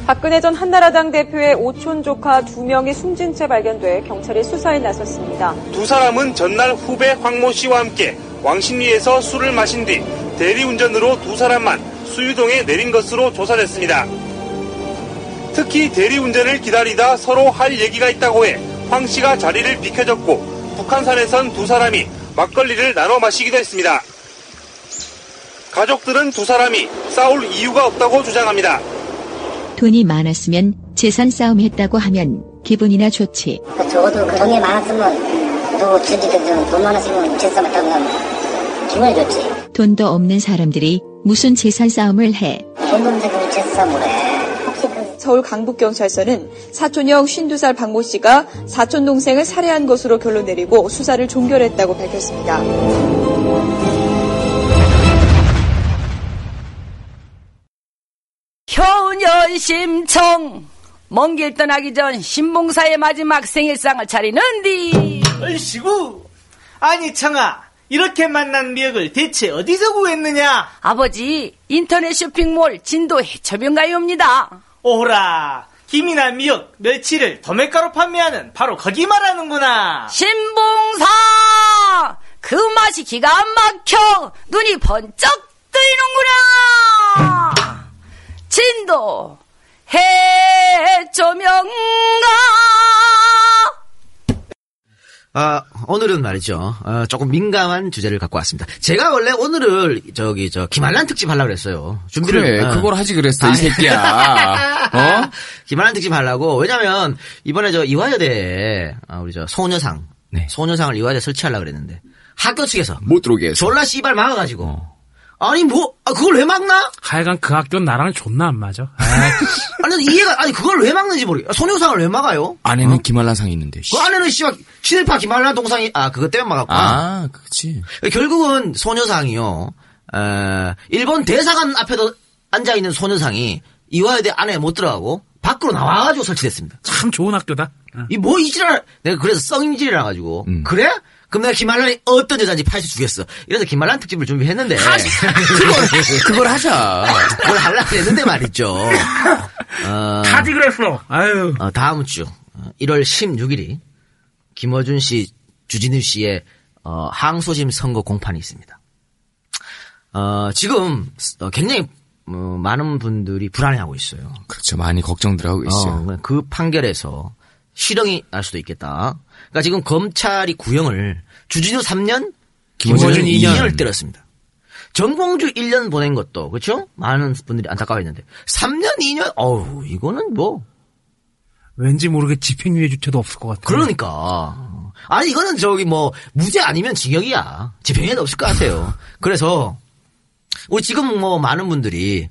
Speaker 8: 박근혜 전 한나라당 대표의 오촌 조카 두 명이 숨진 채 발견돼 경찰이 수사에 나섰습니다.
Speaker 12: 두 사람은 전날 후배 황모 씨와 함께 왕십리에서 술을 마신 뒤 대리운전으로 두 사람만 수유동에 내린 것으로 조사됐습니다. 특히 대리운전을 기다리다 서로 할 얘기가 있다고 해 황 씨가 자리를 비켜줬고 북한산에선 두 사람이 막걸리를 나눠 마시기도 했습니다. 가족들은 두 사람이 싸울 이유가 없다고 주장합니다.
Speaker 7: 돈이 많았으면 재산 싸움 했다고 하면 기분이나 좋지.
Speaker 13: 적어도 그 돈이 많았으면 누구 주지든 돈 많았으면 재산 했다고 하면 기분이 좋지.
Speaker 7: 돈도 없는 사람들이 무슨 재산 싸움을 해.
Speaker 13: 돈 없는 사람이 재산 뭐래.
Speaker 8: 서울 강북경찰서는 사촌형 52살 박모 씨가 사촌 동생을 살해한 것으로 결론 내리고 수사를 종결했다고 밝혔습니다.
Speaker 14: 효년심청. 먼 길 떠나기 전 신봉사의 마지막 생일상을 차리는디.
Speaker 15: 얼씨구! 아니 청아 이렇게 만난 미역을 대체 어디서 구했느냐?
Speaker 14: 아버지 인터넷 쇼핑몰 진도 해처병가요입니다.
Speaker 15: 오라 김이나 미역 멸치를 도매가로 판매하는 바로 거기 말하는구나.
Speaker 14: 신봉사! 그 맛이 기가 막혀! 눈이 번쩍 뜨이는구나 진도 해조명가
Speaker 2: 아, 오늘은 말이죠. 어, 조금 민감한 주제를 갖고 왔습니다. 제가 원래 오늘을 저기 저 김한란 특집 하려고 그랬어요. 준비를
Speaker 3: 그래,
Speaker 2: 어.
Speaker 3: 그걸 하지 그랬어, 이 새끼야. 어? [laughs]
Speaker 2: 김한란 특집 하려고 왜냐면 이번에 저 이화여대에 아, 우리 저 소녀상 소녀상을 이화여대 설치하려고 그랬는데 학교 측에서
Speaker 3: 못 들어오게 해서.
Speaker 2: 졸라 씨발 막아가지고 아니 뭐 아, 그걸 왜 막나?
Speaker 4: 하여간 그 학교는 나랑 존나 안 맞아. [laughs]
Speaker 2: 아니 이해가 아니 그걸 왜 막는지 모르겠어. 소녀상을 왜 막아요?
Speaker 3: 안에는 김한란상이 있는데. 씨.
Speaker 2: 그 안에는 씨발 친일파 김한란 동상이 아 그것 때문에 막았구나.
Speaker 3: 아, 그치.
Speaker 2: 결국은 소녀상이요. 어, 일본 대사관 앞에도 앉아 있는 소녀상이 이화여대 안에 못 들어가고 밖으로 나와가지고 설치됐습니다.
Speaker 4: 참 좋은 학교다.
Speaker 2: 이뭐 이지랄 내가 그래서 썩임질이라 가지고 그래? 그럼 내가 김한란이 어떤 여자인지 파헤쳐 주겠어. 이래서 김한란 특집을 준비했는데 [laughs]
Speaker 3: 그걸, 그걸 하자.
Speaker 2: 그걸 하려고 했는데 말이죠. 어,
Speaker 4: 다지 그랬어. 아유.
Speaker 2: 어, 다음 주 어, 1월 16일이 김어준 씨, 주진우 씨의 어, 항소심 선거 공판이 있습니다. 어, 지금 어, 굉장히 어, 많은 분들이 불안해하고 있어요.
Speaker 3: 그렇죠. 많이 걱정들 하고 있어요.
Speaker 2: 어, 그 판결에서 실형이 날 수도 있겠다. 그러니까 지금 검찰이 구형을 주진우 3년, 김어준
Speaker 3: 김어준
Speaker 2: 2년.
Speaker 3: 2년.
Speaker 2: 을 때렸습니다. 정봉주 1년 보낸 것도 그렇죠? 많은 분들이 안타까워했는데 3년, 2년, 어우 이거는 뭐
Speaker 4: 왠지 모르게 집행유예 주체도 없을 것 같아.
Speaker 2: 그러니까. 아니, 이거는 저기 뭐, 무죄 아니면 징역이야. 집행에도 없을 것 같아요. 그래서, 우리 지금 뭐, 많은 분들이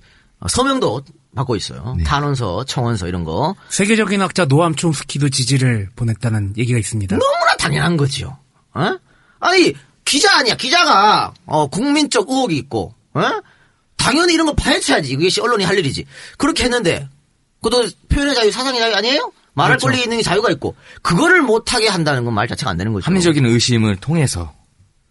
Speaker 2: 서명도 받고 있어요. 탄원서, 청원서 이런 거.
Speaker 4: 세계적인 학자 노암 촘스키도 지지를 보냈다는 얘기가 있습니다.
Speaker 2: 너무나 당연한 거지요. 어? 아니, 기자 아니야. 기자가, 어, 국민적 의혹이 있고, 어? 당연히 이런 거 파헤쳐야지. 이게 언론이 할 일이지. 그렇게 했는데, 그것도 표현의 자유, 사상의 자유 아니에요? 말할
Speaker 3: 그렇죠.
Speaker 2: 권리 있는 자유가 있고, 그거를 못하게 한다는 건 말 자체가 안 되는 거죠.
Speaker 3: 합리적인 의심을 통해서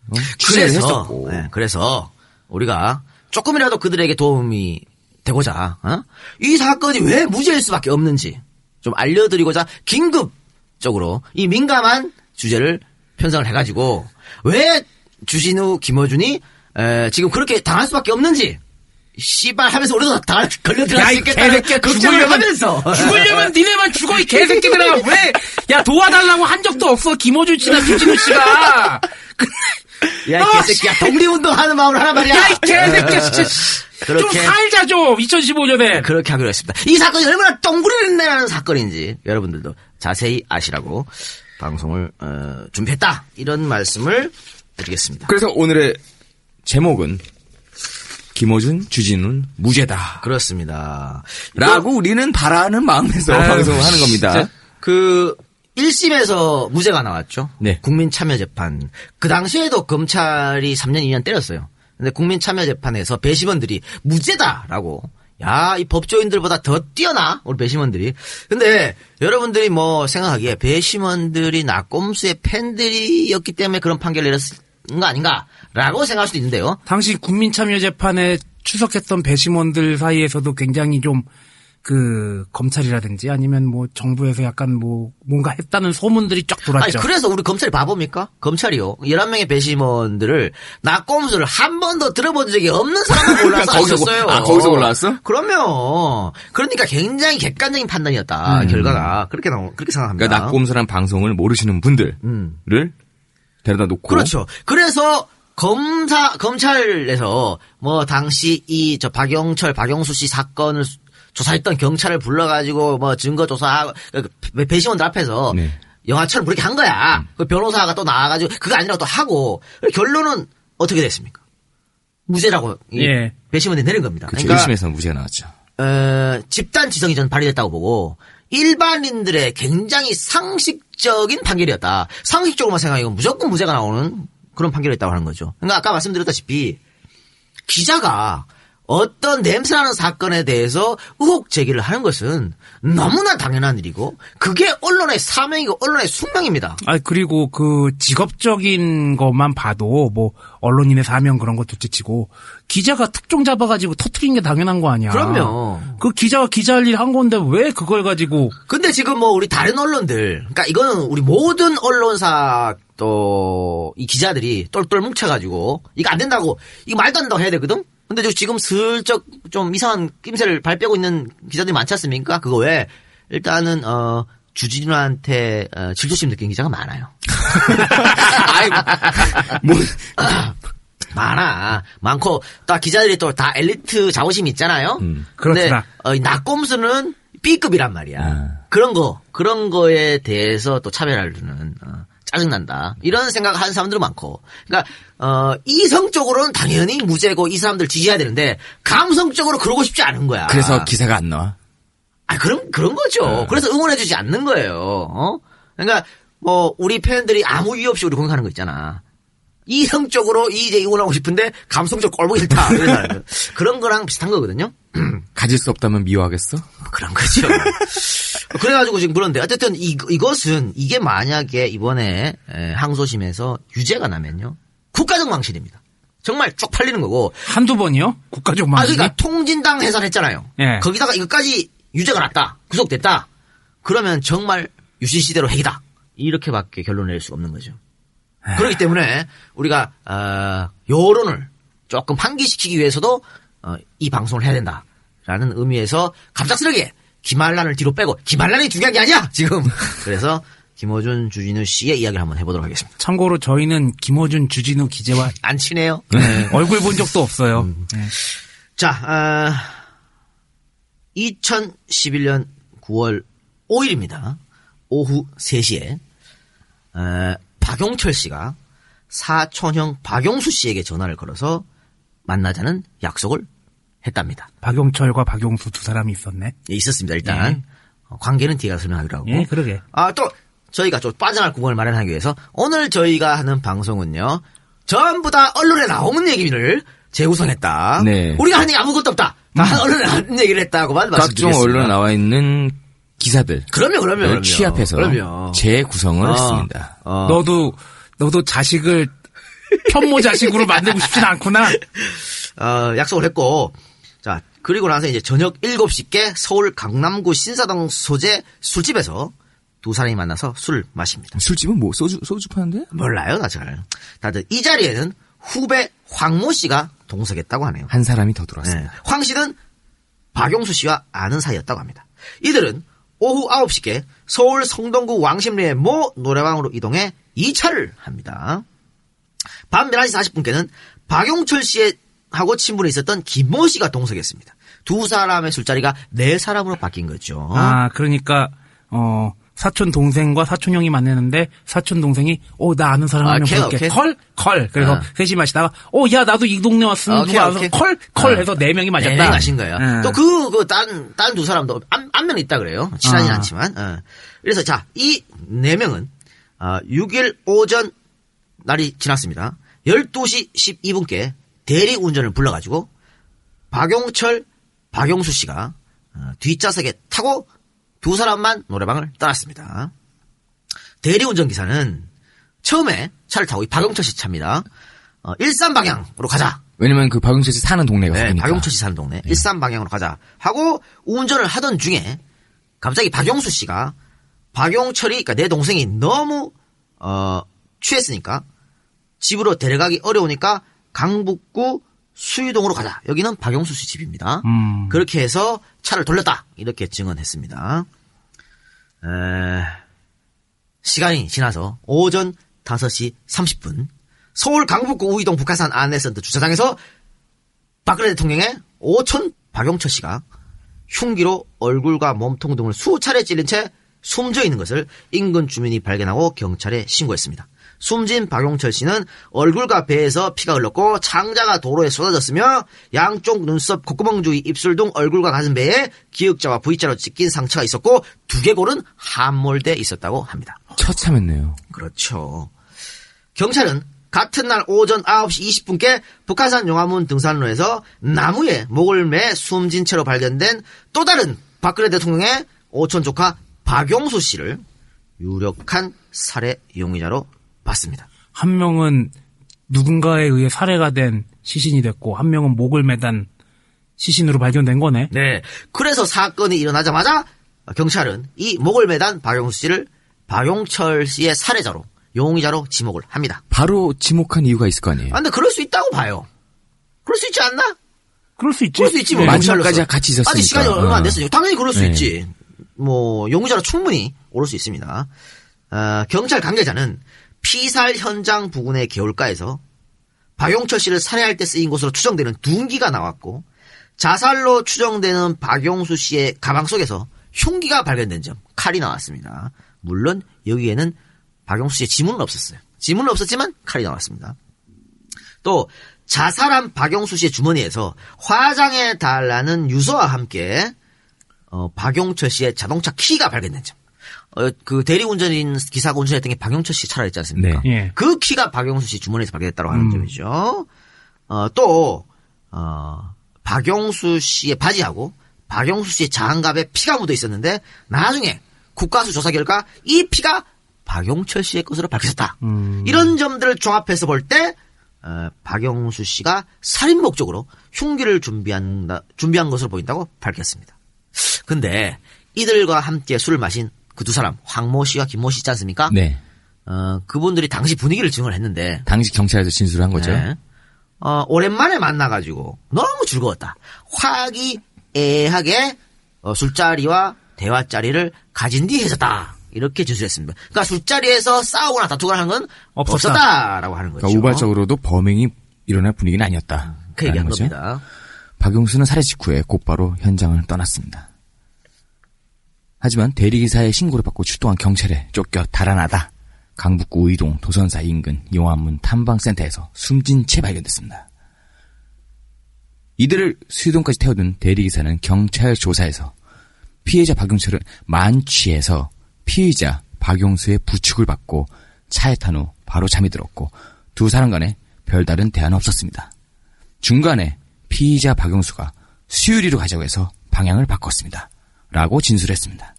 Speaker 3: 어?
Speaker 2: 그래서. 네, 그래서 우리가 조금이라도 그들에게 도움이 되고자 어? 이 사건이 왜 무죄일 수밖에 없는지 좀 알려드리고자 긴급적으로 이 민감한 주제를 편성을 해가지고 왜 주진우 김어준이 에, 지금 그렇게 당할 수밖에 없는지 씨발 하면서 우리도 다 걸려 들어갈
Speaker 4: 야,
Speaker 2: 수
Speaker 4: 개새끼야,
Speaker 2: 걱정을 하면서
Speaker 4: 죽으려면 니네만 죽어, 이 개새끼들아. [laughs] 왜? 야, 도와달라고 한 적도 없어, 김호준 씨나 주진우 씨가. [laughs]
Speaker 2: 야, 이
Speaker 4: 아,
Speaker 2: 개새끼야. 독립운동 하는 마음으로 하란 말이야.
Speaker 4: 야, 이 개새끼야, 진짜. [laughs] 좀
Speaker 2: 그렇게,
Speaker 4: 살자 좀, 2015년에.
Speaker 2: 그렇게 하기로 했습니다. 이 사건이 얼마나 똥구리를 내라는 사건인지 여러분들도 자세히 아시라고 방송을, 어, 준비했다. 이런 말씀을 드리겠습니다.
Speaker 3: 그래서 오늘의 제목은 김호준, 주진우는 무죄다.
Speaker 2: 그렇습니다.
Speaker 3: 라고 우리는 바라는 마음에서
Speaker 2: 아유,
Speaker 3: 방송을 하는 겁니다.
Speaker 2: 그 1심에서 무죄가 나왔죠.
Speaker 3: 네.
Speaker 2: 국민참여재판. 그 당시에도 검찰이 3년 2년 때렸어요. 근데 국민참여재판에서 배심원들이 무죄다라고. 야, 이 법조인들보다 더 뛰어나? 우리 배심원들이. 근데 여러분들이 뭐 생각하기에 배심원들이 나꼼수의 팬들이었기 때문에 그런 판결을 내렸을 거 아닌가라고 생각할 수도 있는데요.
Speaker 4: 당시 국민참여재판에 출석했던 배심원들 사이에서도 굉장히 좀, 그, 검찰이라든지 아니면 뭐 정부에서 약간 뭐, 뭔가 했다는 소문들이 쫙
Speaker 2: 아니,
Speaker 4: 돌았죠.
Speaker 2: 그래서 우리 검찰이 바보입니까? 검찰이요. 11명의 배심원들을 낙검수를 한 번도 들어본 적이 없는 사람을 [laughs] 골라서
Speaker 3: 거기서. 고- 아, 거기서 골라왔어?
Speaker 2: 그러면. 그러니까 굉장히 객관적인 판단이었다.
Speaker 3: 음.
Speaker 2: 결과가. 그렇게 나오, 그렇게 생각합니다.
Speaker 3: 그러니까 낙곰수란 방송을 모르시는 분들을 데려다 놓고.
Speaker 2: 음. 그렇죠. 그래서 검사 검찰에서 뭐 당시 이 저 박영철 박영수 씨 사건을 수- 조사했던 경찰을 불러가지고 뭐 증거 조사하고 그 배심원들 앞에서
Speaker 3: 네.
Speaker 2: 영화처럼 그렇게 한 거야. 그 변호사가 또 나와가지고 그거 아니라고 또 하고 결론은 어떻게 됐습니까? 무죄라고 이
Speaker 4: 예.
Speaker 2: 배심원들이 내린 겁니다.
Speaker 3: 그렇죠.
Speaker 2: 그러니까
Speaker 3: 1심에서 무죄가 나왔죠.
Speaker 2: 어, 집단 지성이 전 발휘됐다고 보고 일반인들의 굉장히 상식적인 판결이었다. 상식적으로만 생각하면 무조건 무죄가 나오는 그런 판결이었다고 하는 거죠. 그러니까 아까 말씀드렸다시피 기자가 어떤 냄새나는 사건에 대해서 의혹 제기를 하는 것은 너무나 당연한 일이고 그게 언론의 사명이고 언론의 숙명입니다.
Speaker 4: 아 그리고 그 직업적인 것만 봐도 뭐 언론인의 사명 그런 것 둘째치고 기자가 특종 잡아가지고 터트린 게 당연한 거 아니야.
Speaker 2: 그럼요.
Speaker 4: 그 기자가 기자 할 일 한 건데 왜 그걸 가지고
Speaker 2: 근데 지금 뭐 우리 다른 언론들, 그러니까 이거는 우리 모든 언론사 또 이 기자들이 똘똘 뭉쳐가지고 이거 안 된다고 이거 말도 안 된다고 해야 되거든. 근데 저 지금 슬쩍 좀 이상한 낌새를 발빼고 있는 기자들이 많지 않습니까? 그거 왜 일단은 어 주진우한테 어, 질투심 느낀 기자가 많아요. [laughs]
Speaker 3: 아이, 뭐, [laughs]
Speaker 2: 많아. 많고, 또 기자들이 또 다 엘리트 자부심이 있잖아요? 근데,
Speaker 4: 그렇구나.
Speaker 2: 어, 이 낙곰수는 B급이란 말이야.
Speaker 3: 아.
Speaker 2: 그런 거, 그런 거에 대해서 또 차별을 두는, 어, 짜증난다. 이런 생각 하는 사람들 많고. 그러니까, 어, 이성적으로는 당연히 무죄고 이 사람들 지지해야 되는데, 감성적으로 그러고 싶지 않은 거야.
Speaker 3: 그래서 기사가 안 나와.
Speaker 2: 아, 그런, 그런 거죠.
Speaker 3: 네.
Speaker 2: 그래서 응원해주지 않는 거예요. 어? 그러니까, 뭐, 우리 팬들이 아무 이유 없이 우리 공격하는 거 있잖아. 이성적으로 이제 응원하고 싶은데, 감성적 꼴보기 싫다. [laughs] 그런 거랑 비슷한 거거든요. [clears throat]
Speaker 3: 가질 수 없다면 미워하겠어?
Speaker 2: 그런 거죠. [laughs] 그래가지고 지금 물었는데, 어쨌든 이, 이것은, 이게 만약에 이번에 에, 항소심에서 유죄가 나면요. 국가적 망신입니다. 정말 쭉 팔리는 거고.
Speaker 4: 한두 번이요? 국가적
Speaker 2: 아,
Speaker 4: 망신이?
Speaker 2: 그러니까 통진당 해산했잖아요.
Speaker 4: 예.
Speaker 2: 거기다가 이것까지 유죄가 났다. 구속됐다. 그러면 정말 유신 시대로 핵이다. 이렇게밖에 결론을 낼 수가 없는 거죠. 그렇기 때문에 우리가 어, 여론을 조금 환기시키기 위해서도 어, 이 방송을 해야 된다 라는 의미에서 갑작스럽게 김한란을 뒤로 빼고 김한란이 중요한 게 아니야 지금. [laughs] 그래서 김호준 주진우 씨의 이야기를 한번 해보도록 하겠습니다.
Speaker 4: 참고로 저희는 김호준, 주진우 기재와
Speaker 2: 안 친해요.
Speaker 4: 네, 얼굴 본 적도 없어요.
Speaker 2: 음.
Speaker 4: 네.
Speaker 2: 자, 아, 2011년 9월 5일입니다. 오후 3시에 어, 박용철 씨가 사촌형 박용수 씨에게 전화를 걸어서 만나자는 약속을 했답니다.
Speaker 4: 박용철과 박용수 두 사람이 있었네.
Speaker 2: 예, 있었습니다. 일단 어, 관계는 뒤가 설명하기로 하고.
Speaker 4: 예, 그러게.
Speaker 2: 아, 또 저희가 좀 빠져나갈 구멍을 마련하기 위해서 오늘 저희가 하는 방송은요. 전부 다 언론에 나오는 얘기를 재구성했다.
Speaker 3: 네.
Speaker 2: 우리가 하는 얘기 아무것도 없다. 다 언론에 나오는 얘기를 했다고만
Speaker 3: 각종
Speaker 2: 말씀드리겠습니다.
Speaker 3: 언론에 나와 있는 기사들.
Speaker 2: 그럼요, 그럼요, 그럼요.
Speaker 3: 취합해서
Speaker 2: 그럼요.
Speaker 3: 재구성을
Speaker 2: 어,
Speaker 3: 했습니다.
Speaker 2: 어.
Speaker 4: 너도 너도 자식을 편모 자식으로 만들고 싶진 않구나. [laughs]
Speaker 2: 어, 약속을 했고, 자, 그리고 나서 이제 저녁 7시께 서울 강남구 신사동 소재 술집에서 두 사람이 만나서 술을 마십니다.
Speaker 3: 술집은 뭐 소주 소주 파는데?
Speaker 2: 몰라요, 나 잘. 다들 이 자리에는 후배 황모 씨가 동석했다고 하네요.
Speaker 3: 한 사람이 더 들어왔습니다.
Speaker 2: 네. 황 씨는 박용수 씨와 아는 사이였다고 합니다. 이들은 오후 9시께 서울 성동구 왕십리의 모 노래방으로 이동해 2차를 합니다. 밤 11시 40분께는 박용철 씨의 하고 친분이 있었던 김모 씨가 동석했습니다. 두 사람의 술자리가 네 사람으로 바뀐 거죠.
Speaker 4: 아, 그러니까, 어, 사촌 동생과 사촌 형이 만나는데 사촌 동생이 어나 아는 사람
Speaker 2: 아,
Speaker 4: 한명
Speaker 2: 오케이,
Speaker 4: 볼게
Speaker 2: 오케이.
Speaker 4: 컬컬 그래서
Speaker 2: 아.
Speaker 4: 셋이 마시다가 어야 나도 이 동네 왔으면
Speaker 2: 아,
Speaker 4: 누가 와서. 컬컬
Speaker 2: 아.
Speaker 4: 해서 네 명이 마셨다.
Speaker 2: 네 마신 거예요.
Speaker 4: 음.
Speaker 2: 또 그, 그, 딴, 딴 두 사람도 안, 안면 있다 그래요. 친하진
Speaker 4: 아.
Speaker 2: 않지만. 어. 그래서 자, 이 네 명은, 아, 6일 오전 날이 지났습니다. 12시 12분께 대리 운전을 불러가지고 박용철, 박용수 씨가 어, 뒷좌석에 타고 두 사람만 노래방을 떠났습니다. 대리운전 기사는 처음에 차를 타고 이 박용철 씨 차입니다. 어, 일산 방향으로 가자.
Speaker 3: 왜냐면 그 박용철 씨 사는 동네가
Speaker 2: 네,
Speaker 3: 거기니까.
Speaker 2: 박용철 씨 사는 동네. 일산 방향으로 가자. 하고 운전을 하던 중에 갑자기 박용수 씨가 박용철이, 그러니까 내 동생이 너무, 어, 취했으니까 집으로 데려가기 어려우니까 강북구 수유동으로 가자. 여기는 박용수 씨 집입니다.
Speaker 4: 음.
Speaker 2: 그렇게 해서 차를 돌렸다. 이렇게 증언했습니다. 에, 시간이 지나서 오전 5시 30분 서울 강북구 우이동 북한산 안내센터 주차장에서 박근혜 대통령의 오촌 박용철 씨가 흉기로 얼굴과 몸통 등을 수차례 찔린 채 숨져 있는 것을 인근 주민이 발견하고 경찰에 신고했습니다. 숨진 박용철 씨는 얼굴과 배에서 피가 흘렀고 창자가 도로에 쏟아졌으며 양쪽 눈썹, 콧구멍 주위, 입술 등 얼굴과 가슴 배에 기역자와 V자로 찍힌 상처가 있었고 두개골은 함몰돼 있었다고 합니다.
Speaker 3: 처참했네요.
Speaker 2: 그렇죠. 경찰은 같은 날 오전 9시 20분께 북한산 용화문 등산로에서 나무에 목을 매 숨진 채로 발견된 또 다른 박근혜 대통령의 오촌 조카 박용수 씨를 유력한 살해 용의자로 봤습니다.
Speaker 4: 한 명은 누군가에 의해 살해가 된 시신이 됐고 한 명은 목을 매단 시신으로 발견된 거네.
Speaker 2: 네. 그래서 사건이 일어나자마자 경찰은 이 목을 매단 박용수 씨를 박용철 씨의 살해자로 용의자로 지목을 합니다.
Speaker 3: 바로 지목한 이유가 있을 거 아니에요.
Speaker 2: 아, 근데 그럴 수 있다고 봐요. 그럴 수 있지 않나?
Speaker 4: 그럴 수 있지.
Speaker 2: 그럴 수 있지, 뭐.
Speaker 3: 네. 마지막까지 같이 있었으니까.
Speaker 2: 아직 시간이 얼마 안
Speaker 3: 어.
Speaker 2: 됐으니까. 당연히 그럴 수
Speaker 3: 네.
Speaker 2: 있지. 뭐, 용의자로 충분히 오를 수 있습니다. 어, 경찰 관계자는 피살 현장 부근의 개울가에서 박용철 씨를 살해할 때 쓰인 것으로 추정되는 둔기가 나왔고, 자살로 추정되는 박용수 씨의 가방 속에서 흉기가 발견된 점, 칼이 나왔습니다. 물론 여기에는 박용수 씨의 지문은 없었어요. 지문은 없었지만 칼이 나왔습니다. 또 자살한 박용수 씨의 주머니에서 화장해 달라는 유서와 함께 어, 박용철 씨의 자동차 키가 발견된 점. 어, 그 대리운전인 기사가 운전했던 게 박용철 씨 차라 했지 않습니까?
Speaker 4: 네. 예.
Speaker 2: 그 키가 박용수 씨 주머니에서 발견됐다고 하는
Speaker 4: 음.
Speaker 2: 점이죠. 어, 또 어, 박용수 씨의 바지하고 박용수 씨의 장갑에 피가 묻어 있었는데 나중에 국가수 조사 결과 이 피가 박용철 씨의 것으로 밝혀졌다.
Speaker 4: 음.
Speaker 2: 이런 점들을 종합해서 볼 때 어, 박용수 씨가 살인 목적으로 흉기를 준비한 준비한 것으로 보인다고 밝혔습니다. 근데 이들과 함께 술을 마신 그 두 사람 황모 씨와 김모 씨 있지 않습니까?
Speaker 3: 네.
Speaker 2: 어, 그분들이 당시 분위기를 증언했는데
Speaker 3: 당시 경찰에서 진술한 거죠.
Speaker 2: 네. 어, 오랜만에 만나가지고 너무 즐거웠다. 화기애애하게 어, 술자리와 대화자리를 가진 뒤 헤어졌다. 이렇게 진술했습니다. 그러니까 술자리에서 싸우거나 다투거나 하는 건
Speaker 4: 없었다.
Speaker 2: 없었다라고 하는 거죠.
Speaker 3: 그러니까 우발적으로도 범행이 일어날 분위기는 아니었다.
Speaker 2: 그 얘기한
Speaker 3: 거죠.
Speaker 2: 겁니다.
Speaker 3: 박용수는 살해 직후에 곧바로 현장을 떠났습니다. 하지만 대리기사의 신고를 받고 출동한 경찰에 쫓겨 달아나다 강북구 의동 도선사 인근 용암문 탐방센터에서 숨진 채 발견됐습니다. 이들을 수유동까지 태워둔 대리기사는 경찰 조사에서 피해자 박용철은 만취해서 피의자 박용수의 부축을 받고 차에 탄 후 바로 잠이 들었고 두 사람 간에 별다른 대화는 없었습니다. 중간에 피의자 박용수가 수유리로 가자고 해서 방향을 바꿨습니다. 라고 진술했습니다.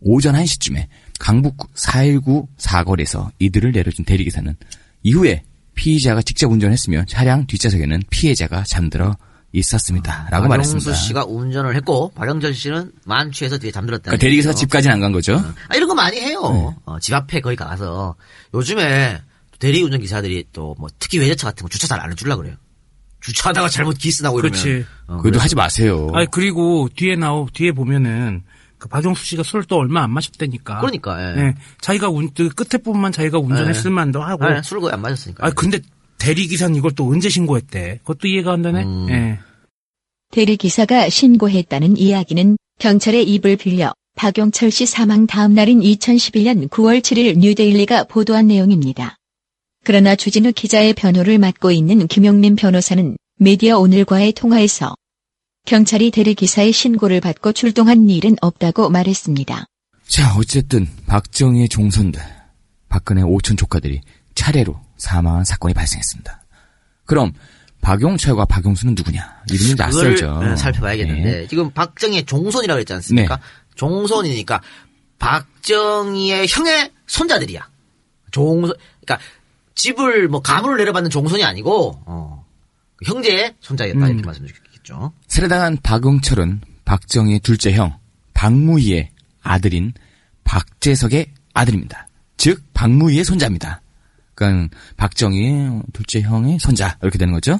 Speaker 3: 오전 1시쯤에 강북 419 사거리에서 이들을 내려준 대리기사는 이후에 피의자가 직접 운전했으며 차량 뒷좌석에는 피해자가 잠들어 있었습니다. 라고
Speaker 2: 박영수
Speaker 3: 말했습니다.
Speaker 2: 씨가 운전을 했고 박영철 씨는 만취해서 뒤에 잠들었다.
Speaker 3: 그러니까 대리기사가 집까지는 안 간 거죠.
Speaker 2: 아, 이런 거 많이 해요. 어, 집 앞에 거기 가서 요즘에 대리운전 기사들이 또 뭐 특히 외제차 같은 거 주차 잘 안 해주려 그래요. 주차하다가 잘못 기스 나고 이러면
Speaker 4: 그렇지.
Speaker 2: 어,
Speaker 3: 그래도 하지 마세요.
Speaker 4: 아니 그리고 뒤에 나오 뒤에 보면은 그 박용수 씨가 술을 또 얼마 안 마셨다니까.
Speaker 2: 그러니까, 예.
Speaker 4: 네, 자기가 운, 그 끝에 부분만 자기가 운전했을
Speaker 2: 예.
Speaker 4: 만도 하고.
Speaker 2: 네, 술 거의 안 마셨으니까.
Speaker 4: 아 근데 대리기사는 이걸 또 언제 신고했대? 그것도 이해가 안 되네.
Speaker 2: 음.
Speaker 4: 예.
Speaker 7: 대리기사가 신고했다는 이야기는 경찰의 입을 빌려 박용철 씨 사망 다음 날인 2011년 9월 7일 뉴데일리가 보도한 내용입니다. 그러나 주진우 기자의 변호를 맡고 있는 김용민 변호사는 미디어 오늘과의 통화에서 경찰이 대리기사의 신고를 받고 출동한 일은 없다고 말했습니다.
Speaker 3: 자, 어쨌든 박정희의 종손들, 박근혜 오촌 조카들이 차례로 사망한 사건이 발생했습니다. 그럼 박용철과 박용수는 누구냐? 이름이 낯설죠.
Speaker 2: 네, 살펴봐야겠는데
Speaker 3: 네.
Speaker 2: 지금 박정희의 종손이라고 그랬지 않습니까?
Speaker 3: 네.
Speaker 2: 종손이니까 박정희의 형의 손자들이야. 종손, 그러니까 집을 뭐 가문을 내려받는 종손이 아니고 어, 형제의 손자였다
Speaker 3: 음.
Speaker 2: 이렇게 말씀드리겠죠.
Speaker 3: 살해당한 박용철은 박정희의 둘째 형 박무희의 아들인 박재석의 아들입니다. 즉 박무희의 손자입니다. 그러니까 박정희의 둘째 형의 손자 이렇게 되는 거죠.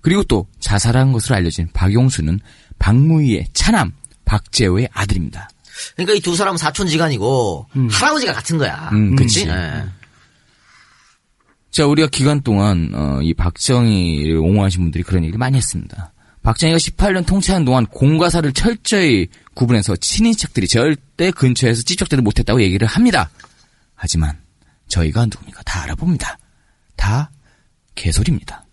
Speaker 3: 그리고 또 자살한 것으로 알려진 박용수는 박무희의 차남 박재호의 아들입니다.
Speaker 2: 그러니까 이 두 사람은 사촌지간이고 할아버지가 같은 거야.
Speaker 3: 음, 그치.
Speaker 2: 네.
Speaker 3: 자, 우리가 기간 동안 어, 이 박정희를 옹호하신 분들이 그런 얘기를 많이 했습니다. 박정희가 18년 통치하는 동안 공과사를 철저히 구분해서 친인척들이 절대 근처에서 찝적대도 못했다고 얘기를 합니다. 하지만 저희가 누굽니까? 다 알아봅니다. 다 개소리입니다.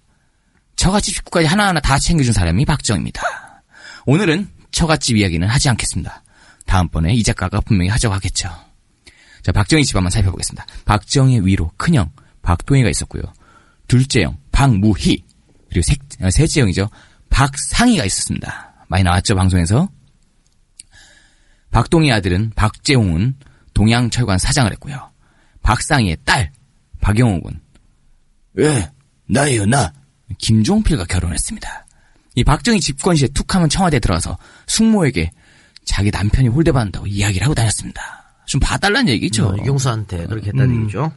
Speaker 3: 처갓집 식구까지 하나하나 다 챙겨준 사람이 박정희입니다. 오늘은 처갓집 이야기는 하지 않겠습니다. 다음번에 이 작가가 분명히 하자고 하겠죠. 자, 박정희 집 한번 살펴보겠습니다. 박정희 위로 큰형 박동희가 있었고요. 둘째 형 박무희 그리고 셋, 어, 셋째 형이죠. 박상희가 있었습니다. 많이 나왔죠 방송에서. 박동희 아들은 박재홍은 동양철관 사장을 했고요. 박상희의 딸 박영옥은 예 나예요 나 김종필과 결혼했습니다. 이 박정희 집권 시에 툭하면 청와대에 들어가서 숙모에게 자기 남편이 홀대받는다고 이야기를 하고 다녔습니다. 좀 봐달라는 얘기죠.
Speaker 2: 어, 이경수한테 그렇게 했다는 얘기죠.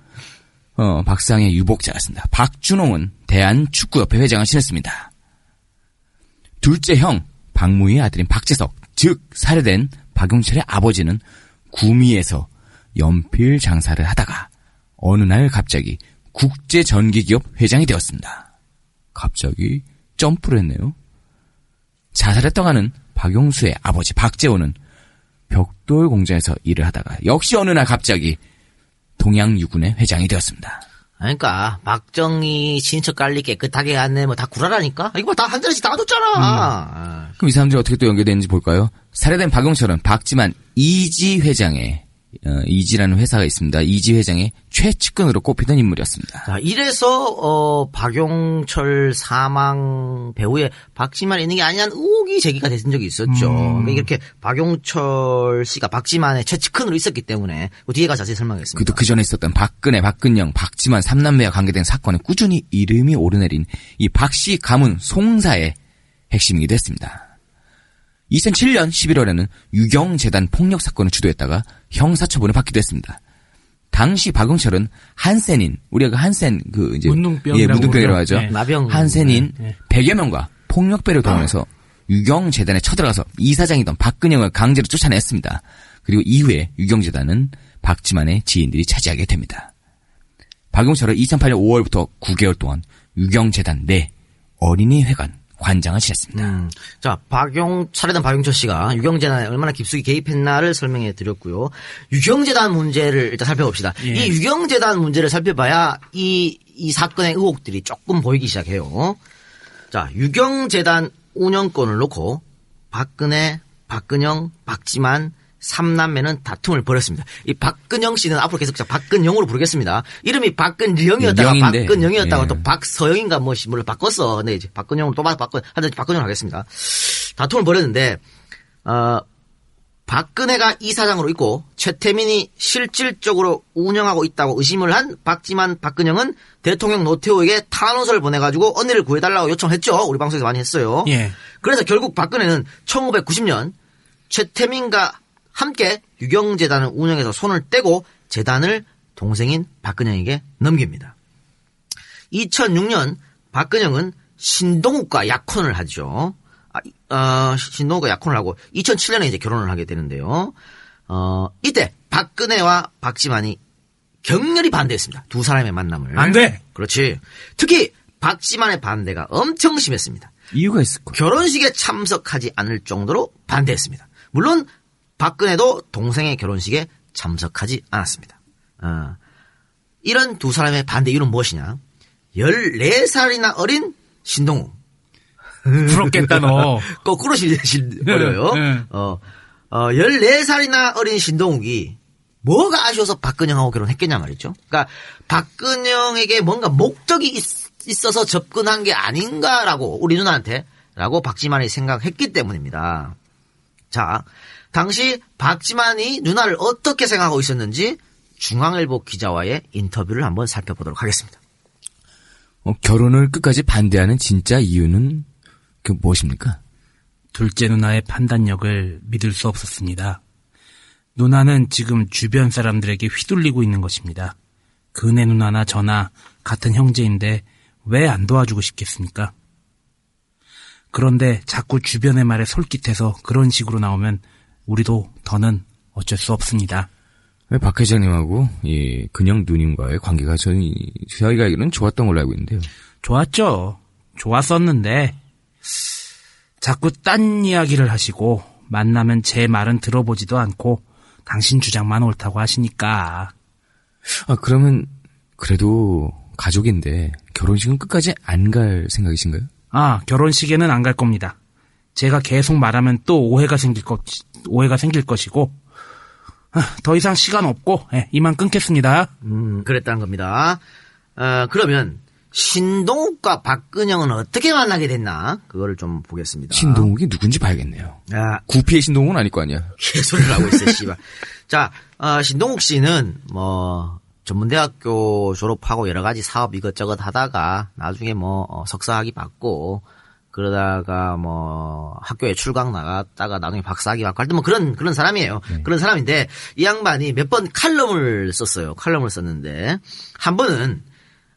Speaker 3: 어, 박상의 유복자였습니다. 박준홍은 대한축구협회 회장을 지냈습니다. 둘째 형 박무희의 아들인 박재석, 즉 살해된 박용철의 아버지는 구미에서 연필 장사를 하다가 어느 날 갑자기 국제전기기업 회장이 되었습니다. 갑자기 점프를 했네요. 자살했다고 하는 박용수의 아버지 박재호는 벽돌 공장에서 일을 하다가 역시 어느 날 갑자기 동양유군의 회장이 되었습니다.
Speaker 2: 그러니까 박정희 친척 관리 깨끗하게 안내 뭐 다 구라라니까. 이거 다한 잔씩 다 줬잖아.
Speaker 3: 그럼 이 사람들이 어떻게 또 연결되는지 볼까요? 살해된 박용철은 박지만 EG 회장의 어, EG라는 회사가 있습니다. EG 회장의 최측근으로 꼽히던 인물이었습니다.
Speaker 2: 자, 이래서 어 박용철 사망 배후에 박지만이 있는 게 아니냐는 의혹이 제기가 된 적이 있었죠.
Speaker 3: 음.
Speaker 2: 그러니까 이렇게 박용철 씨가 박지만의 최측근으로 있었기 때문에 그 뒤에가 자세히 설명하겠습니다.
Speaker 3: 그도 그 전에 있었던 박근혜, 박근령, 박지만 삼남매와 관계된 사건에 꾸준히 이름이 오르내린 이 박 씨 가문 송사의 핵심이기도 했습니다. 2007년 11월에는 유경재단 폭력 사건을 주도했다가 형사처분을 받기도 했습니다. 당시 박용철은 한센인 우리가 그 한센 그 이제
Speaker 4: 문둥병이라고
Speaker 3: 예, 문둥병이라고. 하죠.
Speaker 4: 네.
Speaker 2: 나병.
Speaker 3: 한센인
Speaker 4: 네, 네.
Speaker 3: 100여 명과 폭력배를 동원해서 유경 재단에 쳐들어가서 이사장이던 박근영을 강제로 쫓아냈습니다. 그리고 이후에 유경 재단은 박지만의 지인들이 차지하게 됩니다. 박용철은 2008년 5월부터 9개월 동안 유경 재단 내 어린이 회관 관장을 지냈습니다.
Speaker 2: 음. 자, 박용, 살해된 박용철 씨가 유경재단에 얼마나 깊숙이 개입했나를 설명해 드렸고요. 유경재단 문제를 일단 살펴봅시다.
Speaker 4: 예.
Speaker 2: 이 유경재단 문제를 살펴봐야 이, 이 사건의 의혹들이 조금 보이기 시작해요. 자, 유경재단 운영권을 놓고 박근혜, 박근영, 박지만, 삼남매는 다툼을 벌였습니다. 이 박근영 씨는 앞으로 계속 자 박근영으로 부르겠습니다. 이름이 박근영이었다가. 박근영이었다가
Speaker 3: 예.
Speaker 2: 또 박서영인가 뭐 물론 바꿨어. 근데 이제 박근영으로 또 바꿔 하여튼 박근영 하겠습니다. 다툼을 벌였는데 어 박근혜가 이사장으로 있고 최태민이 실질적으로 운영하고 있다고 의심을 한 박지만 박근영은 대통령 노태우에게 탄원서를 보내가지고 언니를 구해달라고 요청했죠. 우리 방송에서 많이 했어요.
Speaker 4: 예.
Speaker 2: 그래서 결국 박근혜는 1990년 최태민과 함께 유경재단을 운영해서 손을 떼고 재단을 동생인 박근영에게 넘깁니다. 2006년 박근영은 신동욱과 약혼을 하죠. 아, 이- 어, 신동욱과 약혼을 하고 2007년에 이제 결혼을 하게 되는데요. 어, 이때 박근혜와 박지만이 격렬히 반대했습니다. 두 사람의 만남을.
Speaker 4: 안 돼!
Speaker 2: 그렇지. 특히 박지만의 반대가 엄청 심했습니다.
Speaker 3: 이유가 있을 거예요.
Speaker 2: 결혼식에 참석하지 않을 정도로 반대했습니다. 물론 박근혜도 동생의 결혼식에 참석하지 않았습니다. 어, 이런 두 사람의 반대 이유는 무엇이냐? 14살이나 어린 신동욱.
Speaker 4: 부럽겠다, 너. [laughs]
Speaker 2: 거꾸로 실려버려요.
Speaker 4: 네.
Speaker 2: 어, 어, 14살이나 어린 신동욱이 뭐가 아쉬워서 박근영하고 결혼했겠냐 말이죠. 그러니까 박근영에게 뭔가 목적이 있, 어서 접근한 게 아닌가라고 우리 누나한테 라고 박지만이 생각했기 때문입니다. 자, 당시 박지만이 누나를 어떻게 생각하고 있었는지 중앙일보 기자와의 인터뷰를 한번 살펴보도록 하겠습니다.
Speaker 3: 어, 결혼을 끝까지 반대하는 진짜 이유는 그 무엇입니까?
Speaker 4: 둘째 누나의 판단력을 믿을 수 없었습니다. 누나는 지금 주변 사람들에게 휘둘리고 있는 것입니다. 그네 누나나 저나 같은 형제인데 왜 안 도와주고 싶겠습니까? 그런데 자꾸 주변의 말에 솔깃해서 그런 식으로 나오면 우리도 더는 어쩔 수 없습니다.
Speaker 3: 왜박 회장님하고 이 근영 누님과의 관계가 저희 저희가 알기로는 좋았던 걸로 알고 있는데요.
Speaker 4: 좋았죠. 좋았었는데 자꾸 딴 이야기를 하시고 만나면 제 말은 들어보지도 않고 당신 주장만 옳다고 하시니까
Speaker 3: 아 그러면 그래도 가족인데 결혼식은 끝까지 안 갈 생각이신가요?
Speaker 4: 아 결혼식에는 안 갈 겁니다. 제가 계속 말하면 또 오해가 생길 것 오해가 생길 것이고 아, 더 이상 시간 없고 예, 이만 끊겠습니다.
Speaker 2: 음, 그랬다는 겁니다. 어, 그러면 신동욱과 박근영은 어떻게 만나게 됐나? 그거를 좀 보겠습니다.
Speaker 3: 신동욱이 누군지 봐야겠네요.
Speaker 2: 아,
Speaker 3: 구피의 신동욱은 아닐 거 아니야. [laughs]
Speaker 2: 개소리를 하고 있어, 씨발. 자, 어, 신동욱 씨는 뭐 전문대학교 졸업하고 여러 가지 사업 이것저것 하다가 나중에 뭐 어, 석사학위 받고 그러다가 뭐 학교에 출강 나갔다가 나중에 박사학위 받고 할 때 뭐 그런 그런 사람이에요. 그런 사람인데 이 양반이 몇 번 칼럼을 썼어요. 칼럼을 썼는데 한 번은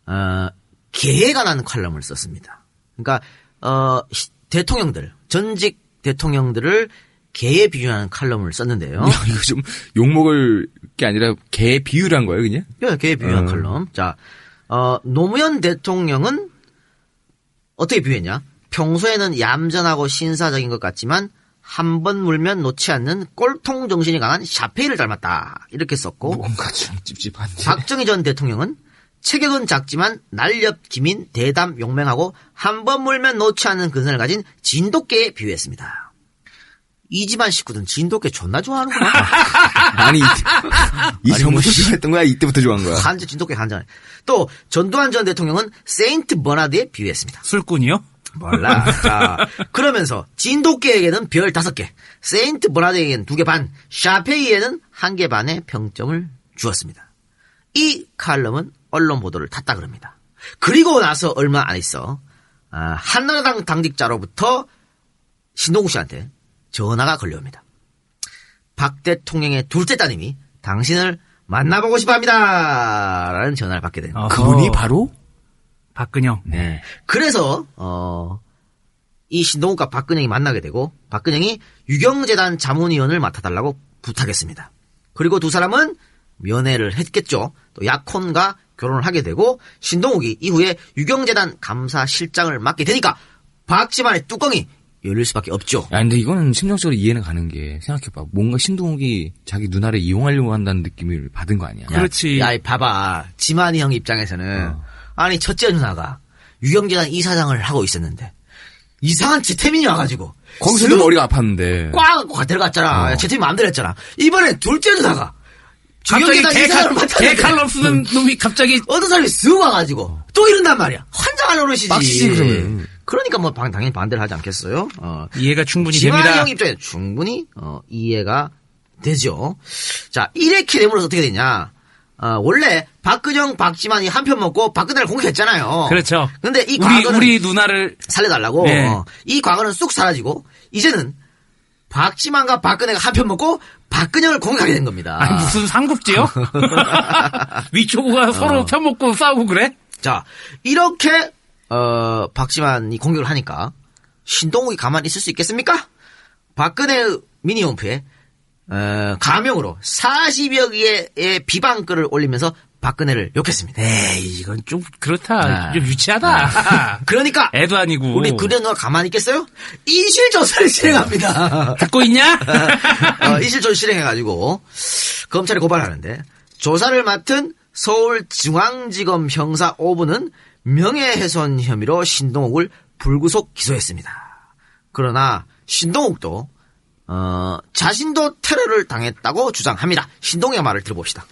Speaker 2: 어 개에 관한 칼럼을 썼습니다. 그러니까 어 시- 대통령들 전직 대통령들을 개에 비유하는 칼럼을 썼는데요.
Speaker 3: 야, [laughs] 이거 좀 욕먹을 게 아니라 개 비유란 거예요, 그냥?
Speaker 2: 예, 개에 비유한
Speaker 3: 어.
Speaker 2: 칼럼. 자, 어, 노무현 대통령은 어떻게 비유했냐? 평소에는 얌전하고 신사적인 것 같지만 한 번 물면 놓지 않는 꼴통 정신이 강한 샤페이를 닮았다. 이렇게 썼고
Speaker 3: 뭔가 좀 찝찝한데.
Speaker 2: 박정희 전 대통령은 체격은 작지만 날렵 기민 대담 용맹하고 한 번 물면 놓지 않는 근성을 가진 진돗개에 비유했습니다. 이 집안 식구들은 진돗개 존나 좋아하는구나. [laughs]
Speaker 3: 아니, 이- 이
Speaker 2: 아니,
Speaker 3: 전부터
Speaker 2: 뭐, 씨.
Speaker 3: 좋아했던 거야? 이때부터 좋아한 거야?
Speaker 2: 한자 진돗개 한자. 또 전두환 전 대통령은 세인트 버나드에 비유했습니다.
Speaker 4: 술꾼이요?
Speaker 2: 몰라. [laughs] 자, 그러면서 진돗개에게는 별 다섯 개, 세인트 버나드에게는 두 개 반, 샤페이에는 한 개 반의 평점을 주었습니다. 이 칼럼은 언론 보도를 탔다 그럽니다. 그리고 나서 얼마 안 있어 아, 한나라당 당직자로부터 신동욱 씨한테 전화가 걸려옵니다. 박 대통령의 둘째 따님이 당신을 만나보고 싶어합니다. 라는 전화를 받게 됩니다.
Speaker 3: 그분이 바로?
Speaker 4: 박근영.
Speaker 2: 네. 그래서 어, 이 신동욱과 박근영이 만나게 되고 박근영이 유경재단 자문위원을 맡아달라고 부탁했습니다. 그리고 두 사람은 면회를 했겠죠. 또 약혼과 결혼을 하게 되고 신동욱이 이후에 유경재단 감사실장을 맡게 되니까 박지만의 뚜껑이 열릴 수밖에 없죠.
Speaker 3: 야, 근데 이거는 심정적으로 이해는 가는 게, 생각해봐. 뭔가 신동욱이 자기 누나를 이용하려고 한다는 느낌을 받은 거 아니야?
Speaker 2: 야, 야, 봐봐. 지만이 형 입장에서는 아니 첫째 누나가 유경재단 이사장을 하고 있었는데 이상한 지태민이 와가지고
Speaker 3: 거기서도
Speaker 2: 쓱
Speaker 3: 머리가 아팠는데.
Speaker 2: 꽉, 꽉 들어갔잖아. 지태민 마음대로 했잖아. 이번엔 둘째 누나가
Speaker 4: 갑자기
Speaker 2: 유경재단
Speaker 4: 개,
Speaker 2: 이사장을
Speaker 4: 칼, 개
Speaker 2: 맡았는데
Speaker 4: 칼럼 쓰는 놈이 갑자기
Speaker 2: 어떤 사람이 쓱 와가지고 또 이런단 말이야. 환장한 어르시지.
Speaker 4: 빡치지, 그러면.
Speaker 2: 그러니까 뭐 방- 당연히 반대를 하지 않겠어요. 어.
Speaker 4: 이해가 충분히 됩니다.
Speaker 2: 형 입장에 충분히 어, 이해가 되죠. 자 이렇게 되므로서 어떻게 되냐? 어, 원래 박근영, 박지만이 한 편 먹고 박근혜를 공격했잖아요.
Speaker 4: 그렇죠.
Speaker 2: 근데 이
Speaker 4: 우리
Speaker 2: 과거는
Speaker 4: 우리 누나를
Speaker 2: 살려달라고
Speaker 4: 네.
Speaker 2: 어, 이 과거는 쑥 사라지고 이제는 박지만과 박근혜가 한 편 먹고 박근영을 공격하게 된 겁니다.
Speaker 4: 아니 무슨 삼국지요? [laughs] 위초구가 서로
Speaker 2: 어.
Speaker 4: 편먹고 싸우고 그래?
Speaker 2: 자, 이렇게, 어, 박지만이 공격을 하니까, 신동욱이 가만히 있을 수 있겠습니까? 박근혜 미니홈프에 어, 가명으로 40여 개의 비방글을 올리면서 박근혜를 욕했습니다.
Speaker 4: 에이, 이건 좀 그렇다.
Speaker 2: 아.
Speaker 4: 좀 유치하다. [laughs]
Speaker 2: 그러니까
Speaker 4: 애도 아니고.
Speaker 2: 우리 그래 누가 가만히 있겠어요? 이실 조사를 실행합니다. [laughs]
Speaker 4: 듣고 있냐? [laughs]
Speaker 2: 어, 이실 조사 실행해가지고 검찰에 고발하는데 조사를 맡은 서울중앙지검 형사 5부는 명예훼손 혐의로 신동욱을 불구속 기소했습니다. 그러나 신동욱도 어, 자신도 테러를 당했다고 주장합니다. 신동욱의 말을 들어봅시다.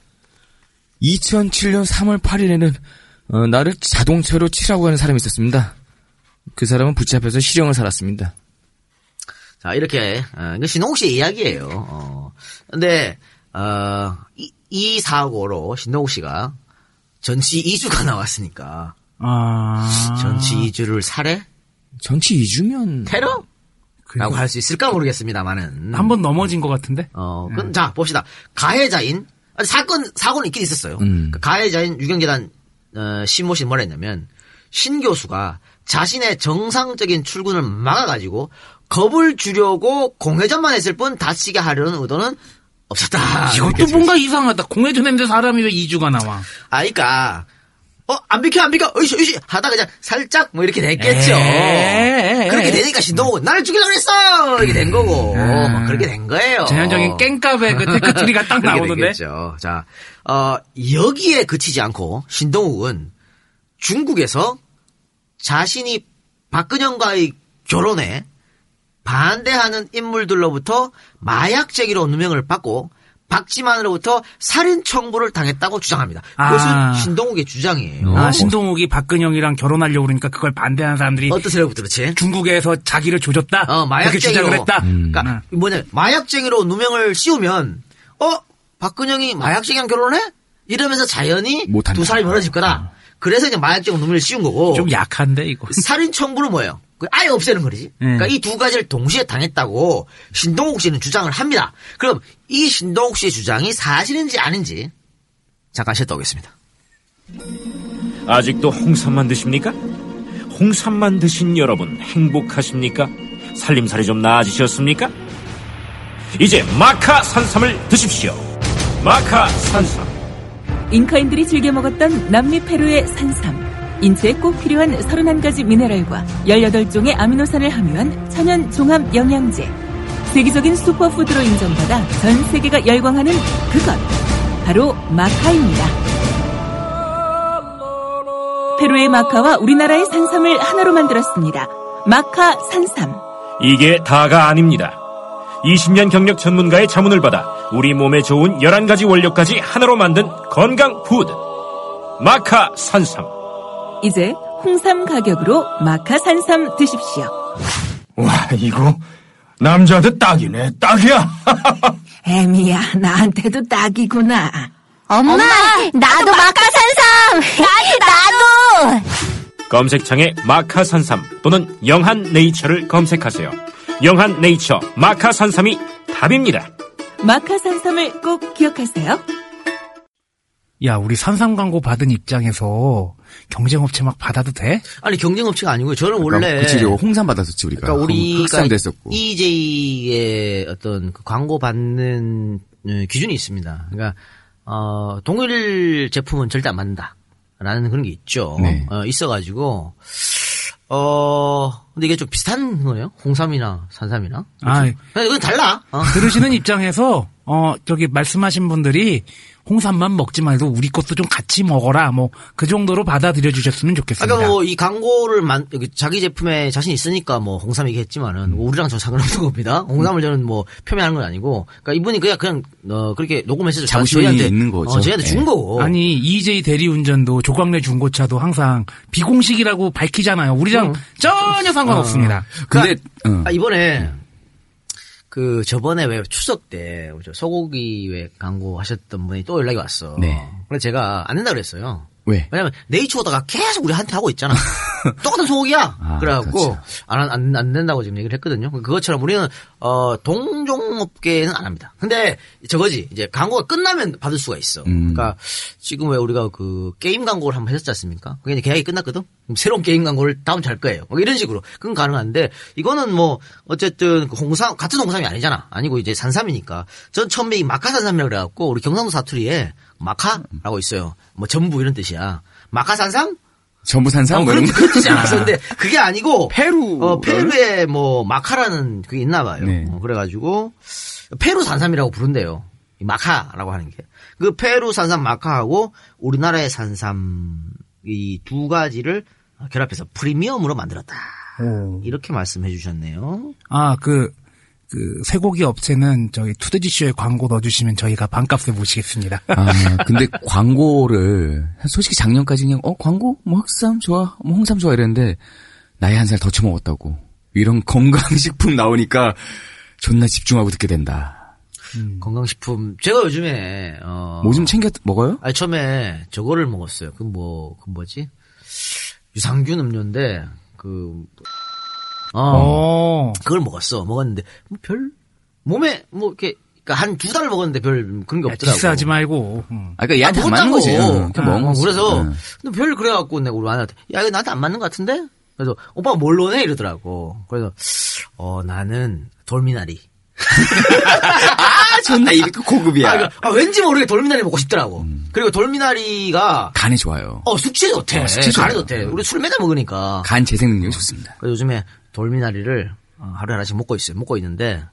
Speaker 3: 2007년 3월 8일에는 어, 나를 자동차로 치라고 하는 사람이 있었습니다. 그 사람은 붙잡혀서 실형을 살았습니다.
Speaker 2: 자, 이렇게, 어, 이거 신동욱 씨의 이야기예요. 어, 근데, 어, 이, 이 사고로 신동욱 씨가 전치 2주가 [laughs] 나왔으니까,
Speaker 4: 아.
Speaker 2: 전치 2주를 살해?
Speaker 3: 전치 2주면.
Speaker 2: 테러? 라고 할 수 있을까 모르겠습니다만은.
Speaker 4: 한 번 넘어진 것 같은데?
Speaker 2: 어, 그럼 자, 봅시다. 가해자인, 아니, 사건, 사고는 있긴 있었어요. 그 가해자인 유경재단, 어, 신모 씨는 뭐라 했냐면, 신 교수가 자신의 정상적인 출근을 막아가지고 겁을 주려고 공회전만 했을 뿐 다치게 하려는 의도는 없었다.
Speaker 4: 이것도 뭔가 이상하다. 공회전 했는데 사람이 왜 2주가 나와?
Speaker 2: 아, 그니까, 어, 안 비켜, 안 비켜, 으이씨, 으이씨, 하다 그냥 살짝 뭐 이렇게 됐겠죠.
Speaker 4: 에이,
Speaker 2: 그렇게
Speaker 4: 에이.
Speaker 2: 되니까 신동욱은 나를 죽이려고 그랬어! 이렇게 된 거고, 막 그렇게 된 거예요.
Speaker 4: 전형적인 깽갑의 그 [laughs] 테크트리가 딱
Speaker 2: 그렇게
Speaker 4: 나오는데?
Speaker 2: 됐겠죠. 자, 어, 여기에 그치지 않고 신동욱은 중국에서 자신이 박근영과의 결혼에 반대하는 인물들로부터 마약쟁이로 누명을 받고 박지만으로부터 살인 청부를 당했다고 주장합니다. 그것은
Speaker 4: 아.
Speaker 2: 신동욱의 주장이에요.
Speaker 4: 아, 신동욱이 박근영이랑 결혼하려고 그러니까 그걸 반대하는 사람들이
Speaker 2: 어떤 세력부터 그렇지?
Speaker 4: 중국에서 자기를 조졌다?
Speaker 2: 어,
Speaker 4: 그렇게 주장을
Speaker 2: 마약쟁이로.
Speaker 4: 했다?
Speaker 2: 그러니까 뭐냐 마약쟁이로 누명을 씌우면 어 박근영이 마약쟁이랑 결혼해? 이러면서 자연히. 두 사람이 멀어질 거다. 그래서 이제 마약쟁이 누명을 씌운 거고.
Speaker 4: 좀 약한데, 이거.
Speaker 2: 살인 청부는 뭐예요? 그 아예 없애는 거지. 그러니까 이 두 가지를 동시에 당했다고 신동욱 씨는 주장을 합니다. 그럼 이 신동욱 씨의 주장이 사실인지 아닌지 잠깐 쉬었다 오겠습니다.
Speaker 16: 아직도 홍삼만 드십니까? 홍삼만 드신 여러분 행복하십니까? 살림살이 좀 나아지셨습니까? 이제 마카 산삼을 드십시오. 마카 산삼.
Speaker 17: 잉카인들이 즐겨 먹었던 남미 페루의 산삼. 인체에 꼭 필요한 31가지 미네랄과 18종의 아미노산을 함유한 천연 종합 영양제. 세계적인 슈퍼푸드로 인정받아 전 세계가 열광하는 그것. 바로 마카입니다. 페루의 마카와 우리나라의 산삼을 하나로 만들었습니다. 마카 산삼.
Speaker 16: 이게 다가 아닙니다. 20년 경력 전문가의 자문을 받아 우리 몸에 좋은 11가지 원료까지 하나로 만든 건강 푸드. 마카 산삼.
Speaker 17: 이제 홍삼 가격으로 마카 산삼 드십시오.
Speaker 18: 와, 이거 남자한테 딱이네, 딱이야. [laughs]
Speaker 14: 애미야, 나한테도 딱이구나.
Speaker 19: 엄마, 나도 마카산삼! 나도, 나도!
Speaker 16: 검색창에 마카 산삼 또는 영한 네이처를 검색하세요. 영한 네이처 마카 산삼이 답입니다.
Speaker 17: 마카 산삼을 꼭 기억하세요.
Speaker 4: 야, 우리 산삼 광고 받은 입장에서 경쟁업체 막 받아도 돼?
Speaker 2: 아니 경쟁업체가 아니고요. 저는 원래
Speaker 3: 그러니까 그치, 홍삼 받았었지 우리가.
Speaker 2: 그러니까 우리가
Speaker 3: 흑삼됐었고.
Speaker 2: EJ의 어떤 그 광고 받는 어, 기준이 있습니다. 그러니까 어, 동일 제품은 절대 안 만든다라는 그런 게 있죠.
Speaker 3: 네.
Speaker 2: 어, 있어가지고 어 근데 이게 좀 비슷한 거예요. 홍삼이나 산삼이나.
Speaker 4: 아,
Speaker 2: 근데 이건 달라. 어.
Speaker 4: 들으시는 입장에서 어 저기 말씀하신 분들이 홍삼만 먹지 말고 우리 것도 좀 같이 먹어라 뭐 그 정도로 받아들여 주셨으면 좋겠습니다.
Speaker 2: 아까 뭐 이 광고를 만 자기 제품에 자신 있으니까 뭐 홍삼 얘기했지만은 뭐 우리랑 저 상관없는 [laughs] 겁니다. 홍삼을 저는 뭐 표명하는 건 아니고, 그러니까 이분이 그냥 그냥 어 그렇게 녹음해서
Speaker 3: 자부심이
Speaker 2: 저희한테
Speaker 3: 있는 거죠.
Speaker 2: 어, 저희한테 준
Speaker 3: 네.
Speaker 2: 거고.
Speaker 4: 아니 EJ 대리운전도 조광래 중고차도 항상 비공식이라고 밝히잖아요. 우리랑
Speaker 2: 음.
Speaker 4: 전혀 상관없습니다.
Speaker 3: 근데
Speaker 2: 아, 이번에 그 저번에 왜 추석 때저 소고기 왜 광고 하셨던 분이 또 연락이 왔어.
Speaker 3: 네.
Speaker 2: 그래서 제가 안 된다 그랬어요.
Speaker 3: 왜?
Speaker 2: 왜냐면 네이처 오다가 계속 우리한테 하고 있잖아. [laughs] 똑같은 소고기야.
Speaker 3: 아,
Speaker 2: 그래갖고
Speaker 3: 그렇죠.
Speaker 2: 안, 안, 안 된다고 지금 얘기를 했거든요. 그것처럼 우리는 어 동종업계는 안 합니다. 근데 저거지 이제 광고가 끝나면 받을 수가 있어.
Speaker 3: 음.
Speaker 2: 그러니까 지금 왜 우리가 그 게임 광고를 한번 했었지 않습니까? 그게 이제 계약이 끝났거든. 새로운 게임 광고를 다음 잘 거예요. 뭐 이런 식으로 그건 가능한데 이거는 뭐 어쨌든 그 홍삼 같은 홍삼이 아니잖아. 아니고 이제 산삼이니까 전 처음에 이 마카산삼이라고 그래갖고 우리 경상도 사투리에 마카라고 있어요. 뭐 전부 이런 뜻이야. 마카산삼?
Speaker 3: 전부 산삼
Speaker 2: 어,
Speaker 3: 뭐
Speaker 2: 그런,
Speaker 3: 이런
Speaker 2: 그런 뜻이
Speaker 3: 거.
Speaker 2: 않았었는데 그게 아니고
Speaker 3: 페루.
Speaker 2: 어, 페루에 뭐 마카라는 그게 있나 봐요.
Speaker 3: 네.
Speaker 2: 어, 그래가지고 페루 산삼이라고 부른대요. 이 마카라고 하는 게. 그 페루 산삼 마카하고 우리나라의 산삼 이 두 가지를 결합해서 프리미엄으로 만들었다. 이렇게 말씀해 주셨네요.
Speaker 4: 아, 그, 그, 쇠고기 업체는 저희 투데지쇼에 광고 넣어주시면 저희가 반값에 모시겠습니다.
Speaker 3: 아, 근데 광고를 솔직히 작년까지 그냥 어 광고 뭐 흑삼 좋아, 뭐 홍삼 좋아 이랬는데 나이 한 살 더 처먹었다고 이런 [laughs] 건강식품 나오니까 존나 집중하고 듣게 된다.
Speaker 2: 건강식품 제가 요즘에 어,
Speaker 3: 뭐좀 챙겨 먹어요?
Speaker 2: 아니 처음에 저거를 먹었어요. 그 뭐그 뭐지 유산균 음료인데 그 어, 그걸 먹었어. 먹었는데 뭐별 몸에 뭐 이렇게 그러니까 한 두 달을 먹었는데 별 그런 게
Speaker 4: 야,
Speaker 2: 없더라고.
Speaker 4: 디스하지 말고. 음.
Speaker 3: 아, 그러니까 얘한테 안 맞는 거지. 응, 그냥 먹은
Speaker 2: 어,
Speaker 3: 거지.
Speaker 2: 그래서
Speaker 3: 응.
Speaker 2: 근데 별 그래갖고 내가 우리 아내한테 야 이거 나한테 안 맞는 것 같은데? 그래서 오빠 뭘로 내 이러더라고. 그래서 어 나는 돌미나리. [laughs]
Speaker 3: 아, 존나 이게 고급이야.
Speaker 2: 아, 이거- 아, 왠지 모르게 돌미나리 먹고 싶더라고. 그리고 돌미나리가
Speaker 3: 간이 좋아요.
Speaker 2: 어 숙취에 좋대.
Speaker 3: 어, 숙취에
Speaker 2: 간에
Speaker 3: 좋아요.
Speaker 2: 좋대. 우리 술 매달 먹으니까.
Speaker 3: 간 재생 능력이 좋습니다.
Speaker 2: 그래서 요즘에 돌미나리를 어, 하루에 하나씩 먹고 있어요. 먹고 있는데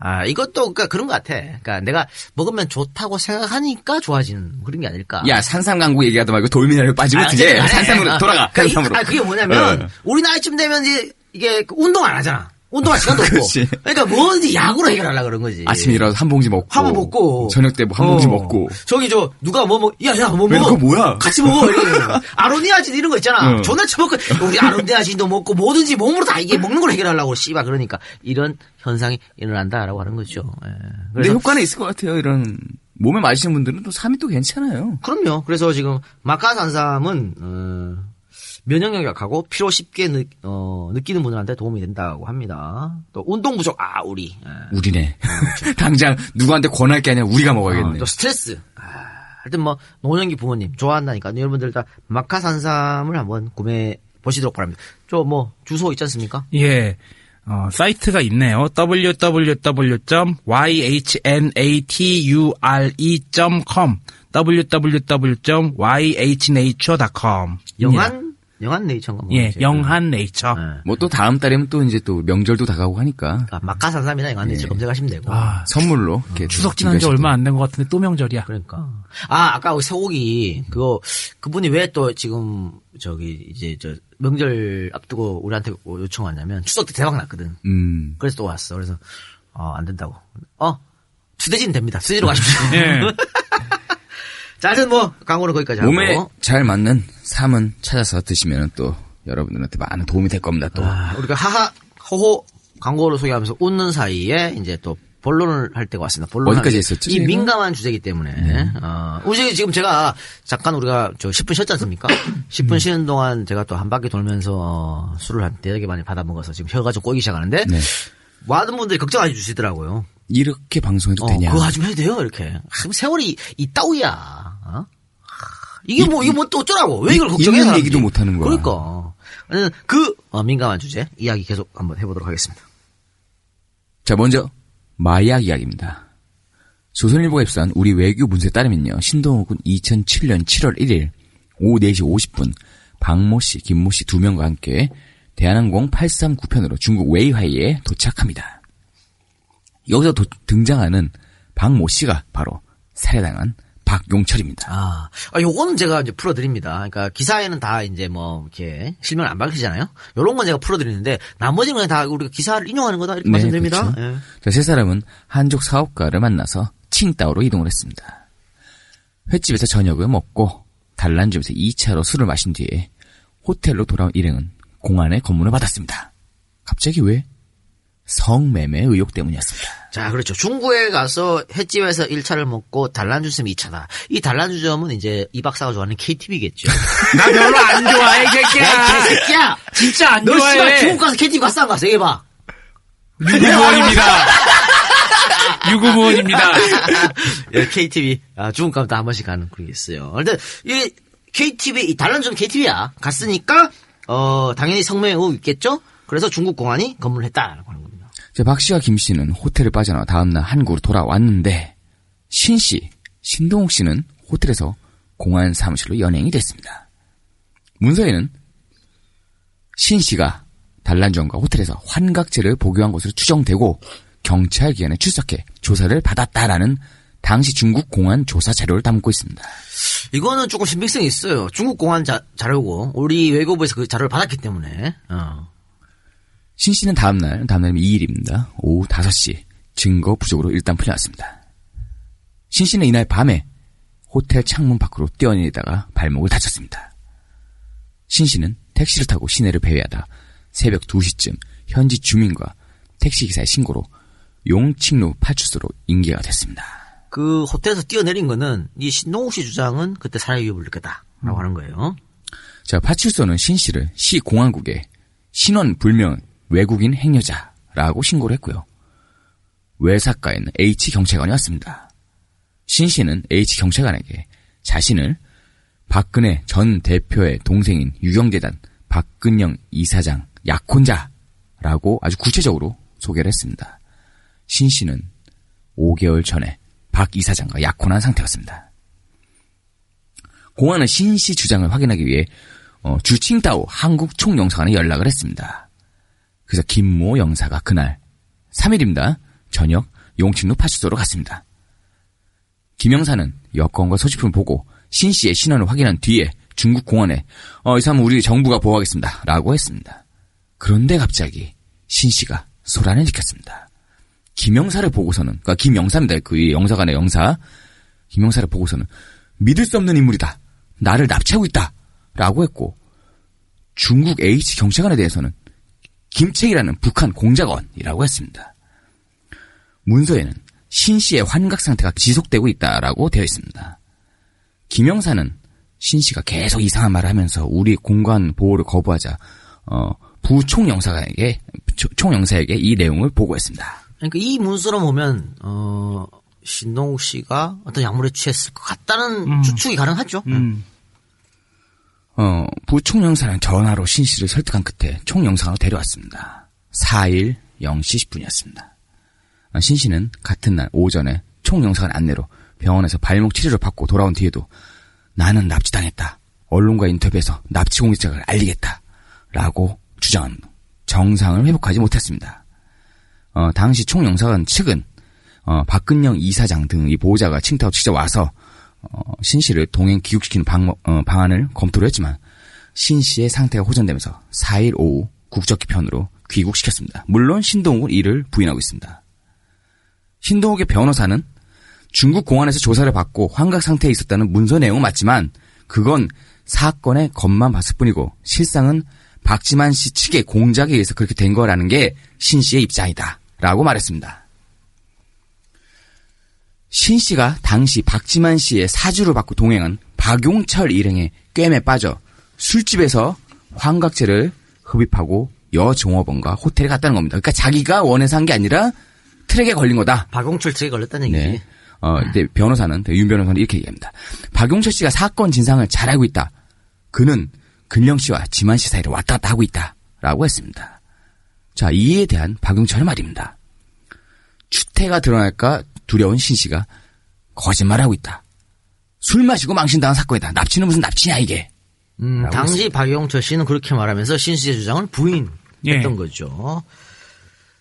Speaker 2: 아 이것도 그러니까 그런 것 같아. 그러니까 내가 먹으면 좋다고 생각하니까 좋아지는 그런 게 아닐까.
Speaker 3: 야 산삼 광고 얘기하다 말고 돌미나리로 빠지면
Speaker 2: 아, 간에,
Speaker 3: 산삼으로
Speaker 2: 아,
Speaker 3: 돌아가.
Speaker 2: 그러니까 이-
Speaker 3: 산삼으로.
Speaker 2: 아, 그게 뭐냐면
Speaker 3: 어.
Speaker 2: 우리 나이쯤 되면 이제 이게 그 운동 안 하잖아. 운동할 시간도 없고. 그러니까 뭐든지 약으로 해결하려고 그런 거지.
Speaker 3: 아침에 일어나서 한 봉지 먹고.
Speaker 2: 한 번 먹고.
Speaker 3: 저녁 때뭐한 봉지
Speaker 2: 어.
Speaker 3: 먹고.
Speaker 2: 저기 저 누가 뭐 먹, 야, 야,
Speaker 3: 뭐왜
Speaker 2: 먹어.
Speaker 3: 그거 뭐야?
Speaker 2: 같이 먹어. [laughs] 아로니아진 이런 거 있잖아.
Speaker 3: 응.
Speaker 2: 존나 처먹고 우리 아로니아진도 먹고 뭐든지 몸으로 다 이게 먹는 걸 해결하려고 씨발 그러니까 이런 현상이 일어난다라고 하는 거죠. 예.
Speaker 3: 근데 효과는 있을 것 같아요. 이런 몸에 맞으시는 분들은 또 삼이 또 괜찮아요.
Speaker 2: 그럼요. 그래서 지금 마카산삼은 어, 면역력 약하고 피로 쉽게 느, 끼는 분들한테 도움이 된다고 합니다. 또 운동 부족 아 우리 예.
Speaker 3: 우리네. [laughs] 당장 누구한테 권할 게 아니라 우리가 먹어야겠네.
Speaker 2: 어, 또 스트레스. 아, 하여튼 뭐 노년기 부모님 좋아한다니까 여러분들 다 마카산삼을 한번 구매해 보시도록 바랍니다. 저 뭐 주소 있지 않습니까?
Speaker 4: 예. 어, 사이트가 있네요. www.yhnature.com www.yhnature.com
Speaker 2: 영한 영한 네이처인가 뭐.
Speaker 4: 예, 영한 네이처.
Speaker 3: 뭐또 다음 달이면 또 이제 또 명절도 다가오고 하니까.
Speaker 2: 아, 마카산삼이나 영한 네이처 검색하시면 되고.
Speaker 4: 아,
Speaker 3: 선물로 이렇게
Speaker 4: 추석 지난 지 얼마 안 된 것 같은데 또 명절이야.
Speaker 2: 그러니까. 아, 아까 그 쇠고기, 그거, 그분이 왜 또 지금, 저기, 이제, 저, 명절 앞두고 우리한테 요청 왔냐면, 추석 때 대박 났거든.
Speaker 3: 음.
Speaker 2: 그래서 또 왔어. 그래서, 어, 안 된다고. 어, 투대지는 됩니다. 투대지로 [laughs] 가십시오.
Speaker 3: 예. [laughs]
Speaker 2: 자, 하여튼 뭐, 광고는 거기까지 하고.
Speaker 3: 몸에 잘 맞는 삶은 찾아서 드시면 또 여러분들한테 많은 도움이 될 겁니다. 또.
Speaker 2: 아, 우리가 하하, 호호 광고를 소개하면서 웃는 사이에, 이제 또, 본론을 할 때가 왔습니다. 본론
Speaker 3: 어디까지 했었죠,
Speaker 2: 이? 민감한 주제이기 때문에. 어, 우리 지금 제가 잠깐 우리가 저 10분 쉬었지 않습니까? [coughs] 10분 쉬는 동안 제가 또 한 바퀴 돌면서 어, 술을 한 되게 많이 받아 먹어서 지금 혀가 좀 꼬이기 시작하는데
Speaker 3: 네.
Speaker 2: 많은 분들이 걱정해 주시더라고요.
Speaker 3: 이렇게 방송해도
Speaker 2: 어,
Speaker 3: 되냐?
Speaker 2: 그거 하좀 해도 돼요 이렇게. 아, 세월이 이 따위야. 어? 이게 뭐 이게 뭐 또 어쩌라고? 왜 이걸
Speaker 3: 이-
Speaker 2: 걱정해?
Speaker 3: 있는? 얘기도 못 하는 거야.
Speaker 2: 그러니까. 그 어, 민감한 주제 이야기 계속 한번 해보도록 하겠습니다.
Speaker 3: 자, 먼저 마약 이야기입니다. 조선일보가 입수한 우리 외교 문서에 따르면요. 신동욱은 2007년 7월 1일 오후 4시 50분 박모 씨, 김모 씨 두 명과 함께 대한항공 839편으로 중국 웨이하이에 도착합니다. 여기서 도- 등장하는 박모 씨가 바로 살해당한 박용철입니다.
Speaker 2: 아, 아, 요거는 제가 이제 풀어드립니다. 그러니까 기사에는 다 이제 뭐 이렇게 실명을 안 밝히잖아요. 요런 건 제가 풀어드리는데 나머지는 그냥 다 우리가 기사를 인용하는 거다 이렇게 말씀드립니다.
Speaker 3: 그렇죠.
Speaker 2: 예.
Speaker 3: 자, 세 사람은 한족 사업가를 만나서 칭따오로 이동을 했습니다. 횟집에서 저녁을 먹고 단란주에서 2차로 술을 마신 뒤에 호텔로 돌아온 일행은 공안의 검문을 받았습니다. 갑자기 왜? 성매매 의혹 때문이었습니다.
Speaker 2: 자, 그렇죠. 중구에 가서 횟집에서 1차를 먹고 단란주점이 2차다. 이 단란주점은 이제 이 박사가 좋아하는 KTV겠죠. [laughs]
Speaker 4: 나 별로 안 좋아해, 이 새끼야.
Speaker 2: 야, 이 새끼야!
Speaker 4: 진짜 안
Speaker 2: 너
Speaker 4: 좋아해.
Speaker 2: 씨발 중국 가서 KTV 갔어, 안 갔어? 얘기해봐.
Speaker 4: 유구무원입니다. [laughs] 유구무원입니다. [laughs]
Speaker 2: 예, KTV. 아, 중국 가면 또한 번씩 가는 그런 게 있어요. 근데, 이 KTV, 이 단란주점 KTV야. 갔으니까, 어, 당연히 성명의 의혹 있겠죠? 그래서 중국 공안이 검문을 했다라고 하는 겁니다.
Speaker 3: 자, 박 씨와 김 씨는 호텔을 빠져나와 다음날 한국으로 돌아왔는데 신 씨, 신동욱 씨는 호텔에서 공안 사무실로 연행이 됐습니다. 문서에는 신 씨가 단란주점과 호텔에서 환각제를 복용한 것으로 추정되고 경찰 기관에 출석해 조사를 받았다라는 당시 중국 공안 조사 자료를 담고 있습니다.
Speaker 2: 이거는 조금 신빙성이 있어요. 중국 공안 자, 자료고, 우리 외교부에서 그 자료를 받았기 때문에, 어.
Speaker 3: 신 씨는 다음날, 다음날이면 2일입니다. 오후 5시 증거 부족으로 일단 풀려났습니다. 신 씨는 이날 밤에 호텔 창문 밖으로 뛰어내리다가 발목을 다쳤습니다. 신 씨는 택시를 타고 시내를 배회하다 새벽 2시쯤 현지 주민과 택시기사의 신고로 용칭루 파출소로 인계가 됐습니다.
Speaker 2: 그 호텔에서 뛰어내린 거는 이 신동욱 씨 주장은 그때 살해 위협을 느꼈다라고 하는 거예요.
Speaker 3: 자, 파출소는 신 씨를 시 공안국에 신원 불명 외국인 행여자라고 신고를 했고요. 외사과에는 H 경찰관이 왔습니다. 신 씨는 H 경찰관에게 자신을 박근혜 전 대표의 동생인 유경재단 박근영 이사장 약혼자라고 아주 구체적으로 소개를 했습니다. 신 씨는 5개월 전에 박 이사장과 약혼한 상태였습니다. 공안은 신 씨 주장을 확인하기 위해 어, 주칭따오 한국 총영사관에 연락을 했습니다. 그래서 김모 영사가 그날 3일입니다. 저녁 용친루 파출소로 갔습니다. 김 영사는 여권과 소지품을 보고 신 씨의 신원을 확인한 뒤에 중국 공안에 어, 이 사람은 우리 정부가 보호하겠습니다. 라고 했습니다. 그런데 갑자기 신 씨가 소란을 일으켰습니다. 김영사를 보고서는, 그러니까 김영사입니다. 그 영사관의 영사. 김영사를 보고서는 믿을 수 없는 인물이다. 나를 납치하고 있다. 라고 했고, 중국 H 경찰관에 대해서는 김책이라는 북한 공작원이라고 했습니다. 문서에는 신 씨의 환각 상태가 지속되고 있다라고 되어 있습니다. 김영사는 신 씨가 계속 이상한 말을 하면서 우리 공간 보호를 거부하자 어, 부총영사에게 총영사에게 이 내용을 보고했습니다.
Speaker 2: 그러니까 이 문서로 보면 어 신동욱 씨가 어떤 약물에 취했을 것 같다는 추측이 가능하죠.
Speaker 3: 어, 부총영사는 전화로 신 씨를 설득한 끝에 총영사로 데려왔습니다. 4일 0시 10분이었습니다. 어, 신 씨는 같은 날 오전에 총영사관 안내로 병원에서 발목 치료를 받고 돌아온 뒤에도 나는 납치당했다. 언론과 인터뷰에서 납치 공작을 알리겠다. 라고 주장한 정상을 회복하지 못했습니다. 어, 당시 총영사관 측은 어, 박근영 이사장 등이 보호자가 칭타오 직접 와서 어, 신 씨를 동행 귀국시키는 방, 어, 방안을 검토를 했지만 신 씨의 상태가 호전되면서 4일 오후 국적기 편으로 귀국시켰습니다. 물론 신동욱은 이를 부인하고 있습니다. 신동욱의 변호사는 중국 공안에서 조사를 받고 환각 상태에 있었다는 문서 내용은 맞지만 그건 사건의 겉만 봤을 뿐이고 실상은 박지만 씨 측의 공작에 의해서 그렇게 된 거라는 게 신 씨의 입장이다. 라고 말했습니다. 신 씨가 당시 박지만 씨의 사주를 받고 동행한 박용철 일행의 꿰매 빠져 술집에서 환각제를 흡입하고 여종업원과 호텔에 갔다는 겁니다. 그러니까 자기가 원해서 한 게 아니라 트랙에 걸린 거다.
Speaker 2: 박용철 측에 걸렸다는 얘기지.
Speaker 3: 네. 어, 이제 변호사는, 윤 변호사는 이렇게 얘기합니다. 박용철 씨가 사건 진상을 잘 알고 있다. 그는 근령 씨와 지만 씨 사이를 왔다 갔다 하고 있다. 라고 했습니다. 자, 이에 대한 박용철의 말입니다. 추태가 드러날까 두려운 신 씨가 거짓말하고 있다. 술 마시고 망신당한 사건이다. 납치는 무슨 납치냐, 이게.
Speaker 2: 음, 당시
Speaker 3: 했습니다.
Speaker 2: 박용철 씨는 그렇게 말하면서 신 씨의 주장을 부인했던
Speaker 4: 예.
Speaker 2: 거죠.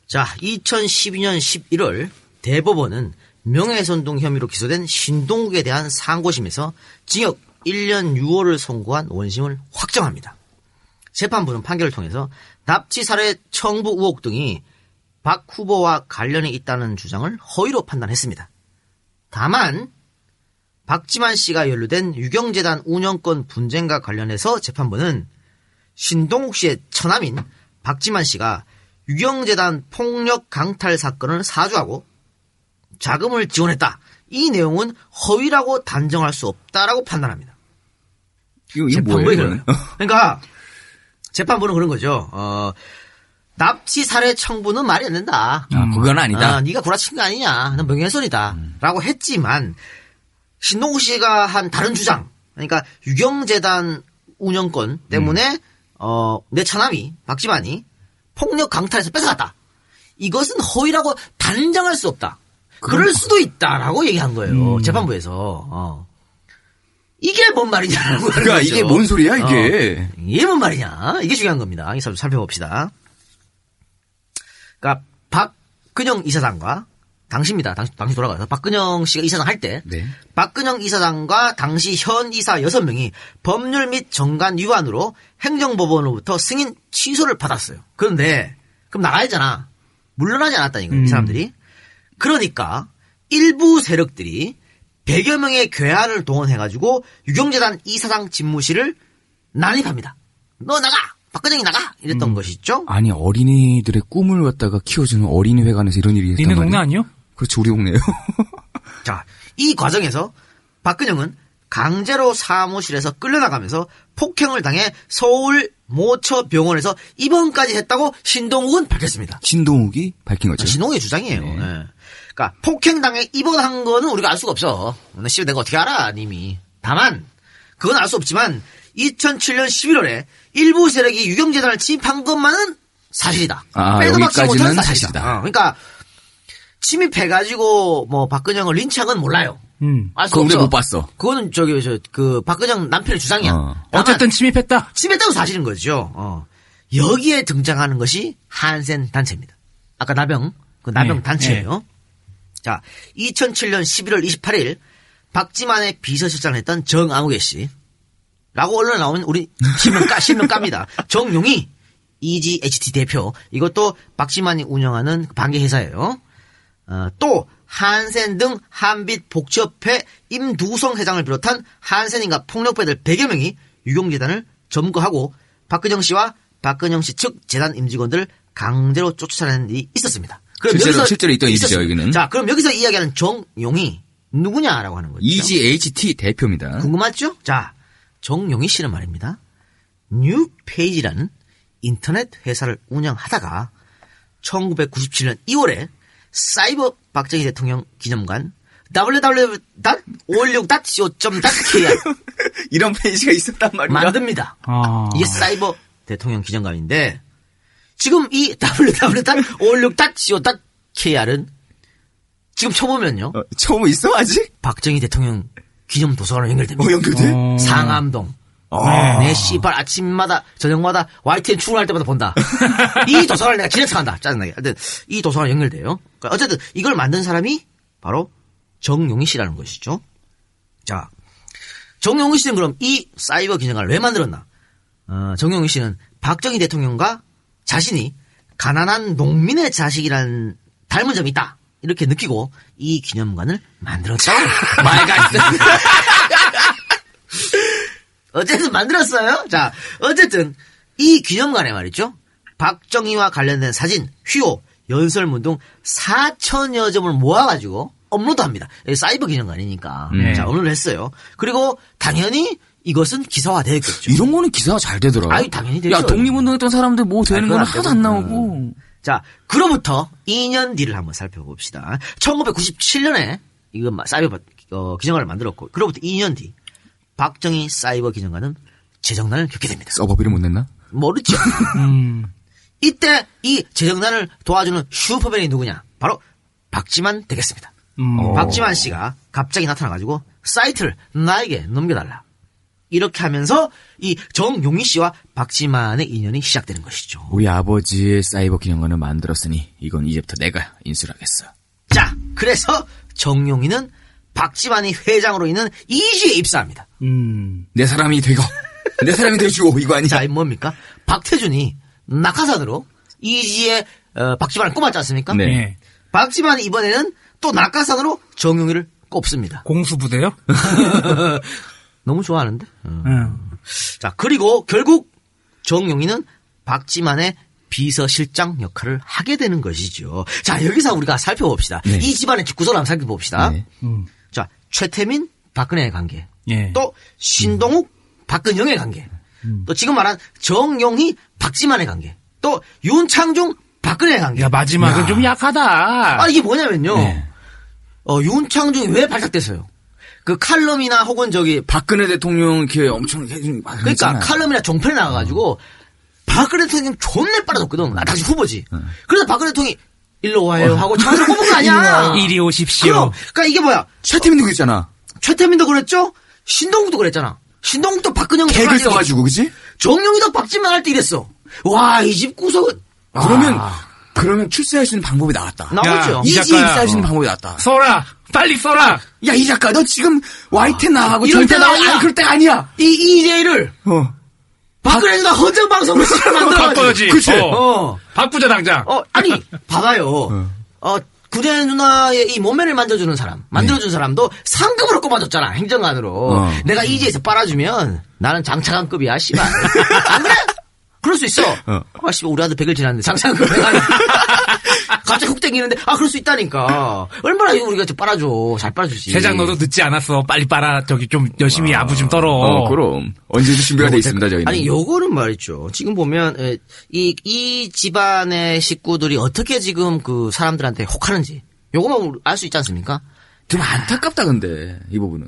Speaker 2: 자, 2012년 11월 대법원은 명예훼손등 혐의로 기소된 신동욱에 대한 상고심에서 징역 1년 6월을 선고한 원심을 확정합니다. 재판부는 판결을 통해서 납치 살해 청부 의혹 등이 박 후보와 관련이 있다는 주장을 허위로 판단했습니다. 다만 박지만 씨가 연루된 유경재단 운영권 분쟁과 관련해서 재판부는 신동욱 씨의 처남인 박지만 씨가 유경재단 폭력 강탈 사건을 사주하고 자금을 지원했다. 이 내용은 허위라고 단정할 수 없다라고 판단합니다.
Speaker 3: 이거, 이거
Speaker 2: 재판부에
Speaker 3: 뭐예요?
Speaker 2: 그러니까 재판부는 그런 거죠. 어, 납치 살해 청부는 말이 안 된다.
Speaker 3: 아, 그건 아니다.
Speaker 2: 아, 네가 구라친 거 아니냐. 넌 명예훼손이다라고 했지만 신동우 씨가 한 다른 주장, 그러니까 유경재단 운영권 때문에 어, 내 차남이 박지만이 폭력 강탈해서 뺏어갔다. 이것은 허위라고 단정할 수 없다. 그럴 수도 있다라고 얘기한 거예요. 재판부에서. 어. 이게 뭔 말이냐라고.
Speaker 3: 그러니까. 이게 뭔 소리야, 이게?
Speaker 2: 어, 이게 뭔 말이냐. 이게 중요한 겁니다. 살펴봅시다. 그러니까 박근영 이사장과 당시입니다. 당시, 당시 돌아가서 박근영 씨가 이사장 할 때
Speaker 3: 네.
Speaker 2: 박근영 이사장과 당시 현 이사 6명이 법률 및 정관 위반으로 행정법원으로부터 승인 취소를 받았어요. 그런데 그럼 나가야잖아. 물러나지 않았다는 거예요. 이 사람들이. 그러니까 일부 세력들이 100여 명의 괴한을 동원해가지고 유경재단 이사장 집무실을 난입합니다. 너 나가! 박근영이 나가! 이랬던 것이죠.
Speaker 3: 아니 어린이들의 꿈을 갖다가 키워주는 어린이회관에서 이런 일이 있단
Speaker 4: 니네 동네
Speaker 3: 말이에요?
Speaker 4: 아니요?
Speaker 3: 그렇지 우리 동네요. [laughs]
Speaker 2: 자, 이 과정에서 박근영은 강제로 사무실에서 끌려나가면서 폭행을 당해 서울 모처병원에서 입원까지 했다고 신동욱은 밝혔습니다.
Speaker 3: 신동욱이 밝힌 거죠.
Speaker 2: 신동욱의 주장이에요. 예. 그러니까 폭행 당해 입원한 거는 우리가 알 수가 없어. 나 씨, 내가 어떻게 알아, 님이. 다만 그건 알 수 없지만 2007년 11월에 일부 세력이 유경재단을 침입한 것만은 사실이다.
Speaker 3: 아,
Speaker 2: 빼도 박지 못하는
Speaker 3: 사실이다.
Speaker 2: 어, 그러니까 침입해가지고 뭐 박근영을 린치한 건 몰라요.
Speaker 4: 음.
Speaker 3: 우리가
Speaker 2: 없죠.
Speaker 3: 못 봤어.
Speaker 2: 그거는 저기 저그 박근영 남편의 주장이야.
Speaker 3: 어.
Speaker 4: 어쨌든 침입했다.
Speaker 2: 침입했다고 사실인 거죠. 어. 여기에 등장하는 것이 한센 단체입니다. 아까 나병 그 나병
Speaker 4: 네,
Speaker 2: 단체예요. 자, 2007년 11월 28일 박지만의 비서실장을 했던 정아무개 씨. 라고 언론에 나오면 우리 신명 까, 신명 깝니다. 정용희, EGHT 대표. 이것도 박지만이 운영하는 반개 회사예요. 어, 또 한센 등 한빛 복지협회 임두성 회장을 비롯한 한센인가 폭력배들 100여 명이 유경재단을 점거하고 박근영 씨와 박근영 씨 측 재단 임직원들을 강제로 쫓아내는 일이 있었습니다. 그럼
Speaker 3: 실제로-
Speaker 2: 여기서
Speaker 3: 실제로 있던 일이죠. 여기는.
Speaker 2: 자, 그럼 여기서 이야기하는 정용이 누구냐라고 하는 거죠.
Speaker 3: EGHT 대표입니다.
Speaker 2: 궁금하죠? 자, 정용희 씨는 말입니다. 뉴페이지라는 인터넷 회사를 운영하다가 1997년 2월에 사이버 박정희 대통령 기념관 www.56.co.kr [laughs]
Speaker 3: 이런 페이지가 있었단 말이야.
Speaker 2: 만듭니다.
Speaker 4: 아.
Speaker 2: 이게 사이버 대통령 기념관인데 지금 이 www.56.co.kr은 지금 쳐보면요.
Speaker 3: 처음 있어 아직?
Speaker 2: 박정희 대통령 기념 도서관으로 연결됩니다.
Speaker 3: 어, 연결돼? 어.
Speaker 2: 상암동.
Speaker 3: 아.
Speaker 2: 내 씨발 아침마다 저녁마다 YTN 출근할 때마다 본다. [laughs] 이 도서관을 내가 지내쳐간다. 짜증나게. 하여튼 이 도서관 연결돼요. 그러니까 어쨌든 이걸 만든 사람이 바로 정용희 씨라는 것이죠. 자, 정용희 씨는 그럼 이 사이버 기념관을 왜 만들었나? 어, 정용희 씨는 박정희 대통령과 자신이 가난한 농민의 자식이라는 닮은 점이 있다. 이렇게 느끼고 이 기념관을 만들었다. 말가 [laughs] [laughs] 어쨌든 만들었어요. 자, 어쨌든 이 기념관에 말이죠. 박정희와 관련된 사진, 휘호, 연설문 등 4천여 점을 모아가지고 업로드합니다. 예, 사이버 기념관이니까.
Speaker 3: 네.
Speaker 2: 자, 업로드 했어요. 그리고 당연히 이것은 기사화 되겠죠.
Speaker 3: 이런 거는 기사가 잘 되더라.
Speaker 2: 아이, 당연히 되죠.
Speaker 3: 야, 독립운동했던 사람들 뭐 되는 거는
Speaker 2: 그건
Speaker 3: 하나도
Speaker 2: 안.
Speaker 3: 나오고.
Speaker 2: 자, 그로부터 2년 뒤를 한번 살펴봅시다. 1997년에 이거 마- 사이버 어, 기념관을 만들었고, 그로부터 2년 뒤 박정희 사이버 기념관은 재정난을 겪게 됩니다.
Speaker 3: 서버 비를 못 냈나?
Speaker 2: 모르죠. [laughs] 이때 이 재정난을 도와주는 슈퍼맨이 누구냐? 바로 박지만 되겠습니다.
Speaker 4: 음.
Speaker 2: 박지만 씨가 갑자기 나타나가지고 사이트를 나에게 넘겨달라. 이렇게 하면서 이 정용희 씨와 박지만의 인연이 시작되는 것이죠.
Speaker 3: 우리 아버지의 사이버 기념관을 만들었으니 이건 이제부터 내가 인수를 하겠어.
Speaker 2: 자, 그래서 정용희는 박지만이 회장으로 있는 이지에 입사합니다.
Speaker 3: 내 사람이 되고 내 사람이 되주고 이거 아니야?
Speaker 2: 자, 이 뭡니까? 박태준이 낙하산으로 이지에 어, 박지만을 꼽았지 않습니까?
Speaker 3: 네.
Speaker 2: 박지만이 이번에는 또 낙하산으로 정용희를 꼽습니다.
Speaker 4: 공수부대요? [laughs]
Speaker 2: 너무 좋아하는데? 어.
Speaker 4: 음.
Speaker 2: 자, 그리고 결국 정용희는 박지만의 비서실장 역할을 하게 되는 것이죠. 자, 여기서 우리가 살펴봅시다.
Speaker 3: 네.
Speaker 2: 이 집안의 집구조를 한번 살펴봅시다.
Speaker 3: 네.
Speaker 2: 자, 최태민, 박근혜의 관계.
Speaker 4: 예.
Speaker 2: 또 신동욱, 박근영의 관계.
Speaker 4: 음.
Speaker 2: 또 지금 말한 정용희, 박지만의 관계. 또 윤창중, 박근혜의 관계.
Speaker 4: 야, 마지막은 좀 약하다.
Speaker 2: 아, 이게 뭐냐면요.
Speaker 3: 네.
Speaker 2: 어, 윤창중이 왜 발탁됐어요? 그 칼럼이나 혹은 저기
Speaker 3: 박근혜 대통령 이렇게 엄청
Speaker 2: 그러니까
Speaker 3: 그랬잖아요.
Speaker 2: 칼럼이나 종편에 나가가지고 박근혜 대통령 존내 빨아줬거든. 나 당시 후보지. 그래서 박근혜 대통령이 일로 와요 하고 차를 [laughs] 뽑은 거 아니야.
Speaker 4: 이리 오십시오.
Speaker 2: 그럼, 그러니까 이게 뭐야?
Speaker 3: 최태민도 그랬잖아.
Speaker 2: 최태민도 그랬죠? 신동욱도 그랬잖아. 신동욱도 박근영
Speaker 3: 개그 써가지고 그지?
Speaker 2: 정용이도 박진만 할 때 이랬어. 와, 이 집 구석은.
Speaker 3: 그러면
Speaker 2: 아,
Speaker 3: 그러면 출세할 수 있는 방법이 나왔다.
Speaker 2: 나오죠.
Speaker 3: 이지에
Speaker 4: 작가야.
Speaker 3: 입사할 수 있는 방법이 나왔다.
Speaker 4: 써라! 빨리 써라!
Speaker 3: 야, 이 작가, 너 지금 YTN 나가고
Speaker 2: 이럴 때가
Speaker 3: 나가고
Speaker 2: 아니야.
Speaker 3: 아니, 그럴 때가 아니야.
Speaker 2: 이, 이제이를
Speaker 3: 어.
Speaker 2: 박근혜가 헌정 방송을 [laughs] 만들어
Speaker 4: 바꿔야지.
Speaker 3: 그치?
Speaker 4: 어.
Speaker 2: 어.
Speaker 4: 바꾸자, 당장.
Speaker 2: 어, 아니, [laughs] 봐봐요. 어, 구대 누나의 이 몸매를 만져주는 사람, 만들어준 사람도 상급으로 꼽아줬잖아, 행정관으로.
Speaker 3: 어.
Speaker 2: 내가 이제에서 빨아주면 나는 장차관급이야, 씨발. [laughs] 안 그래? 그럴 수 있어.
Speaker 3: 어.
Speaker 2: 아, 씨발, 우리 아들 100일 지났는데 장차관급 해가지고. 갑자기 훅 땡기는데, 아, 그럴 수 있다니까. 얼마나 이거 우리가 좀 빨아줘. 잘 빨아주지.
Speaker 4: 세장 너도 늦지 않았어. 빨리 빨아. 저기 좀 열심히 아 부 좀 떨어.
Speaker 3: 어, 그럼. 언제든 준비가 돼 있습니다, 저희는.
Speaker 2: 아니, 요거는 말이죠. 지금 보면, 에, 이, 이 집안의 식구들이 어떻게 지금 그 사람들한테 혹하는지, 요거만 알 수 있지 않습니까?
Speaker 3: 좀 안타깝다, 근데, 이 부분은.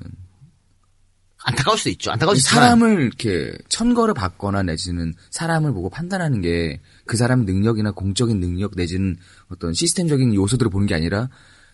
Speaker 2: 안타까울 수도 있죠. 안타까울 수.
Speaker 3: 사람을 이렇게 천거를 받거나 내지는 사람을 보고 판단하는 게 그 사람의 능력이나 공적인 능력 내지는 어떤 시스템적인 요소들을 보는 게 아니라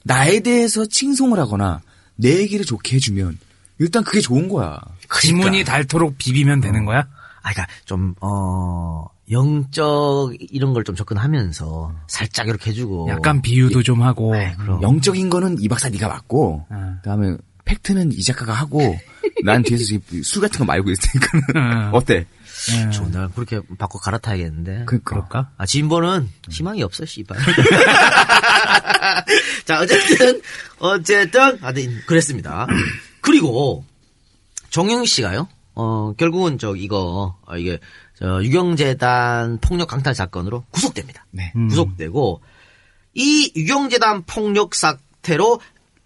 Speaker 3: 나에 대해서 칭송을 하거나 내 얘기를 좋게 해주면 일단 그게 좋은 거야.
Speaker 4: 지문이 닳도록 비비면 되는 거야?
Speaker 2: 아, 그니까, 좀, 어, 영적, 이런 걸 좀 접근하면서, 살짝 이렇게 해주고.
Speaker 4: 약간 비유도 좀 하고.
Speaker 2: 그럼.
Speaker 3: 영적인 거는 이 박사 네가 맞고
Speaker 4: 어.
Speaker 3: 그다음에 팩트는 이 작가가 하고 난 뒤에서 지금 술 같은 거 말고 있으니까 [laughs] 어때?
Speaker 2: 좋은 날 그렇게 바꿔 갈아타야겠는데.
Speaker 3: 그,
Speaker 2: 그럴까? 아, 진보는 희망이 없어, 씨발. [laughs] 자, 어쨌든, 어쨌든, 하여튼, 그랬습니다. 그리고, 정영 씨가요, 어, 결국은 저, 이거, 어, 이게, 저, 유경재단 폭력 강탈 사건으로 구속됩니다.
Speaker 3: 네.
Speaker 2: 구속되고, 이 유경재단 폭력 사태로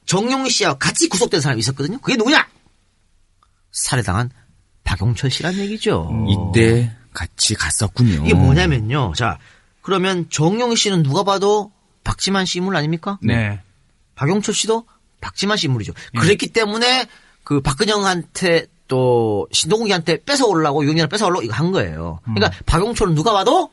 Speaker 2: 정용 씨와 같이 구속된 사람이 있었거든요. 그게 누구냐? 살해당한 박용철 씨란 얘기죠.
Speaker 3: 이때 같이 갔었군요.
Speaker 2: 이게 뭐냐면요. 자, 그러면 정용 씨는 누가 봐도 박지만 씨 인물 아닙니까?
Speaker 4: 네.
Speaker 2: 박용철 씨도 박지만 씨 인물이죠. 그랬기 때문에 그 박근영한테 또 신동욱이한테 뺏어오려고 유경이를 뺏어오려고 이거 한 거예요. 그러니까 박용철은 누가 봐도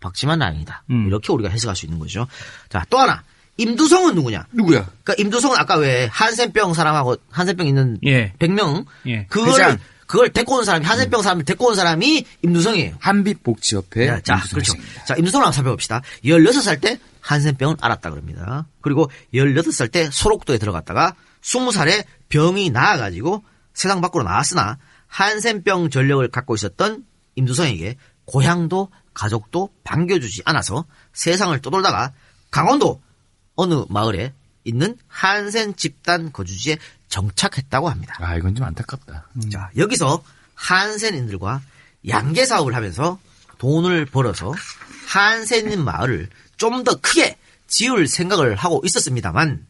Speaker 2: 박지만 아니다. 이렇게 우리가 해석할 수 있는 거죠. 자, 또 하나. 임두성은 누구냐?
Speaker 3: 누구야?
Speaker 2: 그러니까 임두성은 아까 왜 한센병 사람하고 한센병 있는
Speaker 4: 예.
Speaker 2: 100명
Speaker 4: 예.
Speaker 2: 그걸
Speaker 3: 회장.
Speaker 2: 그걸 데리고 온 사람이 한센병 사람을 데리고 온 사람이 임두성이에요.
Speaker 3: 한빛복지협회
Speaker 2: 자, 자, 그렇죠.
Speaker 3: 회장입니다.
Speaker 2: 자, 임두성을 한번 살펴봅시다. 16살 때 한센병을 알았다 그럽니다. 그리고 18살 때 소록도에 들어갔다가 20살에 병이 나아가지고 세상 밖으로 나왔으나 한센병 전력을 갖고 있었던 임두성에게 고향도 가족도 반겨주지 않아서 세상을 떠돌다가 강원도 어느 마을에 있는 한센 집단 거주지에 정착했다고 합니다.
Speaker 3: 아, 이건 좀 안타깝다.
Speaker 2: 자, 여기서 한센인들과 양계 사업을 하면서 돈을 벌어서 한센인 마을을 좀 더 크게 지을 생각을 하고 있었습니다만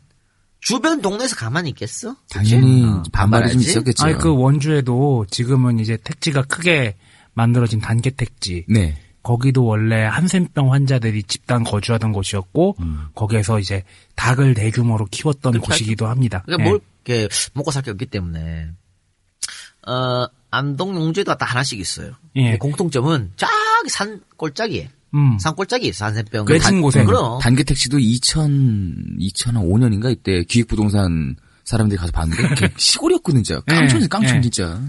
Speaker 2: 주변 동네에서 가만히 있겠어?
Speaker 3: 당연히
Speaker 2: 어,
Speaker 3: 반발이 좀? 있었겠죠.
Speaker 4: 아니, 그 원주에도 지금은 이제 택지가 크게 만들어진 단계 택지.
Speaker 3: 네.
Speaker 4: 거기도 원래 한센병 환자들이 집단 거주하던 곳이었고,
Speaker 3: 음.
Speaker 4: 거기에서 이제 닭을 대규모로 키웠던 곳이기도 합니다.
Speaker 2: 그러니까
Speaker 4: 예.
Speaker 2: 뭘 이렇게 먹고 살 게 없기 때문에 어 안동 용주에도 다 하나씩 있어요.
Speaker 4: 예.
Speaker 2: 공통점은 저기 산 꼴짝이에
Speaker 4: 음.
Speaker 2: 산 꼴짝이 있어 한센병.
Speaker 4: 외진 곳에.
Speaker 2: 그럼
Speaker 3: 단계 택시도 2000, 2005년인가 이때 기획부동산 사람들이 가서 봤는데 [laughs] 시골이었거든 진짜. 깡촌이 깡촌
Speaker 4: 예.
Speaker 3: 진짜.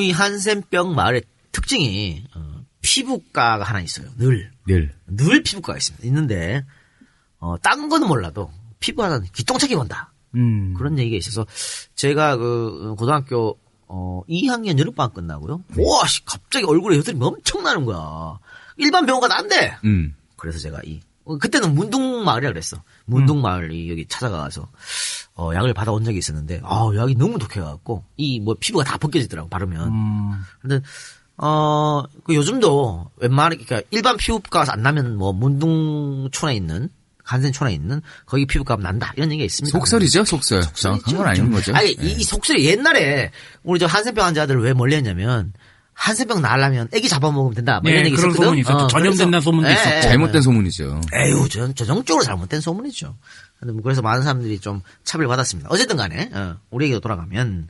Speaker 2: 이 한센병 마을의 특징이 어, 피부과가 하나 있어요. 늘.
Speaker 3: 늘.
Speaker 2: 늘 피부과가 있습니다. 있는데 어, 딴 거는 몰라도 피부과는 기똥차게 건다.
Speaker 4: 음.
Speaker 2: 그런 얘기가 있어서 제가 그 고등학교 어 2학년 여름방학 끝나고요. 와, 씨, 갑자기 얼굴에 여드름이 엄청 나는 거야. 일반 병원 가도 안 돼.
Speaker 3: 음.
Speaker 2: 그래서 제가 이 어, 그때는 문둥마을이라 그랬어. 문둥마을이 여기 찾아가서 어, 약을 받아온 적이 있었는데 아, 약이 너무 독해갖고 이 뭐 피부가 다 벗겨지더라고 바르면.
Speaker 4: 음.
Speaker 2: 근데 어, 그 요즘도 웬만하게, 그러니까 일반 피부과가 안 나면 뭐 문둥촌에 있는, 간센촌에 있는 거기 피부과 난다. 이런 얘기가 있습니다.
Speaker 3: 속설이죠, 속설. 정확한 건 아닌 거죠.
Speaker 2: 아니,
Speaker 3: 네.
Speaker 2: 이, 이 속설이 옛날에 우리 저 한센병 환자들을 왜 멀리 했냐면 한센병 나으려면 애기 잡아먹으면 된다. 뭐 이런
Speaker 4: 네,
Speaker 2: 얘기
Speaker 4: 그런
Speaker 2: 있었거든.
Speaker 4: 소문이 있었죠. 전염된다는 소문도
Speaker 2: 예,
Speaker 4: 있었고.
Speaker 2: 예, 예.
Speaker 3: 잘못된 소문이죠.
Speaker 2: 에휴, 전 전형적으로 잘못된 소문이죠. 뭐 그래서 많은 사람들이 좀 차별 받았습니다. 어쨌든 간에, 어, 우리 얘기로 돌아가면,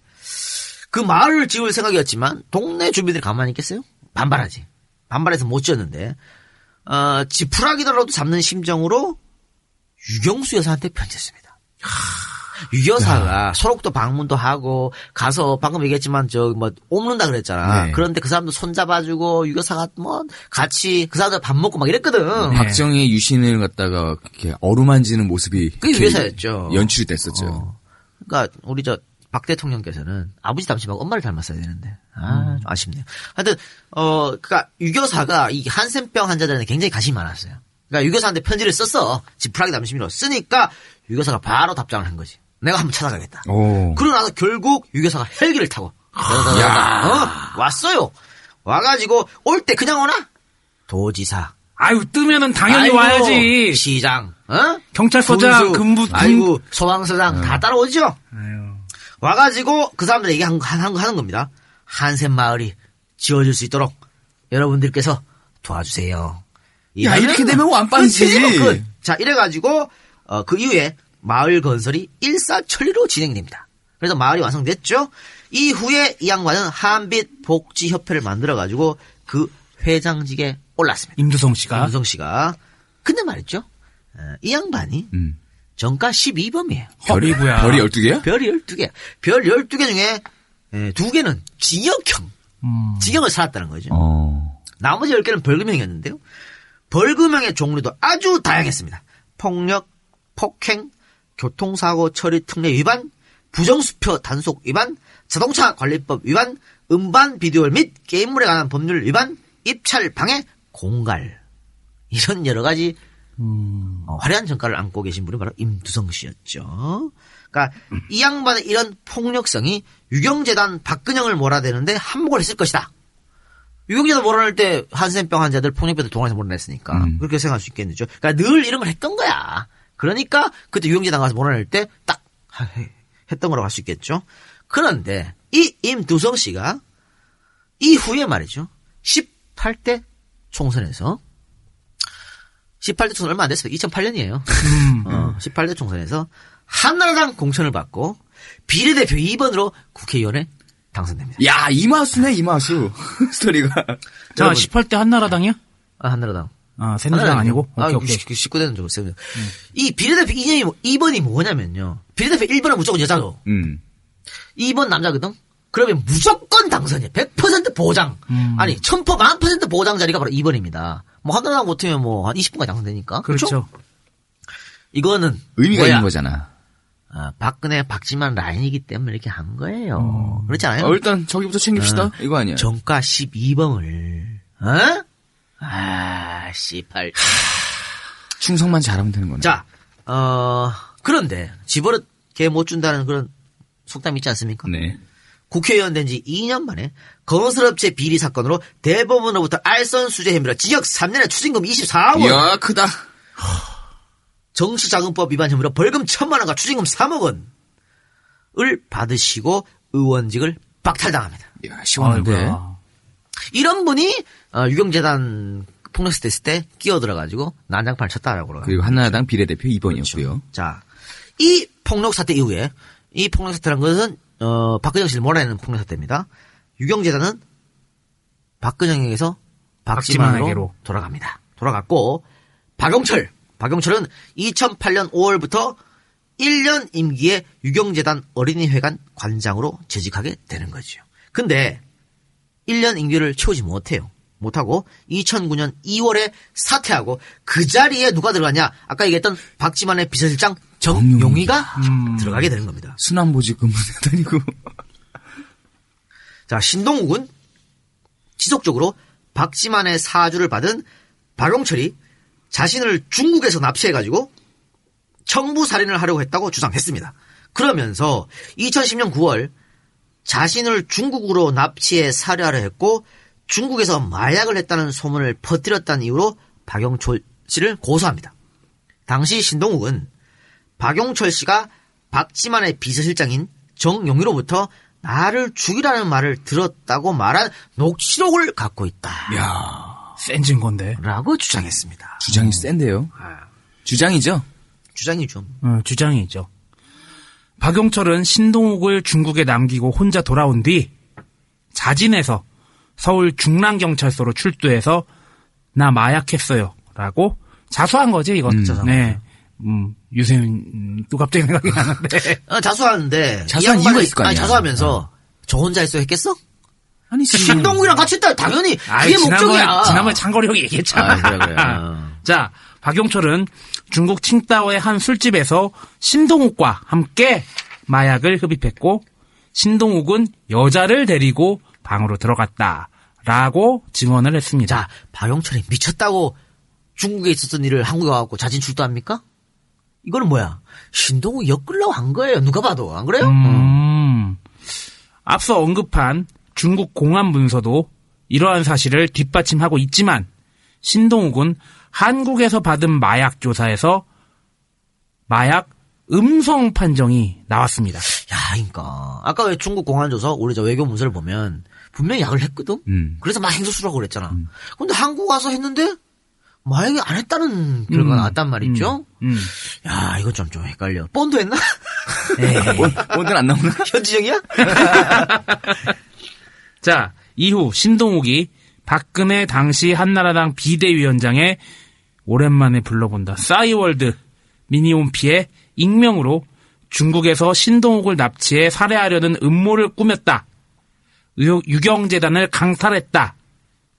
Speaker 2: 그 마을을 지을 생각이었지만, 동네 주민들이 가만히 있겠어요? 반발하지. 반발해서 못 지었는데, 어, 지푸라기더라도 잡는 심정으로 유경수 여사한테 편지했습니다. 유 여사가 소록도 방문도 하고 가서 방금 얘기했지만 저 뭐 옮는다 그랬잖아.
Speaker 3: 네.
Speaker 2: 그런데 그 사람도 손 잡아주고 유 여사가 뭐 같이 그 사람들 밥 먹고 막 이랬거든.
Speaker 3: 박정희의 유신을 갖다가 이렇게 어루만지는 모습이
Speaker 2: 그게
Speaker 3: 이렇게
Speaker 2: 유해사였죠.
Speaker 3: 연출이 됐었죠.
Speaker 2: 그러니까 우리 저 박 대통령께서는 아버지 닮지 말고 엄마를 닮았어야 되는데 아, 좀 아쉽네요. 하여튼 어 그러니까 유교사가 이 한센병 환자들한테 굉장히 관심이 많았어요. 그러니까 유교사한테 편지를 썼어. 지푸라기 담심으로 쓰니까 유교사가 바로 답장을 한 거지. 내가 한번 찾아가겠다.
Speaker 3: 오.
Speaker 2: 그러고 나서 결국 유교사가 헬기를 타고
Speaker 3: 야.
Speaker 2: 어, 왔어요. 와가지고 올 때 그냥 오나? 도지사.
Speaker 4: 아유 뜨면은 당연히
Speaker 2: 아이고,
Speaker 4: 와야지.
Speaker 2: 시장, 어?
Speaker 4: 경찰서장,
Speaker 2: 군수,
Speaker 4: 근무, 근-
Speaker 2: 아이고 소방서장 다 따라오죠. 와가지고 그 사람들 얘기한 거 하는, 거 하는 겁니다. 한샘 마을이 지어질 수 있도록 여러분들께서 도와주세요.
Speaker 3: 야, 이렇게 되면 완빵이지.
Speaker 2: 끝. 자 이래가지고 어, 그 이후에 마을 건설이 일사천리로 진행이 됩니다. 그래서 마을이 완성됐죠. 이후에 이 양반은 한빛 복지협회를 만들어가지고 그 회장직에 올랐습니다.
Speaker 4: 임두성 씨가.
Speaker 2: 임두성 씨가. 근데 말이죠. 어, 이 양반이
Speaker 3: 음.
Speaker 2: 정가 12범이에요.
Speaker 3: 별이-
Speaker 4: 어이구야.
Speaker 3: 별이 12개야?
Speaker 2: 별이 12개. 별 12개 중에 에, 두 개는 징역형.
Speaker 4: 음.
Speaker 2: 징역을 살았다는 거죠.
Speaker 3: 어.
Speaker 2: 나머지 10개는 벌금형이었는데요. 벌금형의 종류도 아주 다양했습니다. 폭력, 폭행, 교통사고 처리 특례 위반, 부정수표 단속 위반, 자동차 관리법 위반, 음반 비디오 및 게임물에 관한 법률 위반, 입찰 방해, 공갈. 이런 여러 가지 어, 화려한 전과를 안고 계신 분이 바로 임두성 씨였죠. 그러니까 이 양반의 이런 폭력성이 유경재단 박근영을 몰아대는데 한몫을 했을 것이다. 유경재단 몰아낼 때 한센병 환자들 폭력배들 동원해서 몰아냈으니까
Speaker 3: 음.
Speaker 2: 그렇게 생각할 수 있겠죠. 그러니까 늘 이런 걸 했던 거야. 그러니까 그때 유경재단 가서 몰아낼 때 딱 했던 거라고 할 수 있겠죠. 그런데 이 임두성 씨가 이후에 말이죠. 18대 총선에서 18대 총선 얼마 안 됐어요. 2008년이에요. 어, 18대 총선에서 한나라당 공천을 받고 비례대표 2번으로 국회의원에 당선됩니다.
Speaker 3: 야, 이마수네, 이마수. [laughs] 스토리가.
Speaker 4: 자,
Speaker 2: 여러분.
Speaker 4: 18대 한나라당이요?
Speaker 2: 아, 한나라당.
Speaker 4: 아, 새누리당 아니고?
Speaker 2: 아,
Speaker 4: 오케이, 오케이.
Speaker 2: 19대는 좀 세요. 이 비례대표 2번이, 2번이 뭐냐면요. 비례대표 1번은 무조건 여자죠.
Speaker 3: 음.
Speaker 2: 2번 남자거든? 그러면 무조건 당선이야. 100% 보장.
Speaker 4: 음.
Speaker 2: 아니, 1000%만 퍼센트 보장 자리가 바로 2번입니다. 뭐, 한나라당 못하면 뭐, 한 20분까지 당선되니까.
Speaker 4: 그렇죠.
Speaker 2: 이거는.
Speaker 3: 의미가
Speaker 2: 뭐야?
Speaker 3: 있는 거잖아.
Speaker 2: 아, 박근혜, 박지만 라인이기 때문에 이렇게 한 거예요. 그렇지 않아요?
Speaker 3: 어, 일단 저기부터 챙깁시다.
Speaker 2: 어,
Speaker 3: 이거 아니야.
Speaker 2: 정가 12범을, 어? 아, 씨발.
Speaker 3: 충성만 잘하면 되는 거네.
Speaker 2: 자, 어, 그런데, 집어릇 개 못 준다는 그런 속담 있지 않습니까?
Speaker 3: 네.
Speaker 2: 국회의원 된 지 2년 만에 건설업체 비리 사건으로 대법원으로부터 알선 수재 혐의로 징역 3년에 추징금 24원.
Speaker 3: 이야, 크다.
Speaker 2: 정치자금법 위반 혐의로 벌금 1천만 원과 추징금 3억 원을 받으시고 의원직을 박탈당합니다.
Speaker 3: 이야, 시원한데.
Speaker 4: 아이고야.
Speaker 2: 이런 분이 어, 유경재단 폭력 사태 있을 때 끼어들어가지고 난장판을 쳤다라고 그래요.
Speaker 3: 그리고 한나라당 비례대표 2번이었고요.
Speaker 2: 자, 이 폭력 사태 이후에 이 폭력 사태란 것은 어, 박근영 씨를 몰아내는 폭력 사태입니다. 유경재단은 박근영에게서 박지만으로
Speaker 4: 박지만에게로.
Speaker 2: 돌아갑니다. 돌아갔고 박용철, 박용철은 2008년 5월부터 1년 임기에 유경재단 어린이회관 관장으로 재직하게 되는 거죠. 근데 1년 임기를 채우지 못해요. 못하고 2009년 2월에 사퇴하고 그 자리에 누가 들어갔냐? 아까 얘기했던 박지만의 비서실장 정용희가 들어가게 되는 겁니다.
Speaker 3: 순환보직 근무 다니고.
Speaker 2: 자, 신동욱은 지속적으로 박지만의 사주를 받은 박용철이 자신을 중국에서 납치해가지고 청부 살인을 하려고 했다고 주장했습니다. 그러면서 2010년 9월 자신을 중국으로 납치해 살해하려 했고 중국에서 마약을 했다는 소문을 퍼뜨렸다는 이유로 박영철 씨를 고소합니다. 당시 신동욱은 박용철 씨가 박지만의 비서실장인 정용희로부터 나를 죽이라는 말을 들었다고 말한 녹취록을 갖고 있다.
Speaker 4: 야, 센 증거인데.
Speaker 2: 라고 주장했습니다.
Speaker 3: 주장이 센데요. 주장이죠.
Speaker 2: 주장이죠.
Speaker 4: 어, 주장이죠. 박용철은 신동욱을 중국에 남기고 혼자 돌아온 뒤 자진해서 서울 중랑경찰서로 출두해서 나 마약했어요. 라고 자수한 거지, 이건.
Speaker 2: 자수한
Speaker 4: 네. 음, 유세윤, 음, 또 갑자기 생각이 [laughs] 나는데.
Speaker 2: 어, 자수하는데
Speaker 3: 자수한
Speaker 2: 이
Speaker 3: 이유가 있을 거 아니야.
Speaker 2: 아니, 자수하면서 저 혼자 했어 했겠어?
Speaker 4: 아니,
Speaker 2: 신동욱이랑 같이 했다. 당연히
Speaker 4: 아이,
Speaker 2: 그게 목적이야.
Speaker 4: 지난번에, 지난번에 장거리 형이 얘기했잖아.
Speaker 2: 아, 그래, 그래. [laughs] 어.
Speaker 4: 자, 박용철은 중국 칭다오의 한 술집에서 신동욱과 함께 마약을 흡입했고, 신동욱은 여자를 데리고 방으로 들어갔다. 라고 증언을 했습니다.
Speaker 2: 자, 박용철이 미쳤다고 중국에 있었던 일을 한국에 와갖고 자진 출두합니까? 이거는 뭐야? 신동욱 엮으려고 한 거예요. 누가 봐도. 안 그래요?
Speaker 4: 음. 앞서 언급한 중국 공안 문서도 이러한 사실을 뒷받침하고 있지만 신동욱은 한국에서 받은 마약 조사에서 마약 음성 판정이 나왔습니다.
Speaker 2: 야, 그러니까 아까 왜 중국 공안조서 우리 저 외교 문서를 보면 분명히 약을 했거든.
Speaker 3: 음.
Speaker 2: 그래서 막 행소수라고 그랬잖아. 근데 한국 와서 했는데 마약이 안 했다는 결과가
Speaker 4: 음.
Speaker 2: 나왔단 말이죠.
Speaker 4: 음.
Speaker 2: 야, 이거 좀 좀 헷갈려. 본도 했나? [laughs]
Speaker 3: 본드는 안 나오나? [laughs]
Speaker 2: 현지형이야? [laughs]
Speaker 4: 자, 이후 신동욱이 박근혜 당시 한나라당 비대위원장에 오랜만에 불러본다. 싸이월드 미니홈피에 익명으로 중국에서 신동욱을 납치해 살해하려는 음모를 꾸몄다. 유- 유경재단을 강탈했다.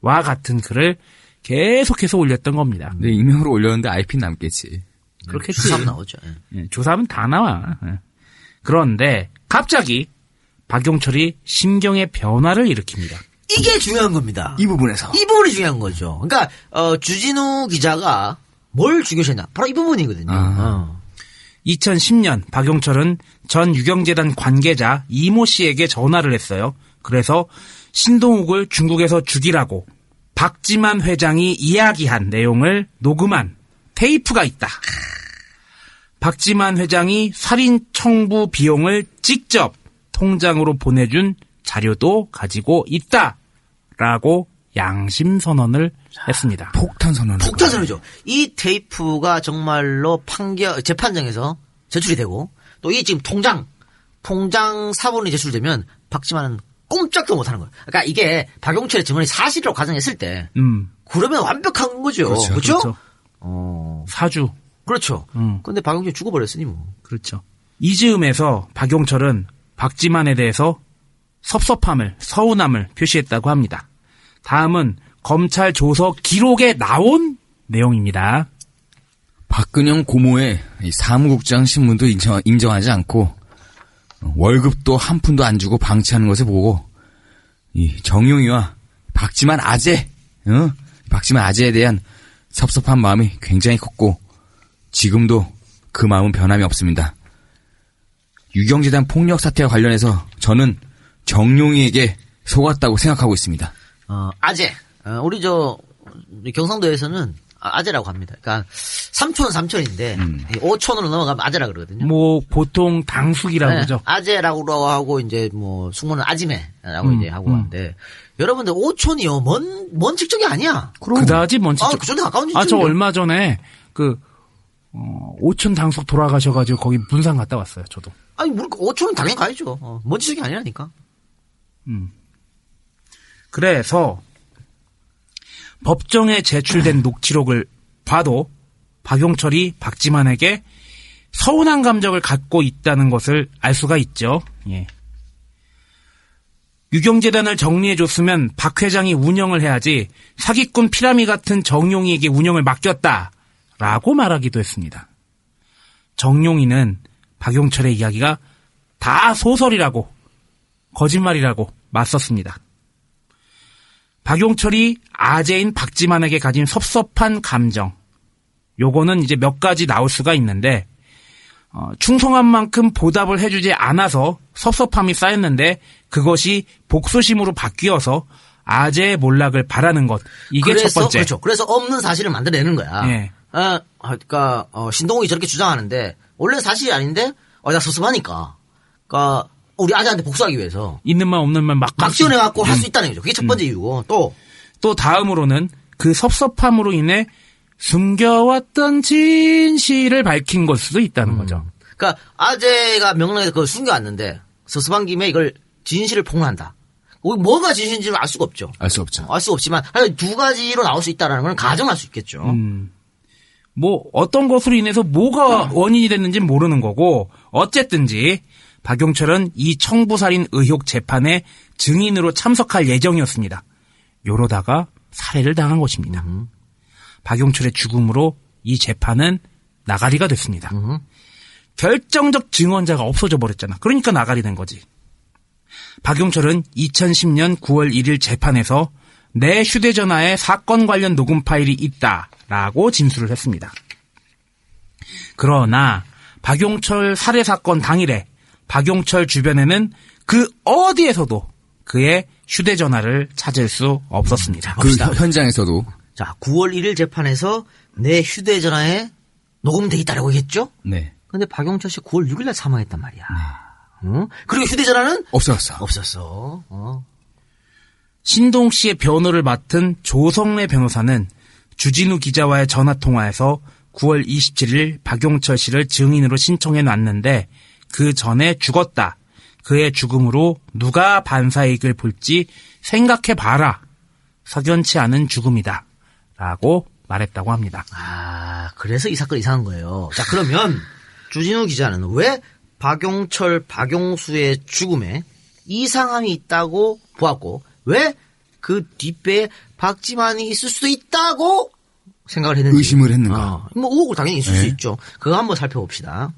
Speaker 4: 와 같은 글을 계속해서 올렸던 겁니다.
Speaker 3: 근데 익명으로 올렸는데 IP는 남겠지.
Speaker 4: 그렇겠지.
Speaker 2: 주삼 나오죠. 예.
Speaker 4: 예, 조사하면 다 나와. 예. 그런데 갑자기 박용철이 심경의 변화를 일으킵니다.
Speaker 2: 이게 중요한 겁니다.
Speaker 3: 이 부분에서.
Speaker 2: 이 부분이 중요한 거죠. 그러니까 어, 주진우 기자가 뭘 중요시했나? 바로 이 부분이거든요. 어.
Speaker 4: 2010년 박용철은 전 유경재단 관계자 이모 씨에게 전화를 했어요. 그래서 신동욱을 중국에서 죽이라고 박지만 회장이 이야기한 내용을 녹음한 테이프가 있다. 박지만 회장이 살인 청부 비용을 직접 통장으로 보내준 자료도 가지고 있다. 라고 양심 선언을 했습니다.
Speaker 3: 폭탄 선언.
Speaker 2: 폭탄선이죠. 이 테이프가 정말로 판결 재판장에서 제출이 되고 또 이 지금 통장 통장 사본이 제출되면 박지만은 꼼짝도 못하는 거예요. 그러니까 이게 박용철의 증언이 사실이라고 가정했을 때
Speaker 4: 음.
Speaker 2: 그러면 완벽한 거죠.
Speaker 4: 그렇죠.
Speaker 2: 그렇죠?
Speaker 4: 그렇죠.
Speaker 2: 어.
Speaker 4: 사주.
Speaker 2: 그렇죠.
Speaker 4: 음.
Speaker 2: 근데 박용철 죽어버렸으니 뭐.
Speaker 4: 그렇죠. 이 즈음에서 박용철은 박지만에 대해서 섭섭함을, 서운함을 표시했다고 합니다. 다음은 검찰 조서 기록에 나온 내용입니다.
Speaker 3: 박근영 고모의 이 사무국장 신문도 인정, 인정하지 않고 월급도 한 푼도 안 주고 방치하는 것을 보고 이 정용이와 박지만 아재, 어? 박지만 아재에 대한 섭섭한 마음이 굉장히 컸고 지금도 그 마음은 변함이 없습니다. 유경재단 폭력 사태와 관련해서 저는 정용이에게 속았다고 생각하고 있습니다.
Speaker 2: 어, 아재. 어, 우리 저 경상도에서는 아- 아재라고 합니다. 그러니까 3촌은 3촌인데
Speaker 3: 음.
Speaker 2: 5촌으로 넘어가면 아재라 그러거든요.
Speaker 4: 뭐 보통 당숙이라고
Speaker 2: 네,
Speaker 4: 그러죠.
Speaker 2: 아재라고 하고 이제 뭐 숙모는 아지매라고
Speaker 4: 음,
Speaker 2: 이제 하고
Speaker 4: 음.
Speaker 2: 하는데 여러분들 5촌이요 먼, 먼 직적이 아니야.
Speaker 4: 그다지 먼
Speaker 2: 아,
Speaker 4: 직접.
Speaker 2: 그 정도 가까운
Speaker 4: 아, 저
Speaker 2: 직적이요.
Speaker 4: 얼마 전에 그 어, 오촌 당숙 돌아가셔가지고 거기 문상 갔다 왔어요. 저도.
Speaker 2: 아니 물 5촌은 당연히 가야죠. 어, 먼 직적이 아니라니까.
Speaker 4: 음. 그래서 법정에 제출된 녹취록을 봐도 박용철이 박지만에게 서운한 감정을 갖고 있다는 것을 알 수가 있죠. 예. 유경재단을 정리해줬으면 박 회장이 운영을 해야지 사기꾼 피라미 같은 정용이에게 운영을 맡겼다 라고 말하기도 했습니다. 정용이는 박용철의 이야기가 다 소설이라고 거짓말이라고 맞섰습니다. 박용철이 아재인 박지만에게 가진 섭섭한 감정. 요거는 이제 몇 가지 나올 수가 있는데, 어, 충성한 만큼 보답을 해주지 않아서 섭섭함이 쌓였는데, 그것이 복수심으로 바뀌어서 아재의 몰락을 바라는 것 이게
Speaker 2: 그래서,
Speaker 4: 첫 번째.
Speaker 2: 그렇죠. 그래서 없는 사실을 만들어내는 거야.
Speaker 4: 예.
Speaker 2: 아, 그러니까 어, 신동욱이 저렇게 주장하는데 원래 사실이 아닌데 어, 나 섭섭하니까. 그러니까 우리 아재한테 복수하기 위해서
Speaker 4: 있는 말 없는 말막
Speaker 2: 막 지어내갖고 할 수 있다는 거죠. 그게 첫 번째 이유고 또
Speaker 4: 또 다음으로는 그 섭섭함으로 인해 숨겨왔던 진실을 밝힌 걸 수도 있다는 거죠.
Speaker 2: 그러니까 아재가 명랑에서 그걸 숨겨왔는데 섭섭한 김에 이걸 진실을 폭로한다. 뭐- 뭐가 진실인지는 알 수가 없죠.
Speaker 3: 알 수 없죠.
Speaker 2: 알 수 없지만 두 가지로 나올 수 있다라는 건 가정할 수 있겠죠.
Speaker 4: 음. 뭐 어떤 것으로 인해서 뭐가 원인이 됐는지 모르는 거고 어쨌든지 박용철은 이 청부살인 의혹 재판에 증인으로 참석할 예정이었습니다. 요러다가 살해를 당한 것입니다. 박용철의 죽음으로 이 재판은 나가리가 됐습니다. 결정적 증언자가 없어져 버렸잖아. 그러니까 나가리 된 거지. 박용철은 2010년 9월 1일 재판에서 내 휴대전화에 사건 관련 녹음 파일이 있다라고 진술을 했습니다. 그러나 박용철 살해 사건 당일에 박용철 주변에는 그 어디에서도 그의 휴대전화를 찾을 수 없었습니다.
Speaker 3: 그 현- 현장에서도
Speaker 2: 자, 9월 1일 재판에서 내 휴대전화에 녹음돼 있다라고 했죠?
Speaker 3: 네.
Speaker 2: 근데 박용철 씨 9월 6일 날 사망했단 말이야. 응? 그리고 휴대전화는
Speaker 3: 없었어.
Speaker 2: 없었어. 어.
Speaker 4: 신동 씨의 변호를 맡은 조성래 변호사는 주진우 기자와의 전화 통화에서 9월 27일 박용철 씨를 증인으로 신청해 놨는데 그 전에 죽었다. 그의 죽음으로 누가 반사이익을 볼지 생각해 봐라. 석연치 않은 죽음이다. 라고 말했다고 합니다.
Speaker 2: 아, 그래서 이 사건 이상한 거예요. 자, 그러면 주진우 기자는 왜 박용철, 박용수의 죽음에 이상함이 있다고 보았고, 왜 그 뒷배에 박지만이 있을 수도 있다고 생각을 했는지.
Speaker 3: 의심을 했는가?
Speaker 2: 어, 뭐 의혹을 당연히 있을 수
Speaker 3: 네.
Speaker 2: 있죠. 그거 한번 살펴봅시다.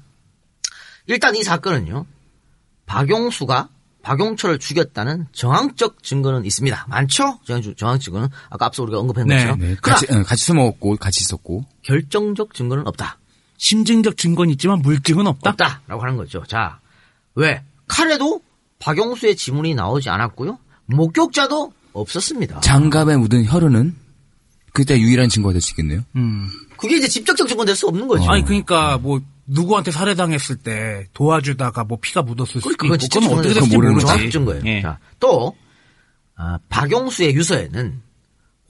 Speaker 2: 일단 이 사건은요, 박용수가 박용철을 죽였다는 정황적 증거는 있습니다. 많죠? 정황- 정황적 증거는 아까 앞서 우리가 언급한
Speaker 4: 네,
Speaker 2: 것처럼.
Speaker 3: 네. 같이, 어, 같이 술 먹었고, 같이 있었고.
Speaker 2: 결정적 증거는 없다.
Speaker 4: 심증적 증거는 있지만 물증은 없다.
Speaker 2: 없다라고 하는 거죠. 자, 왜 칼에도 박용수의 지문이 나오지 않았고요. 목격자도 없었습니다.
Speaker 3: 장갑에 묻은 혈흔은 그때 유일한 증거가 될 수 있겠네요.
Speaker 4: 음.
Speaker 2: 그게 이제 직접적 증거 될수 없는 거죠.
Speaker 4: 아니 그러니까 뭐 누구한테 살해당했을 때 도와주다가 뭐 피가 묻었을 수도 있고
Speaker 2: 그건
Speaker 4: 어떻게 될지
Speaker 2: 모르는. 정확 증 거예요.
Speaker 4: 예.
Speaker 2: 자, 또 아, 박용수의 유서에는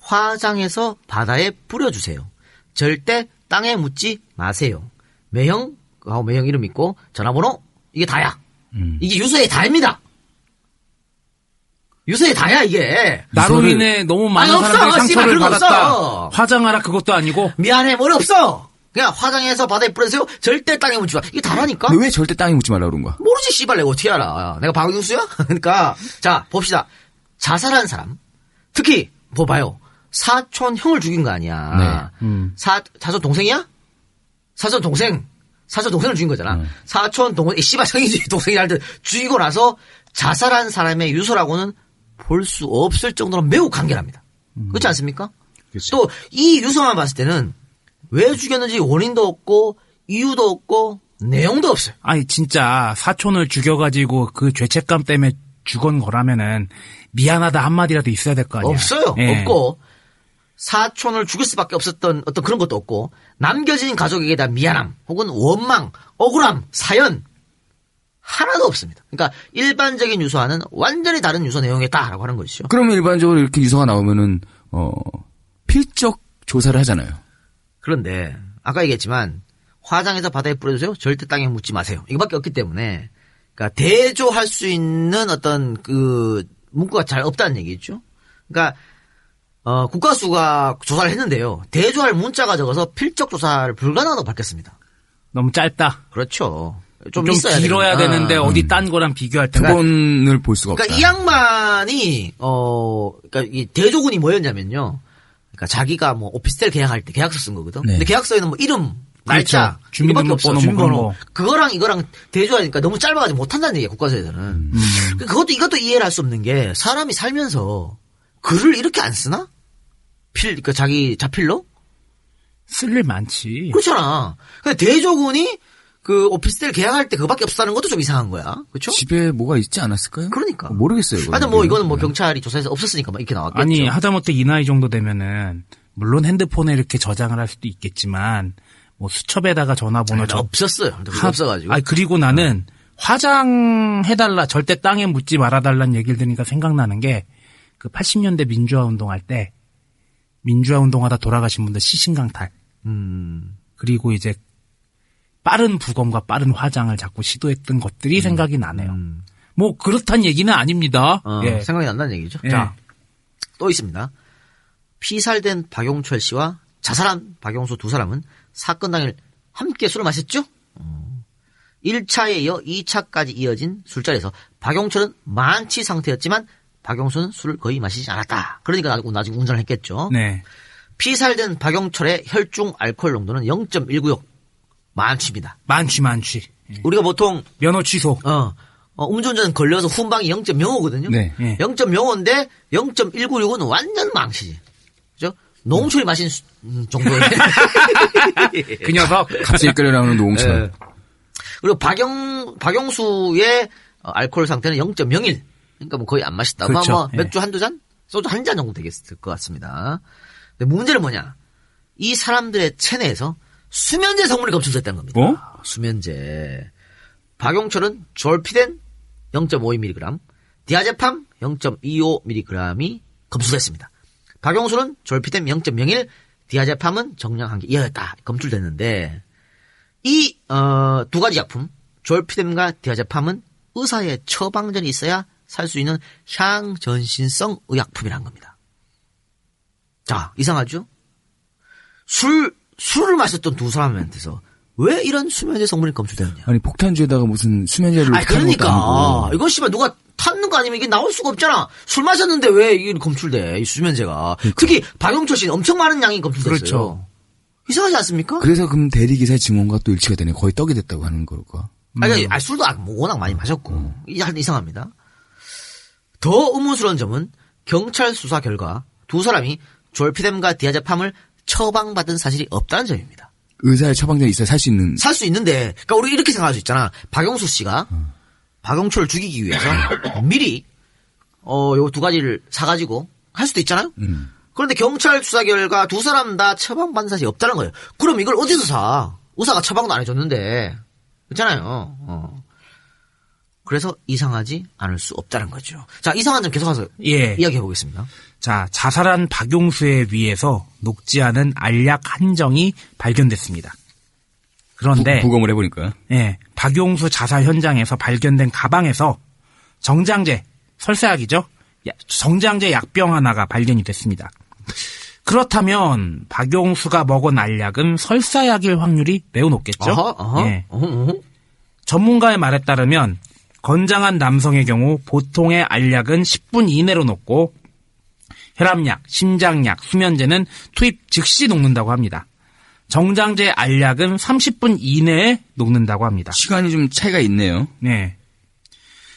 Speaker 2: 화장해서 바다에 뿌려주세요. 절대 땅에 묻지 마세요. 매형, 하고 매형 이름 있고 전화번호 이게 다야.
Speaker 4: 음.
Speaker 2: 이게 유서에 다입니다. 유서에 다야 이게.
Speaker 4: 나로 인해 너무 많은
Speaker 2: 아니, 없어.
Speaker 4: 사람들이
Speaker 2: 씨발,
Speaker 4: 상처를 받았다.
Speaker 2: 없어.
Speaker 4: 화장하라 그것도 아니고
Speaker 2: 미안해, 뭘 없어. 그냥 화장해서 바다에 뿌려주세요. 절대 땅에 묻지 마. 이게 다라니까.
Speaker 3: 왜 절대 땅에 묻지 말라 그런 거야?
Speaker 2: 모르지 씨발 내가 어떻게 알아. 내가 박용수야? [laughs] 그러니까 자 봅시다. 자살한 사람 특히 뭐 봐요. 사촌 형을 죽인 거 아니야.
Speaker 3: 네.
Speaker 2: 사 사촌 동생이야? 사촌 동생. 사촌 동생을 죽인 거잖아. 사촌 동생, 이 씨발 성인지 동생이 할때 죽이고 나서 자살한 사람의 유서라고는 볼 수 없을 정도로 매우 간결합니다. 그렇지 않습니까? 또 이 유서만 봤을 때는 왜 죽였는지 원인도 없고 이유도 없고 내용도 없어요.
Speaker 4: 아니 진짜 사촌을 죽여가지고 그 죄책감 때문에 죽은 거라면은 미안하다 한마디라도 있어야 될 거 아니야.
Speaker 2: 없어요.
Speaker 4: 예.
Speaker 2: 없고 사촌을 죽일 수밖에 없었던 어떤 그런 것도 없고 남겨진 가족에게 대한 미안함 혹은 원망, 억울함, 사연 하나도 없습니다. 그러니까 일반적인 유서와는 완전히 다른 유서 내용이었다라고 하는 것이죠.
Speaker 3: 그러면 일반적으로 이렇게 유서가 나오면은, 어, 필적 조사를 하잖아요.
Speaker 2: 그런데 아까 얘기했지만 화장해서 바다에 뿌려주세요. 절대 땅에 묻지 마세요. 이거밖에 없기 때문에 그러니까 대조할 수 있는 어떤 그 문구가 잘 없다는 얘기죠. 그러니까 어, 국가수가 조사를 했는데요. 대조할 문자가 적어서 필적 조사를 불가능하다고 밝혔습니다.
Speaker 4: 너무 짧다.
Speaker 2: 그렇죠.
Speaker 4: 좀,
Speaker 2: 좀, 있어야
Speaker 4: 길어야
Speaker 2: 되는-
Speaker 4: 되는데
Speaker 2: 아.
Speaker 4: 어디 딴 거랑 비교할
Speaker 3: 때두 번을 볼 수가 없다.
Speaker 2: 그러니까 이 양반이 어 그러니까 이 대조군이 뭐였냐면요. 그러니까 자기가 뭐 오피스텔 계약할 때 계약서 쓴 거거든.
Speaker 3: 네.
Speaker 2: 근데 계약서에는 뭐 이름, 날짜,
Speaker 4: 그렇죠. 주민등록번호 뭐
Speaker 2: 주민번호.
Speaker 4: 거.
Speaker 2: 그거랑 이거랑 대조하니까 너무 짧아가지고 못한다는 얘기야 국가서에서는.
Speaker 4: 음.
Speaker 2: 그것도 이것도 이해를 할 수 없는 게 사람이 살면서 글을 이렇게 안 쓰나? 필, 그 자기 자필로?
Speaker 4: 쓸 일 많지.
Speaker 2: 그렇잖아. 근데 대조군이 그 오피스텔 계약할 때 그밖에 없다는 것도 좀 이상한 거야. 그렇죠?
Speaker 3: 집에 뭐가 있지 않았을까요?
Speaker 2: 그러니까.
Speaker 3: 모르겠어요.
Speaker 2: 하여튼 뭐 이거는 뭐 경찰이 조사해서 없었으니까 막 이렇게 나왔겠죠.
Speaker 4: 아니 하다못해 이 나이 정도 되면은 물론 핸드폰에 이렇게 저장을 할 수도 있겠지만 뭐 수첩에다가 전화번호
Speaker 2: 아니,
Speaker 4: 적
Speaker 2: 없었어요.
Speaker 4: 하-
Speaker 2: 없어가지고.
Speaker 4: 아니 그리고 나는 화장해달라 절대 땅에 묻지 말아달라는 얘기를 들으니까 생각나는 게 그 80년대 민주화 운동할 때 민주화 운동하다 돌아가신 분들 시신강탈
Speaker 2: 음.
Speaker 4: 그리고 이제 빠른 부검과 빠른 화장을 자꾸 시도했던 것들이 생각이 나네요. 뭐 그렇단 얘기는 아닙니다.
Speaker 2: 어,
Speaker 4: 예.
Speaker 2: 생각이 난다는 얘기죠.
Speaker 4: 예.
Speaker 2: 자, 또 있습니다. 피살된 박용철 씨와 자살한 박용수 두 사람은 사건 당일 함께 술을 마셨죠? 1차에 이어 2차까지 이어진 술자리에서 박용철은 만취 상태였지만 박용수는 술을 거의 마시지 않았다. 그러니까 나중에 나중에 운전을 했겠죠.
Speaker 4: 네.
Speaker 2: 피살된 박용철의 혈중 알코올 농도는 0.196 만취입니다.
Speaker 4: 만취 만취.
Speaker 2: 우리가 보통
Speaker 4: 면허 취소.
Speaker 2: 어, 어, 음주운전 걸려서 훈방이 0.05거든요.
Speaker 3: 네.
Speaker 4: 예.
Speaker 2: 0.05인데 0.196은 완전 망치지. 그죠? 노홍철이 마신 수- 음, 정도의. [laughs]
Speaker 4: 그 녀석.
Speaker 3: 갑자기 끌려 나오는 노홍철.
Speaker 2: 예. 그리고 박영, 박영수의 어, 알코올 상태는 0.01. 그러니까 뭐 거의 안 마셨다.
Speaker 4: 그렇죠.
Speaker 2: 뭐, 뭐
Speaker 4: 예.
Speaker 2: 맥주 한두 잔? 소주 한 잔 정도 되겠을 것 같습니다. 근데 문제는 뭐냐? 이 사람들의 체내에서 수면제 성분이 검출됐다는 겁니다.
Speaker 3: 어?
Speaker 2: 수면제. 박용철은 졸피덴 0.52mg, 디아제팜 0.25mg이 검출됐습니다. 박용수는 졸피덴 0.01, 디아제팜은 정량 한개 이하였다. 검출됐는데 이 어, 두 가지 약품, 졸피뎀과 디아제팜은 의사의 처방전이 있어야 살 수 있는 향전신성 의약품이란 겁니다. 자, 이상하죠? 술, 술을 마셨던 두 사람한테서 왜 이런 수면제 성분이 검출되느냐?
Speaker 3: 아니 폭탄주에다가 무슨 수면제를
Speaker 2: 아니, 그러니까.
Speaker 3: 아니고.
Speaker 2: 이건 씨발 누가 탔는 거 아니면 이게 나올 수가 없잖아. 술 마셨는데 왜 이게 검출돼, 이 수면제가. 특히 박용철 씨는 엄청 많은 양이 검출됐어요.
Speaker 4: 그렇죠.
Speaker 2: 이상하지 않습니까?
Speaker 3: 그래서 그럼 대리기사의 증언과 또 일치가 되네. 거의 떡이 됐다고 하는 걸까?
Speaker 2: 아니, 아니, 술도 아- 뭐 워낙 많이 마셨고. 이 하여튼 이상합니다. 더 의문스러운 점은 경찰 수사 결과 두 사람이 졸피뎀과 디아제팜을 처방받은 사실이 없다는 점입니다.
Speaker 3: 의사의 처방전이 있어야 살 수 있는.
Speaker 2: 살 수 있는데, 그러니까 우리 이렇게 생각할 수 있잖아. 박영수 씨가 박영철을 죽이기 위해서 [laughs] 미리 어, 요 두 가지를 사가지고 할 수도 있잖아요.
Speaker 3: 음.
Speaker 2: 그런데 경찰 수사 결과 두 사람 다 처방받은 사실이 없다는 거예요. 그럼 이걸 어디서 사? 의사가 처방도 안 해줬는데. 그렇잖아요. 어. 그래서 이상하지 않을 수 없다는 거죠. 자, 이상한 점 계속해서
Speaker 4: 예.
Speaker 2: 이야기해 보겠습니다.
Speaker 4: 자, 자살한 박용수의 위에서 녹지 않은 알약 한 정이 발견됐습니다. 그런데
Speaker 3: 부, 검을 해보니까.
Speaker 4: 예, 박용수 자살 현장에서 발견된 가방에서 정장제, 설사약이죠? 야- 정장제 약병 하나가 발견이 됐습니다. 그렇다면 박용수가 먹은 알약은 설사약일 확률이 매우 높겠죠?
Speaker 2: 어허, 어허,
Speaker 4: 예.
Speaker 2: 어허, 어허.
Speaker 4: 전문가의 말에 따르면 건장한 남성의 경우 보통의 알약은 10분 이내로 녹고 혈압약, 심장약, 수면제는 투입 즉시 녹는다고 합니다. 정장제 알약은 30분 이내에 녹는다고 합니다.
Speaker 3: 시간이 좀 차이가 있네요.
Speaker 4: 네.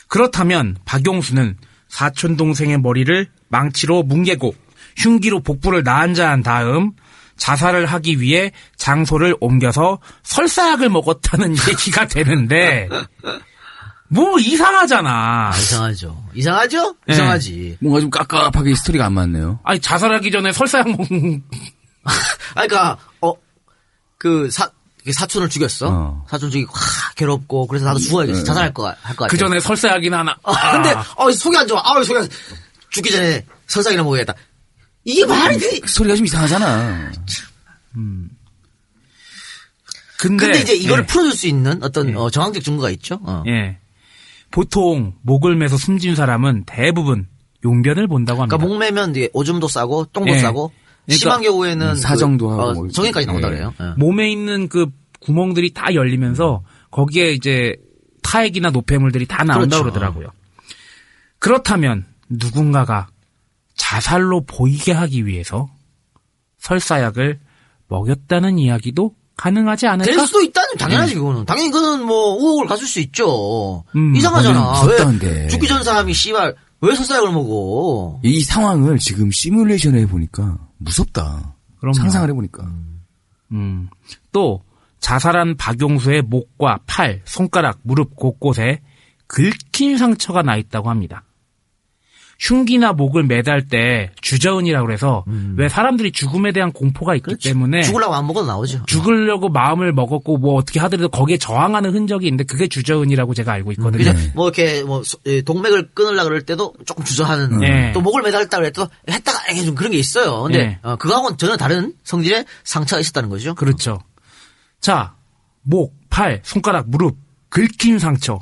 Speaker 4: 그렇다면 박용수는 사촌 동생의 머리를 망치로 뭉개고 흉기로 복부를 나앉아한 다음 자살을 하기 위해 장소를 옮겨서 설사약을 먹었다는 [laughs] 얘기가 되는데 뭐 이상하잖아.
Speaker 2: 이상하죠. 이상하죠?
Speaker 4: 네.
Speaker 2: 이상하지.
Speaker 3: 뭔가 좀 깝깝하게 스토리가 안 맞네요.
Speaker 4: 아니 자살하기 전에 설사약 먹는
Speaker 2: 아, 그니까, 어, 그, 사, 사촌을 죽였어.
Speaker 3: 어.
Speaker 2: 사촌 죽이고, 하, 괴롭고, 그래서 나도 죽어야겠어. 자살할 거, 할 거 같아.
Speaker 4: 그 전에 설사약이나 하나.
Speaker 2: 아, 근데, 어, 속이 안 좋아. 아, 속이 안 죽기 전에 설상이나 먹어야겠다. 이게 말이 돼.
Speaker 3: 스토리가 좀 이상하잖아.
Speaker 4: 근데,
Speaker 2: 근데 이제 이거를
Speaker 4: 예.
Speaker 2: 풀어줄 수 있는 어떤 어, 정황적 증거가 있죠. 어.
Speaker 4: 예. 보통 목을 매서 숨진 사람은 대부분 용변을 본다고 합니다.
Speaker 2: 그러니까 목 매면 이제 오줌도 싸고 똥도
Speaker 4: 예.
Speaker 2: 싸고
Speaker 4: 그러니까
Speaker 2: 심한 경우에는
Speaker 3: 음, 사정도
Speaker 2: 그,
Speaker 3: 하고
Speaker 2: 어,
Speaker 3: 뭐
Speaker 2: 성인까지 나온다
Speaker 3: 예.
Speaker 2: 그래요. 예.
Speaker 4: 몸에 있는 그 구멍들이 다 열리면서 거기에 이제 타액이나 노폐물들이 다 나온다고
Speaker 2: 그렇죠.
Speaker 4: 그러더라고요 그렇다면 누군가가 자살로 보이게 하기 위해서 설사약을 먹였다는 이야기도 가능하지 않을까?
Speaker 2: 될 수도 있다는 당연하지 그거는 당연히 그거는 뭐 의혹을 가질 수 있죠.
Speaker 4: 음,
Speaker 2: 이상하잖아. 왜 죽기 전 사람이 씨발 왜 설사약을 먹어?
Speaker 3: 이 상황을 지금 시뮬레이션 해보니까 무섭다.
Speaker 4: 그럼요.
Speaker 3: 상상을 해보니까.
Speaker 4: 음. 또 자살한 박용수의 목과 팔, 손가락, 무릎 곳곳에 긁힌 상처가 나 있다고 합니다. 흉기나 목을 매달 때 주저은이라고 그래서 왜 사람들이 죽음에 대한 공포가 있기 때문에
Speaker 2: 음. 죽으려고 안 먹어도 나오죠.
Speaker 4: 죽으려고 마음을 먹었고 뭐 어떻게 하더라도 거기에 저항하는 흔적이 있는데 그게 주저은이라고 제가 알고 있거든요.
Speaker 2: 그죠? 뭐 이렇게 뭐 소- 예, 동맥을 끊으려 그럴 때도 조금 주저하는
Speaker 4: 네.
Speaker 2: 또 목을 매달다 그럴 때도 했다가 이게 좀 그런 게 있어요. 근데
Speaker 4: 네.
Speaker 2: 어, 그거하고는 전혀 다른 성질의 상처가 있었다는 거죠.
Speaker 4: 그렇죠. 자, 목, 팔, 손가락, 무릎, 긁힌 상처.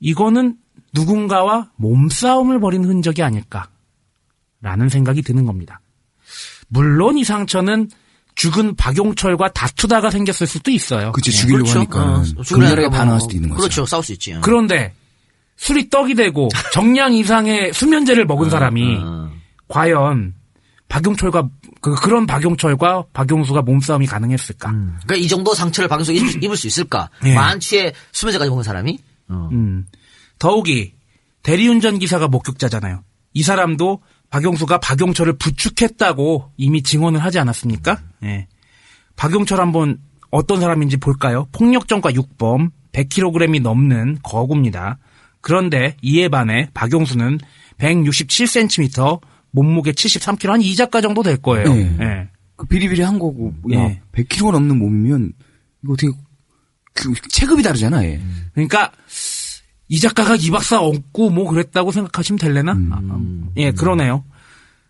Speaker 4: 이거는 누군가와 몸싸움을 벌인 흔적이 아닐까. 라는 생각이 드는 겁니다. 물론 이 상처는 죽은 박용철과 다투다가 생겼을 수도 있어요.
Speaker 3: 그치,
Speaker 4: 예.
Speaker 3: 죽이려고 하니까 금전하게 반응할 수도 있는 거죠.
Speaker 2: 그렇죠. 싸울 수 있지.
Speaker 4: 그런데 술이 떡이 되고 정량 이상의 수면제를 먹은 사람이 과연 박용철과 그, 그런 박용철과 박용수가 몸싸움이 가능했을까?
Speaker 2: 그러니까 이 정도 상처를 박용수가 입을, 입을 수 있을까?
Speaker 4: 예.
Speaker 2: 만취에 수면제까지 먹은 사람이?
Speaker 4: 음. 더욱이 대리운전 기사가 목격자잖아요. 이 사람도 박용수가 박용철을 부축했다고 이미 증언을 하지 않았습니까? 예. 박용철 한번 어떤 사람인지 볼까요? 폭력전과 육범, 100kg이 넘는 거구입니다. 그런데 이에 반해 박용수는 167cm, 몸무게 73kg, 한이 작가 정도 될 거예요.
Speaker 3: 네.
Speaker 4: 예.
Speaker 3: 그 비리비리한 거고, 야,
Speaker 4: 예.
Speaker 3: 100kg 넘는 몸이면, 이거 어떻게, 그, 체급이 다르잖아, 얘.
Speaker 4: 그러니까 이 작가가 이 박사 얹고 뭐 그랬다고 생각하시면 될래나? 아, 아, 예, 그러네요.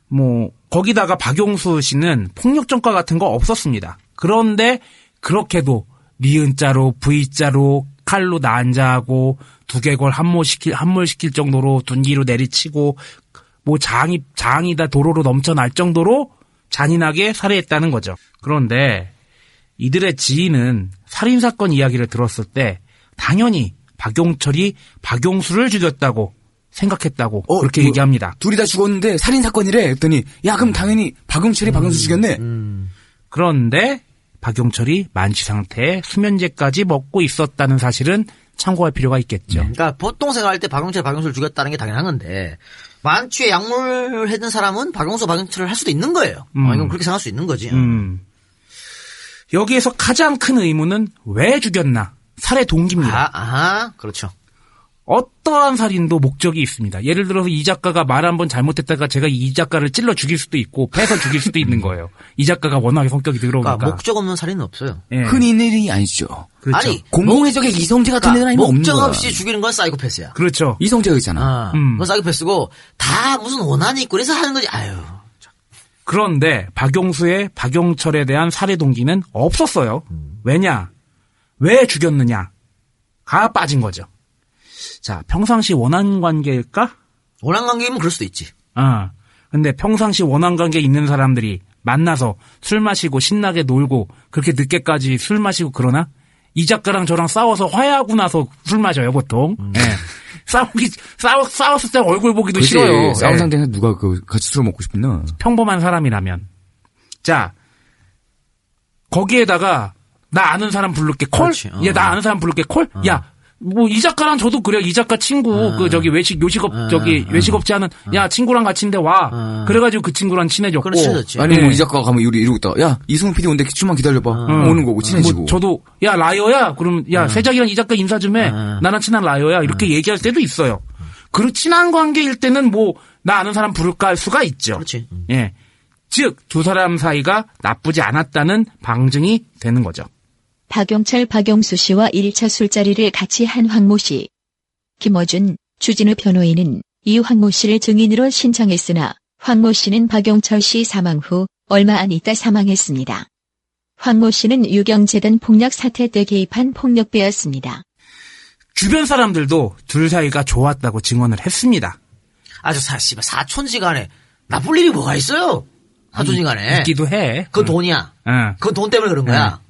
Speaker 4: 뭐 거기다가 박용수 씨는 폭력 전과 같은 거 없었습니다. 그런데 그렇게도 니은자로 V자로 칼로 난자하고 두개골 함몰시킬 함몰시킬 정도로 둔기로 내리치고 뭐 장이 장이 다 도로로 넘쳐날 정도로 잔인하게 살해했다는 거죠. 그런데 이들의 지인은 살인 사건 이야기를 들었을 때 당연히 박용철이 박용수를 죽였다고 생각했다고 그렇게
Speaker 3: 뭐,
Speaker 4: 얘기합니다.
Speaker 3: 둘이 다 죽었는데 살인 사건이래. 했더니, 야, 그럼 당연히 박용철이 박용수 죽였네.
Speaker 4: 그런데 박용철이 만취 상태에 수면제까지 먹고 있었다는 사실은 참고할 필요가 있겠죠.
Speaker 2: 그러니까 보통 생각할 때 박용철, 박용수를 죽였다는 게 당연한 건데 만취에 약물을 했던 사람은 박용수, 박용철을 할 수도 있는 거예요.
Speaker 4: 음.
Speaker 2: 어, 이건 그렇게 생각할 수 있는 거지.
Speaker 4: 음. 여기에서 가장 큰 의문은 왜 죽였나? 살해 동기입니다.
Speaker 2: 아하, 그렇죠.
Speaker 4: 어떠한 살인도 목적이 있습니다. 예를 들어서 이 작가가 말 한 번 잘못했다가 제가 이 작가를 찔러 죽일 수도 있고 패서 죽일 수도 있는 거예요. 이 작가가 워낙에 성격이 더러우니까.
Speaker 2: 그러니까 목적 없는 살인은 없어요.
Speaker 4: 예.
Speaker 3: 흔히 있는 일이 아니죠.
Speaker 4: 그렇죠.
Speaker 2: 아니
Speaker 3: 공공의적의 이성재 같은
Speaker 2: 그러니까
Speaker 3: 애는 아니면 없는
Speaker 2: 목적
Speaker 3: 거야.
Speaker 2: 없이 죽이는 건 사이코패스야.
Speaker 4: 그렇죠.
Speaker 3: 이성재가 있잖아.
Speaker 2: 아,
Speaker 4: 음.
Speaker 2: 그건 사이코패스고 다 무슨 원한이 있고 그래서 하는 거지. 아유.
Speaker 4: 그런데 박용수의 박용철에 대한 살해 동기는 없었어요.
Speaker 2: 음.
Speaker 4: 왜냐? 왜 죽였느냐가 빠진 거죠. 자, 평상시 원한 관계일까?
Speaker 2: 원한 관계면 그럴 수도 있지.
Speaker 4: 아, 근데 평상시 원한 관계 있는 사람들이 만나서 술 마시고 신나게 놀고 그렇게 늦게까지 술 마시고 그러나? 이 작가랑 저랑 싸워서 화해하고 나서 술 마셔요, 보통. 예. 싸우기, 싸워, 싸웠을 때 얼굴 보기도
Speaker 3: 그치.
Speaker 4: 싫어요.
Speaker 3: 싸운
Speaker 4: 예.
Speaker 3: 상태에서 누가 그 같이 술을 먹고 싶나?
Speaker 4: 평범한 사람이라면. 자, 거기에다가, 나 아는 사람 부를게, 콜?
Speaker 2: 그렇지, 어.
Speaker 4: 야, 나 아는 사람 부를게, 콜? 야, 뭐, 이 작가랑 저도 그래요. 이 작가 친구, 그, 저기, 외식, 요식업, 저기, 외식업체 하는, 야, 친구랑 같이 인데 와. 그래가지고 그 친구랑 친해졌고.
Speaker 3: 아니,
Speaker 4: 예.
Speaker 3: 뭐, 이 작가가 가면 이러, 이러고 있다. 야, 이승훈 PD 온대 좀만 기다려봐.
Speaker 4: 응.
Speaker 3: 오는 거고, 친해지고.
Speaker 4: 뭐 저도 야 라이어야 그럼 야 세작이랑 이 작가 인사 좀 해. 나랑 친한 라이어야 이렇게 얘기할 때도 있어요. 그리고 친한 관계일 때는 뭐 나 아는 사람 부를까 할 수가 있죠.
Speaker 2: 그렇지.
Speaker 4: 예. 즉 두 사람 사이가 나쁘지 않았다는 방증이 되는 거죠.
Speaker 7: 박용철 박용수 씨와 1차 술자리를 같이 한 황모 씨. 김어준, 주진우 변호인은 이 황모 씨를 증인으로 신청했으나 황모 씨는 박용철 씨 사망 후 얼마 안 있다 사망했습니다. 황모 씨는 유경재단 폭력 사태 때 개입한 폭력배였습니다.
Speaker 4: 주변 사람들도 둘 사이가 좋았다고 증언을 했습니다.
Speaker 2: 아주 사, 씨발, 사촌지간에 나쁠 일이 뭐가 있어요? 사촌지간에.
Speaker 4: 있기도 해.
Speaker 2: 그건 돈이야.
Speaker 4: 응.
Speaker 2: 그건 돈 때문에 그런 거야.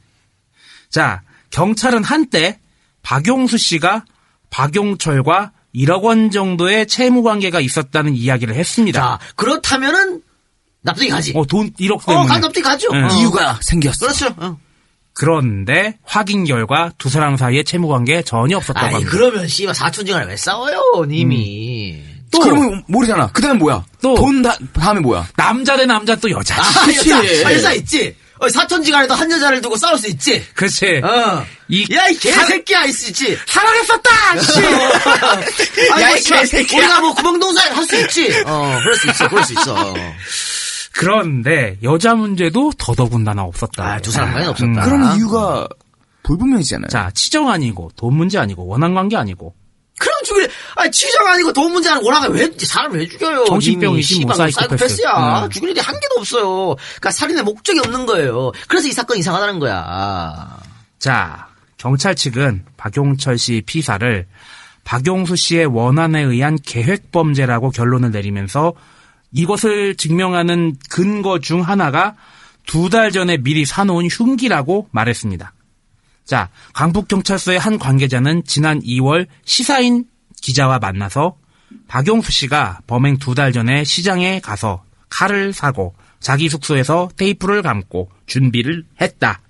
Speaker 4: 자, 경찰은 한때 박용수 씨가 박용철과 1억 원 정도의 채무 관계가 있었다는 이야기를 했습니다.
Speaker 2: 자, 그렇다면은 납득이 가지.
Speaker 4: 어, 돈 1억
Speaker 2: 어,
Speaker 4: 때문에.
Speaker 2: 가 납득이 가죠.
Speaker 4: 네.
Speaker 2: 어.
Speaker 3: 이유가 생겼어.
Speaker 2: 그렇죠. 어.
Speaker 4: 그런데 확인 결과 두 사람 사이에 채무 관계 전혀 없었다고
Speaker 2: 아니,
Speaker 4: 합니다.
Speaker 2: 그러면 씨발 사촌지간에 왜 싸워요, 님이.
Speaker 4: 또
Speaker 3: 그러면 모르잖아. 그 다음 뭐야?
Speaker 4: 또
Speaker 3: 돈 다, 다음에 뭐야?
Speaker 4: 남자 대 남자 또 여자.
Speaker 2: 아, 여자, 아, 여자 있지. 어, 사천지간에도 한 여자를 두고 싸울 수 있지.
Speaker 4: 그치.
Speaker 2: 어.
Speaker 4: 이
Speaker 2: 야, 이 개새끼야, 할 수 있지.
Speaker 4: 사랑했었다! 씨! [laughs]
Speaker 2: 아니,
Speaker 4: 야,
Speaker 2: 뭐,
Speaker 4: 이
Speaker 2: 씨발,
Speaker 4: 개새끼야.
Speaker 2: 우리가 뭐 구멍동산 할 수 있지. 어, 그럴 수 있어, 그럴 수 있어.
Speaker 4: 그런데 여자 문제도 더더군다나 없었다.
Speaker 2: 아, 두 사람 간에 없었다.
Speaker 3: 그런 이유가 불분명해지잖아요.
Speaker 4: 자, 치정 아니고 돈 문제 아니고 원한 관계 아니고
Speaker 2: 그럼 죽이래. 아니, 치정 아니고 돈 문제 아니고 원하가 왜, 사람 왜 죽여요?
Speaker 4: 정신병이지, 뭐, 사이코패스.
Speaker 2: 사이코패스야.
Speaker 4: 음.
Speaker 2: 죽일 일이 한 개도 없어요. 그러니까 살인의 목적이 없는 거예요. 그래서 이 사건이 이상하다는 거야.
Speaker 4: 자, 경찰 측은 박용철 씨 피사를 박용수 씨의 원한에 의한 계획 범죄라고 결론을 내리면서 이것을 증명하는 근거 중 하나가 두 달 전에 미리 사놓은 흉기라고 말했습니다. 자, 강북경찰서의 한 관계자는 지난 2월 시사인 기자와 만나서 박용수 씨가 범행 두 달 전에 시장에 가서 칼을 사고 자기 숙소에서 테이프를 감고 준비를 했다.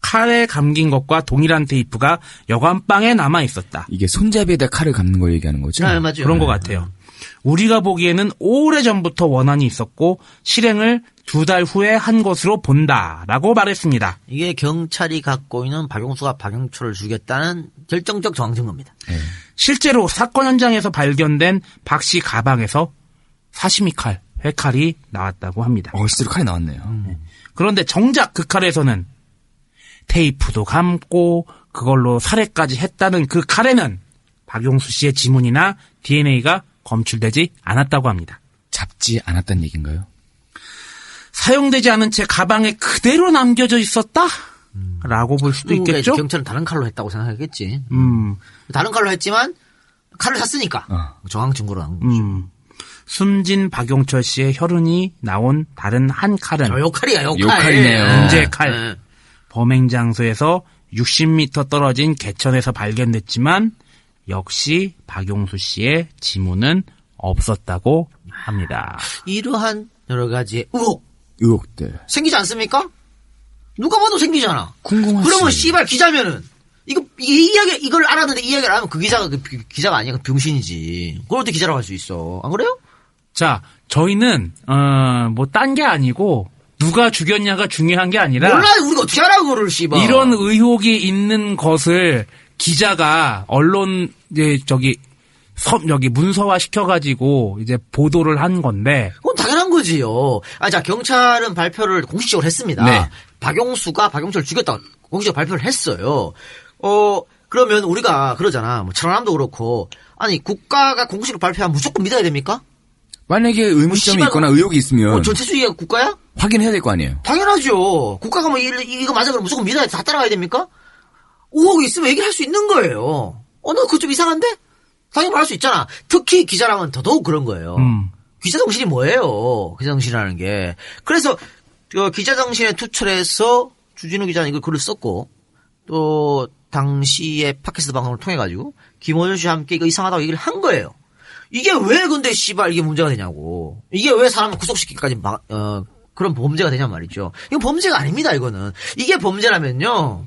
Speaker 4: 칼에 감긴 것과 동일한 테이프가 여관방에 남아 있었다.
Speaker 3: 이게 손잡이에다 칼을 감는 걸 얘기하는 거죠?
Speaker 2: 네, 맞아요.
Speaker 4: 그런 것 같아요. 우리가 보기에는 오래 전부터 원한이 있었고 실행을 두 달 후에 한 것으로 본다라고 말했습니다.
Speaker 2: 이게 경찰이 갖고 있는 박용수가 박용철을 죽였다는 결정적 정황 증거입니다.
Speaker 4: 실제로 사건 현장에서 발견된 박 씨 가방에서 사시미 칼, 회칼이 나왔다고 합니다.
Speaker 3: 어, 실제로 칼이 나왔네요.
Speaker 4: 그런데 정작 그 칼에서는 테이프도 감고 그걸로 살해까지 했다는 그 칼에는 박용수 씨의 지문이나 DNA가 검출되지 않았다고 합니다.
Speaker 3: 잡지 않았다는 얘기인가요?
Speaker 4: 사용되지 않은 채 가방에 그대로 남겨져 있었다? 라고 볼 수도 있겠죠?
Speaker 2: 경찰은 다른 칼로 했다고 생각했겠지.
Speaker 4: 음,
Speaker 2: 다른 칼로 했지만 칼을 샀으니까 정황 증거로 나온 거죠.
Speaker 4: 음. 숨진 박용철 씨의 혈흔이 나온 다른 한 칼은
Speaker 2: 저 요칼이야, 요칼.
Speaker 3: 요칼 이네요.
Speaker 4: 문제의 칼.
Speaker 2: 네.
Speaker 4: 범행 장소에서 60m 떨어진 개천에서 발견됐지만 역시 박용수 씨의 지문은 없었다고 합니다.
Speaker 2: 이러한 여러 가지의 의혹
Speaker 3: 의혹들.
Speaker 2: 생기지 않습니까? 누가 봐도 생기잖아.
Speaker 3: 궁금하지.
Speaker 2: 그러면 씨발 기자면은 이거 이 이야기 이걸 알았는데 이 이야기를 안 하면 그 기자가 그 비- 기자가 아니야 그 병신이지. 그걸 어떻게 기자라고 할 수 있어? 안 그래요?
Speaker 4: 자, 저희는 어, 뭐딴 게 아니고 누가 죽였냐가 중요한 게 아니라
Speaker 2: 몰라 우리가 어떻게 알아 그거를 씨발.
Speaker 4: 이런 의혹이 있는 것을 기자가 언론 이제 저기 섬 여기 문서화 시켜가지고 이제 보도를 한 건데
Speaker 2: 그 거지요. 아, 자, 경찰은 발표를 공식적으로 했습니다.
Speaker 3: 네.
Speaker 2: 박용수가 박용철을 죽였다고 공식적으로 발표를 했어요. 어, 그러면 우리가 그러잖아. 뭐, 천안함도 그렇고. 아니, 국가가 공식으로 발표하면 무조건 믿어야 됩니까?
Speaker 3: 만약에 의문점이 있거나 의혹이 있으면
Speaker 2: 어, 전체주의가 국가야?
Speaker 3: 확인해야 될 거 아니에요.
Speaker 2: 당연하죠. 국가가 뭐, 이, 이거 맞아 그러면 무조건 믿어야 다 따라가야 됩니까? 의혹이 있으면 얘기할 수 있는 거예요. 어, 너 그거 좀 이상한데? 당연히 말할 수 있잖아. 특히 기자라면 더더욱 그런 거예요.
Speaker 4: 음.
Speaker 2: 기자 정신이 뭐예요? 기자 정신이라는 게. 그래서 그 기자 정신에 투철해서 주진우 기자는 이걸 글을 썼고 또 당시에 팟캐스트 방송을 통해 가지고 김원준 씨와 함께 이거 이상하다고 얘기를 한 거예요. 이게 왜 근데 씨발 이게 문제가 되냐고. 이게 왜 사람을 구속시키기까지 막, 어, 그런 범죄가 되냐 말이죠. 이건 범죄가 아닙니다, 이거는. 이게 범죄라면요.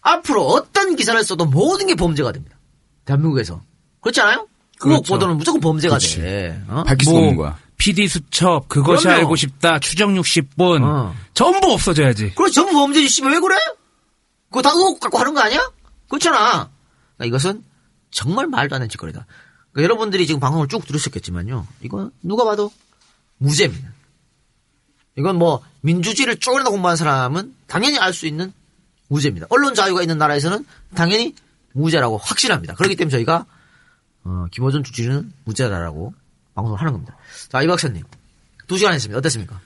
Speaker 2: 앞으로 어떤 기사를 써도 모든 게 범죄가 됩니다. 대한민국에서. 그렇지 않아요?
Speaker 4: 그렇죠.
Speaker 2: 보도는 무조건 범죄가
Speaker 3: 그렇지.
Speaker 2: 돼. 어?
Speaker 3: 밝힐 수가 없는 거야.
Speaker 4: PD 수첩 그것이
Speaker 2: 그럼요.
Speaker 4: 알고 싶다 추정 60분
Speaker 2: 어.
Speaker 4: 전부 없어져야지.
Speaker 2: 그럼 전부 범죄지, 씨발, 왜 그래? 그거 다 의혹 갖고 하는 거 아니야? 그렇잖아. 그러니까 이것은 정말 말도 안 되는 짓거리다. 그러니까 여러분들이 지금 방송을 쭉 들으셨겠지만요. 이건 누가 봐도 무죄입니다. 이건 뭐, 민주주의를 쪼그려다 공부한 사람은 당연히 알 수 있는 무죄입니다. 언론 자유가 있는 나라에서는 당연히 무죄라고 확신합니다. 그렇기 때문에 저희가, 어, 김호준 주치는 무죄다라고 방송을 하는 겁니다. 자, 이 박사님. 두 시간 했습니다. 어땠습니까?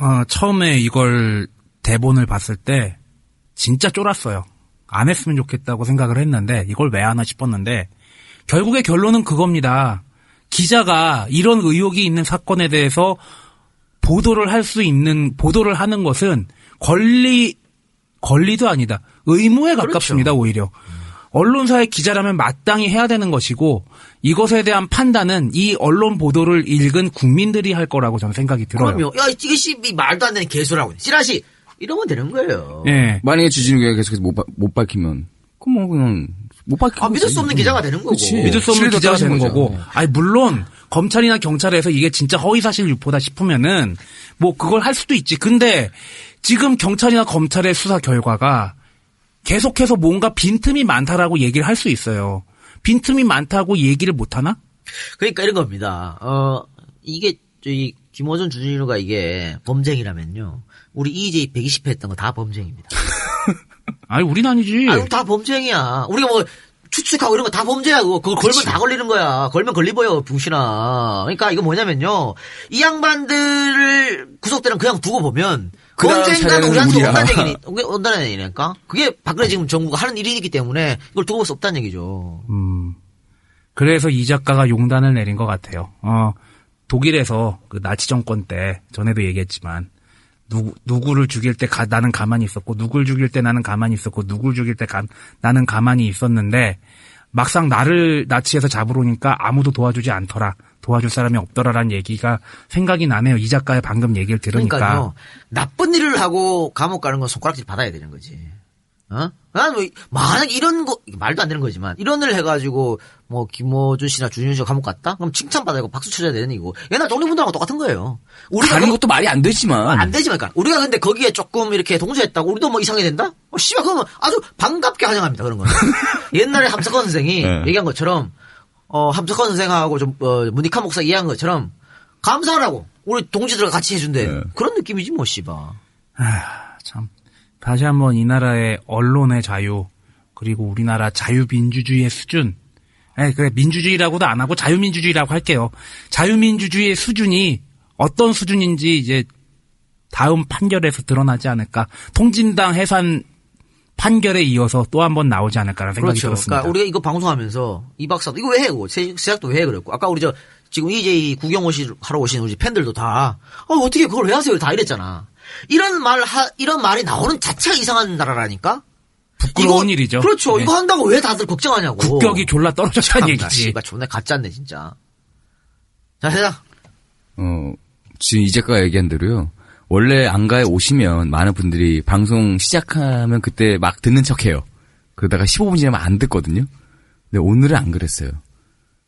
Speaker 4: 어, 처음에 이걸 대본을 봤을 때 진짜 쫄았어요. 안 했으면 좋겠다고 생각을 했는데 이걸 왜 하나 싶었는데 결국의 결론은 그겁니다. 기자가 이런 의혹이 있는 사건에 대해서 보도를 할 수 있는 보도를 하는 것은 권리 권리도 아니다. 의무에 가깝습니다, 오히려. 언론사의 기자라면 마땅히 해야 되는 것이고 이것에 대한 판단은 이 언론 보도를 읽은 국민들이 할 거라고 저는 생각이 들어요.
Speaker 2: 그럼요. 야, 이게 씨, 이 말도 안 되는 개소라고. 씨라시. 이러면 되는 거예요.
Speaker 4: 예.
Speaker 3: 만약에 주진우가 계속해서 못, 바- 못 밝히면 그럼 뭐 그냥 못 밝히고
Speaker 2: 아, 믿을 수 없는 기자가 되는 거고.
Speaker 3: 그치.
Speaker 4: 믿을 수 없는 기자가 되는
Speaker 3: 거죠.
Speaker 4: 거고. 아니 물론 검찰이나 경찰에서 이게 진짜 허위사실 유포다 싶으면은 뭐 그걸 할 수도 있지. 근데 지금 경찰이나 검찰의 수사 결과가 계속해서 뭔가 빈틈이 많다라고 얘기를 할 수 있어요. 빈틈이 많다고 얘기를 못 하나?
Speaker 2: 그러니까 이런 겁니다. 어, 이게, 저기, 김호준 주진우가 이게 범죄이라면요. 우리 EJ 120회 했던 거 다 범죄입니다. [laughs]
Speaker 4: 아니, 우린 아니지.
Speaker 2: 아니, 다 범죄행위야. 우리가 뭐, 추측하고 이런 거 다 범죄야, 그거. 그걸 걸면 다 걸리는 거야. 걸면 걸리버요, 붕신아. 그러니까 이거 뭐냐면요. 이 양반들을 구속되는 그냥 두고 보면,
Speaker 3: 차례는
Speaker 2: 우리한테. 온다는 얘기니, 온다는 얘기니까. 그게 박근혜 지금 정부가 하는 일이기 때문에 이걸 두고 볼 수 없다는 얘기죠.
Speaker 4: 음. 그래서 이 작가가 용단을 내린 것 같아요. 어, 독일에서 그 나치 정권 때 전에도 얘기했지만 누구 누구를 죽일 때 가- 나는 가만히 있었고 누구를 죽일 때 나는 가만히 있었고 누구를 죽일 때 가- 나는 가만히 있었는데 막상 나를 나치해서 잡으러 오니까 아무도 도와주지 않더라. 도와줄 사람이 없더라라는 얘기가 생각이 나네요. 이 작가의 방금 얘기를 들으니까.
Speaker 2: 그러니까요. 나쁜 일을 하고 감옥 가는 건 손가락질 받아야 되는 거지. 어? 난 뭐, 만약 이런 거, 말도 안 되는 거지만, 이런 일 해가지고, 뭐, 김호준 씨나 주진우 씨가 감옥 갔다? 그럼 칭찬받아야 고 박수 쳐줘야 되는 얘기고. 옛날 독립운동하고 똑같은 거예요. 우리가
Speaker 3: 가는
Speaker 2: 그-
Speaker 3: 것도 말이 안 되지만.
Speaker 2: 안 되지만, 그러니까. 우리가 근데 거기에 조금 이렇게 동조했다고, 우리도 뭐 이상하게 된다? 어, 씨발, 그러면 아주 반갑게 환영합니다, 그런 거는. [laughs] 옛날에 함석헌 선생이
Speaker 3: 네.
Speaker 2: 얘기한 것처럼, 어, 함석헌 선생하고 좀, 어, 문익환 목사 이해한 것처럼, 감사하라고. 우리 동지들 같이 해준대.
Speaker 3: 네.
Speaker 2: 그런 느낌이지, 뭐, 씨발.
Speaker 4: 참 다시 한번 이 나라의 언론의 자유 그리고 우리나라 자유민주주의의 수준 에 그래 민주주의라고도 안 하고 자유민주주의라고 할게요. 자유민주주의의 수준이 어떤 수준인지 이제 다음 판결에서 드러나지 않을까. 통진당 해산 판결에 이어서 또 한 번 나오지 않을까라는 생각이
Speaker 2: 그렇죠.
Speaker 4: 들었습니다.
Speaker 2: 그러니까 우리가 이거 방송하면서 이 박사도 이거 왜 해? 그거 세- 세작도 왜 해? 그랬고 아까 우리 저 지금 EJ 구경 오시 하러 오신 우리 팬들도 다 어, 어떻게 그걸 왜 하세요? 다 이랬잖아. 이런 말 하, 이런 말이 나오는 자체가 이상한 나라라니까.
Speaker 4: 부끄러운
Speaker 2: 이거-
Speaker 4: 일이죠.
Speaker 2: 그렇죠.
Speaker 4: 네.
Speaker 2: 이거 한다고 왜 다들 걱정하냐고.
Speaker 4: 국격이 졸라 떨어졌다는 얘기지.
Speaker 2: 씨발 존나 가짜네 진짜. 자 해자.
Speaker 3: 어, 지금 이 작가가 얘기한 대로요. 원래 안가에 오시면 많은 분들이 방송 시작하면 그때 막 듣는 척 해요. 그러다가 15분 지나면 안 듣거든요. 근데 오늘은 안 그랬어요.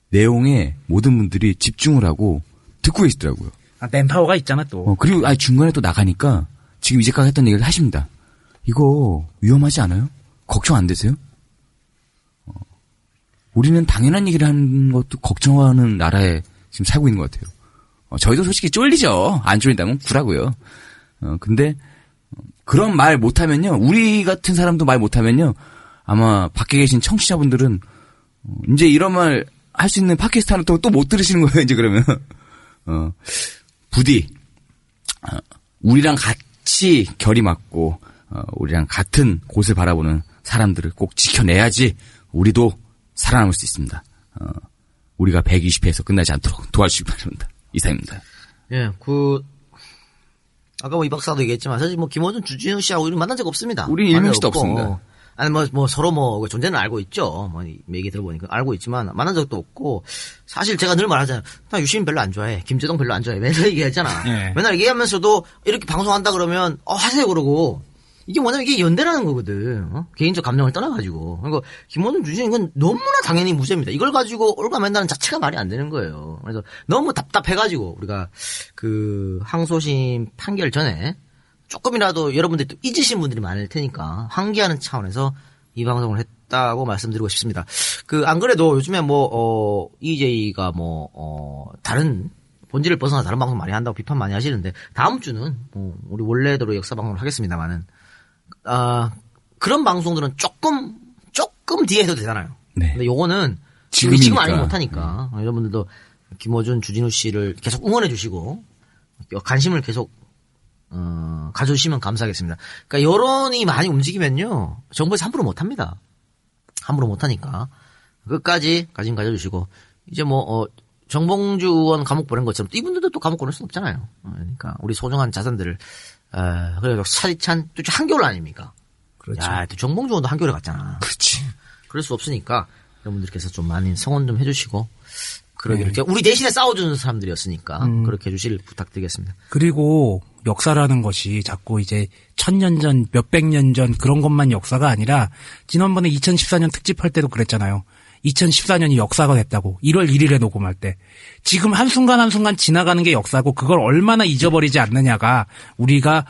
Speaker 3: 내용에 모든 분들이 집중을 하고 듣고 계시더라고요.
Speaker 4: 아, 맨파워가 있잖아 또.
Speaker 3: 어, 그리고 아 중간에 또 나가니까 지금 이 작가가 했던 얘기를 하십니다. 이거 위험하지 않아요? 걱정 안 되세요? 어, 우리는 당연한 얘기를 하는 것도 걱정하는 나라에 지금 살고 있는 것 같아요. 어, 저희도 솔직히 쫄리죠. 안 쫄린다면 구라고요. 어, 근데 어, 그런 말 못하면요. 우리 같은 사람도 말 못하면요. 아마 밖에 계신 청취자분들은 어, 이제 이런 말 할 수 있는 팟캐스트 하나 또못 들으시는 거예요. 이제 그러면 [laughs] 어, 부디 어, 우리랑 같이 결이 맞고 어, 우리랑 같은 곳을 바라보는 사람들을 꼭 지켜내야지 우리도 살아남을 수 있습니다. 어, 우리가 120회에서 끝나지 않도록 도와주시기 바랍니다. 이상입니다.
Speaker 2: 예, 그 아까 뭐 이 박사도 얘기했지만 사실 뭐 김호준 주진우 씨하고 우리 만난 적 없습니다. 적 없고.
Speaker 3: 없습니다.
Speaker 2: 아니 뭐, 뭐 서로 뭐그 존재는 알고 있죠. 뭐 이- 얘기 들어보니까 알고 있지만 만난 적도 없고 사실 제가 늘 말하잖아요. 나 유시민 별로 안 좋아해. 김재동 별로 안 좋아해. 맨날 얘기했잖아.
Speaker 4: 네.
Speaker 2: 맨날 얘기하면서도 이렇게 방송한다 그러면 어 하세요 그러고 이게 뭐냐면 이게 연대라는 거거든. 어? 개인적 감정을 떠나가지고. 그리고 김호준 주진 이건 너무나 당연히 무죄입니다. 이걸 가지고 올가맨다는 자체가 말이 안 되는 거예요. 그래서 너무 답답해가지고 우리가 그 항소심 판결 전에 조금이라도 여러분들이 또 잊으신 분들이 많을 테니까 환기하는 차원에서 이 방송을 했다고 말씀드리고 싶습니다. 그 안 그래도 요즘에 뭐 어, EJ가 뭐 어, 다른 본질을 벗어나 다른 방송 많이 한다고 비판 많이 하시는데 다음 주는 뭐 우리 원래대로 역사 방송을 하겠습니다만은 아 그런 방송들은 조금 조금 뒤에 해도 되잖아요. 근데 요거는 지금 지금. 아니면 못하니까 여러분들도 김호준, 주진우 씨를 계속 응원해 주시고 관심을 계속 어, 가져주시면 감사하겠습니다. 그러니까 여론이 많이 움직이면요 정부에서 함부로 못합니다. 함부로 못하니까 끝까지 관심 가져주시고 이제 뭐 어, 정봉주 의원 감옥 보낸 것처럼 또 이분들도 또 감옥 보낼 수는 없잖아요. 어, 그러니까 우리 소중한 자산들을 어, 그래서 차디찬 또 한겨울 아닙니까?
Speaker 4: 그렇죠.
Speaker 2: 야, 또 정봉주 의원도 한겨울에 갔잖아.
Speaker 3: 그렇지.
Speaker 2: 그럴 수 없으니까 여러분들께서 좀 많이 성원 좀 해주시고 그러기를
Speaker 4: 네.
Speaker 2: 우리 대신에 싸워주는 사람들이었으니까
Speaker 4: 음.
Speaker 2: 그렇게 해주실 부탁드리겠습니다.
Speaker 4: 그리고 역사라는 것이 자꾸 이제 천년 전, 몇백 년 전 그런 것만 역사가 아니라 지난번에 2014년 특집할 때도 그랬잖아요. 2014년이 역사가 됐다고 1월 1일에 녹음할 때 지금 한순간 한순간 지나가는 게 역사고 그걸 얼마나 잊어버리지 않느냐가 우리가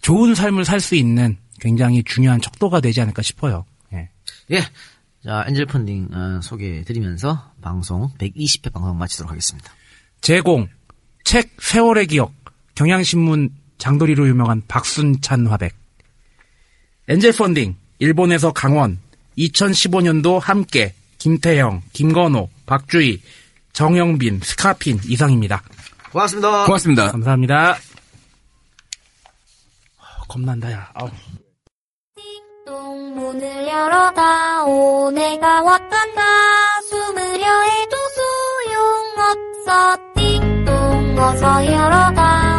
Speaker 4: 좋은 삶을 살 수 있는 굉장히 중요한 척도가 되지 않을까 싶어요. 예.
Speaker 2: 예. 자, 엔젤 펀딩 어, 소개해 드리면서 방송 120회 방송 마치도록 하겠습니다.
Speaker 4: 제공 책 세월의 기억 경향신문 장도리로 유명한 박순찬 화백 엔젤 펀딩 일본에서 강원 2015년도 함께 김태형, 김건호, 박주희, 정영빈, 스카핀 이상입니다.
Speaker 2: 고맙습니다.
Speaker 3: 고맙습니다.
Speaker 4: 감사합니다. 어, 겁난다 야. 아우.
Speaker 20: 문을 열어다 오 내가 왔단다 숨으려 해도 소용없어 띵동 어서 열어다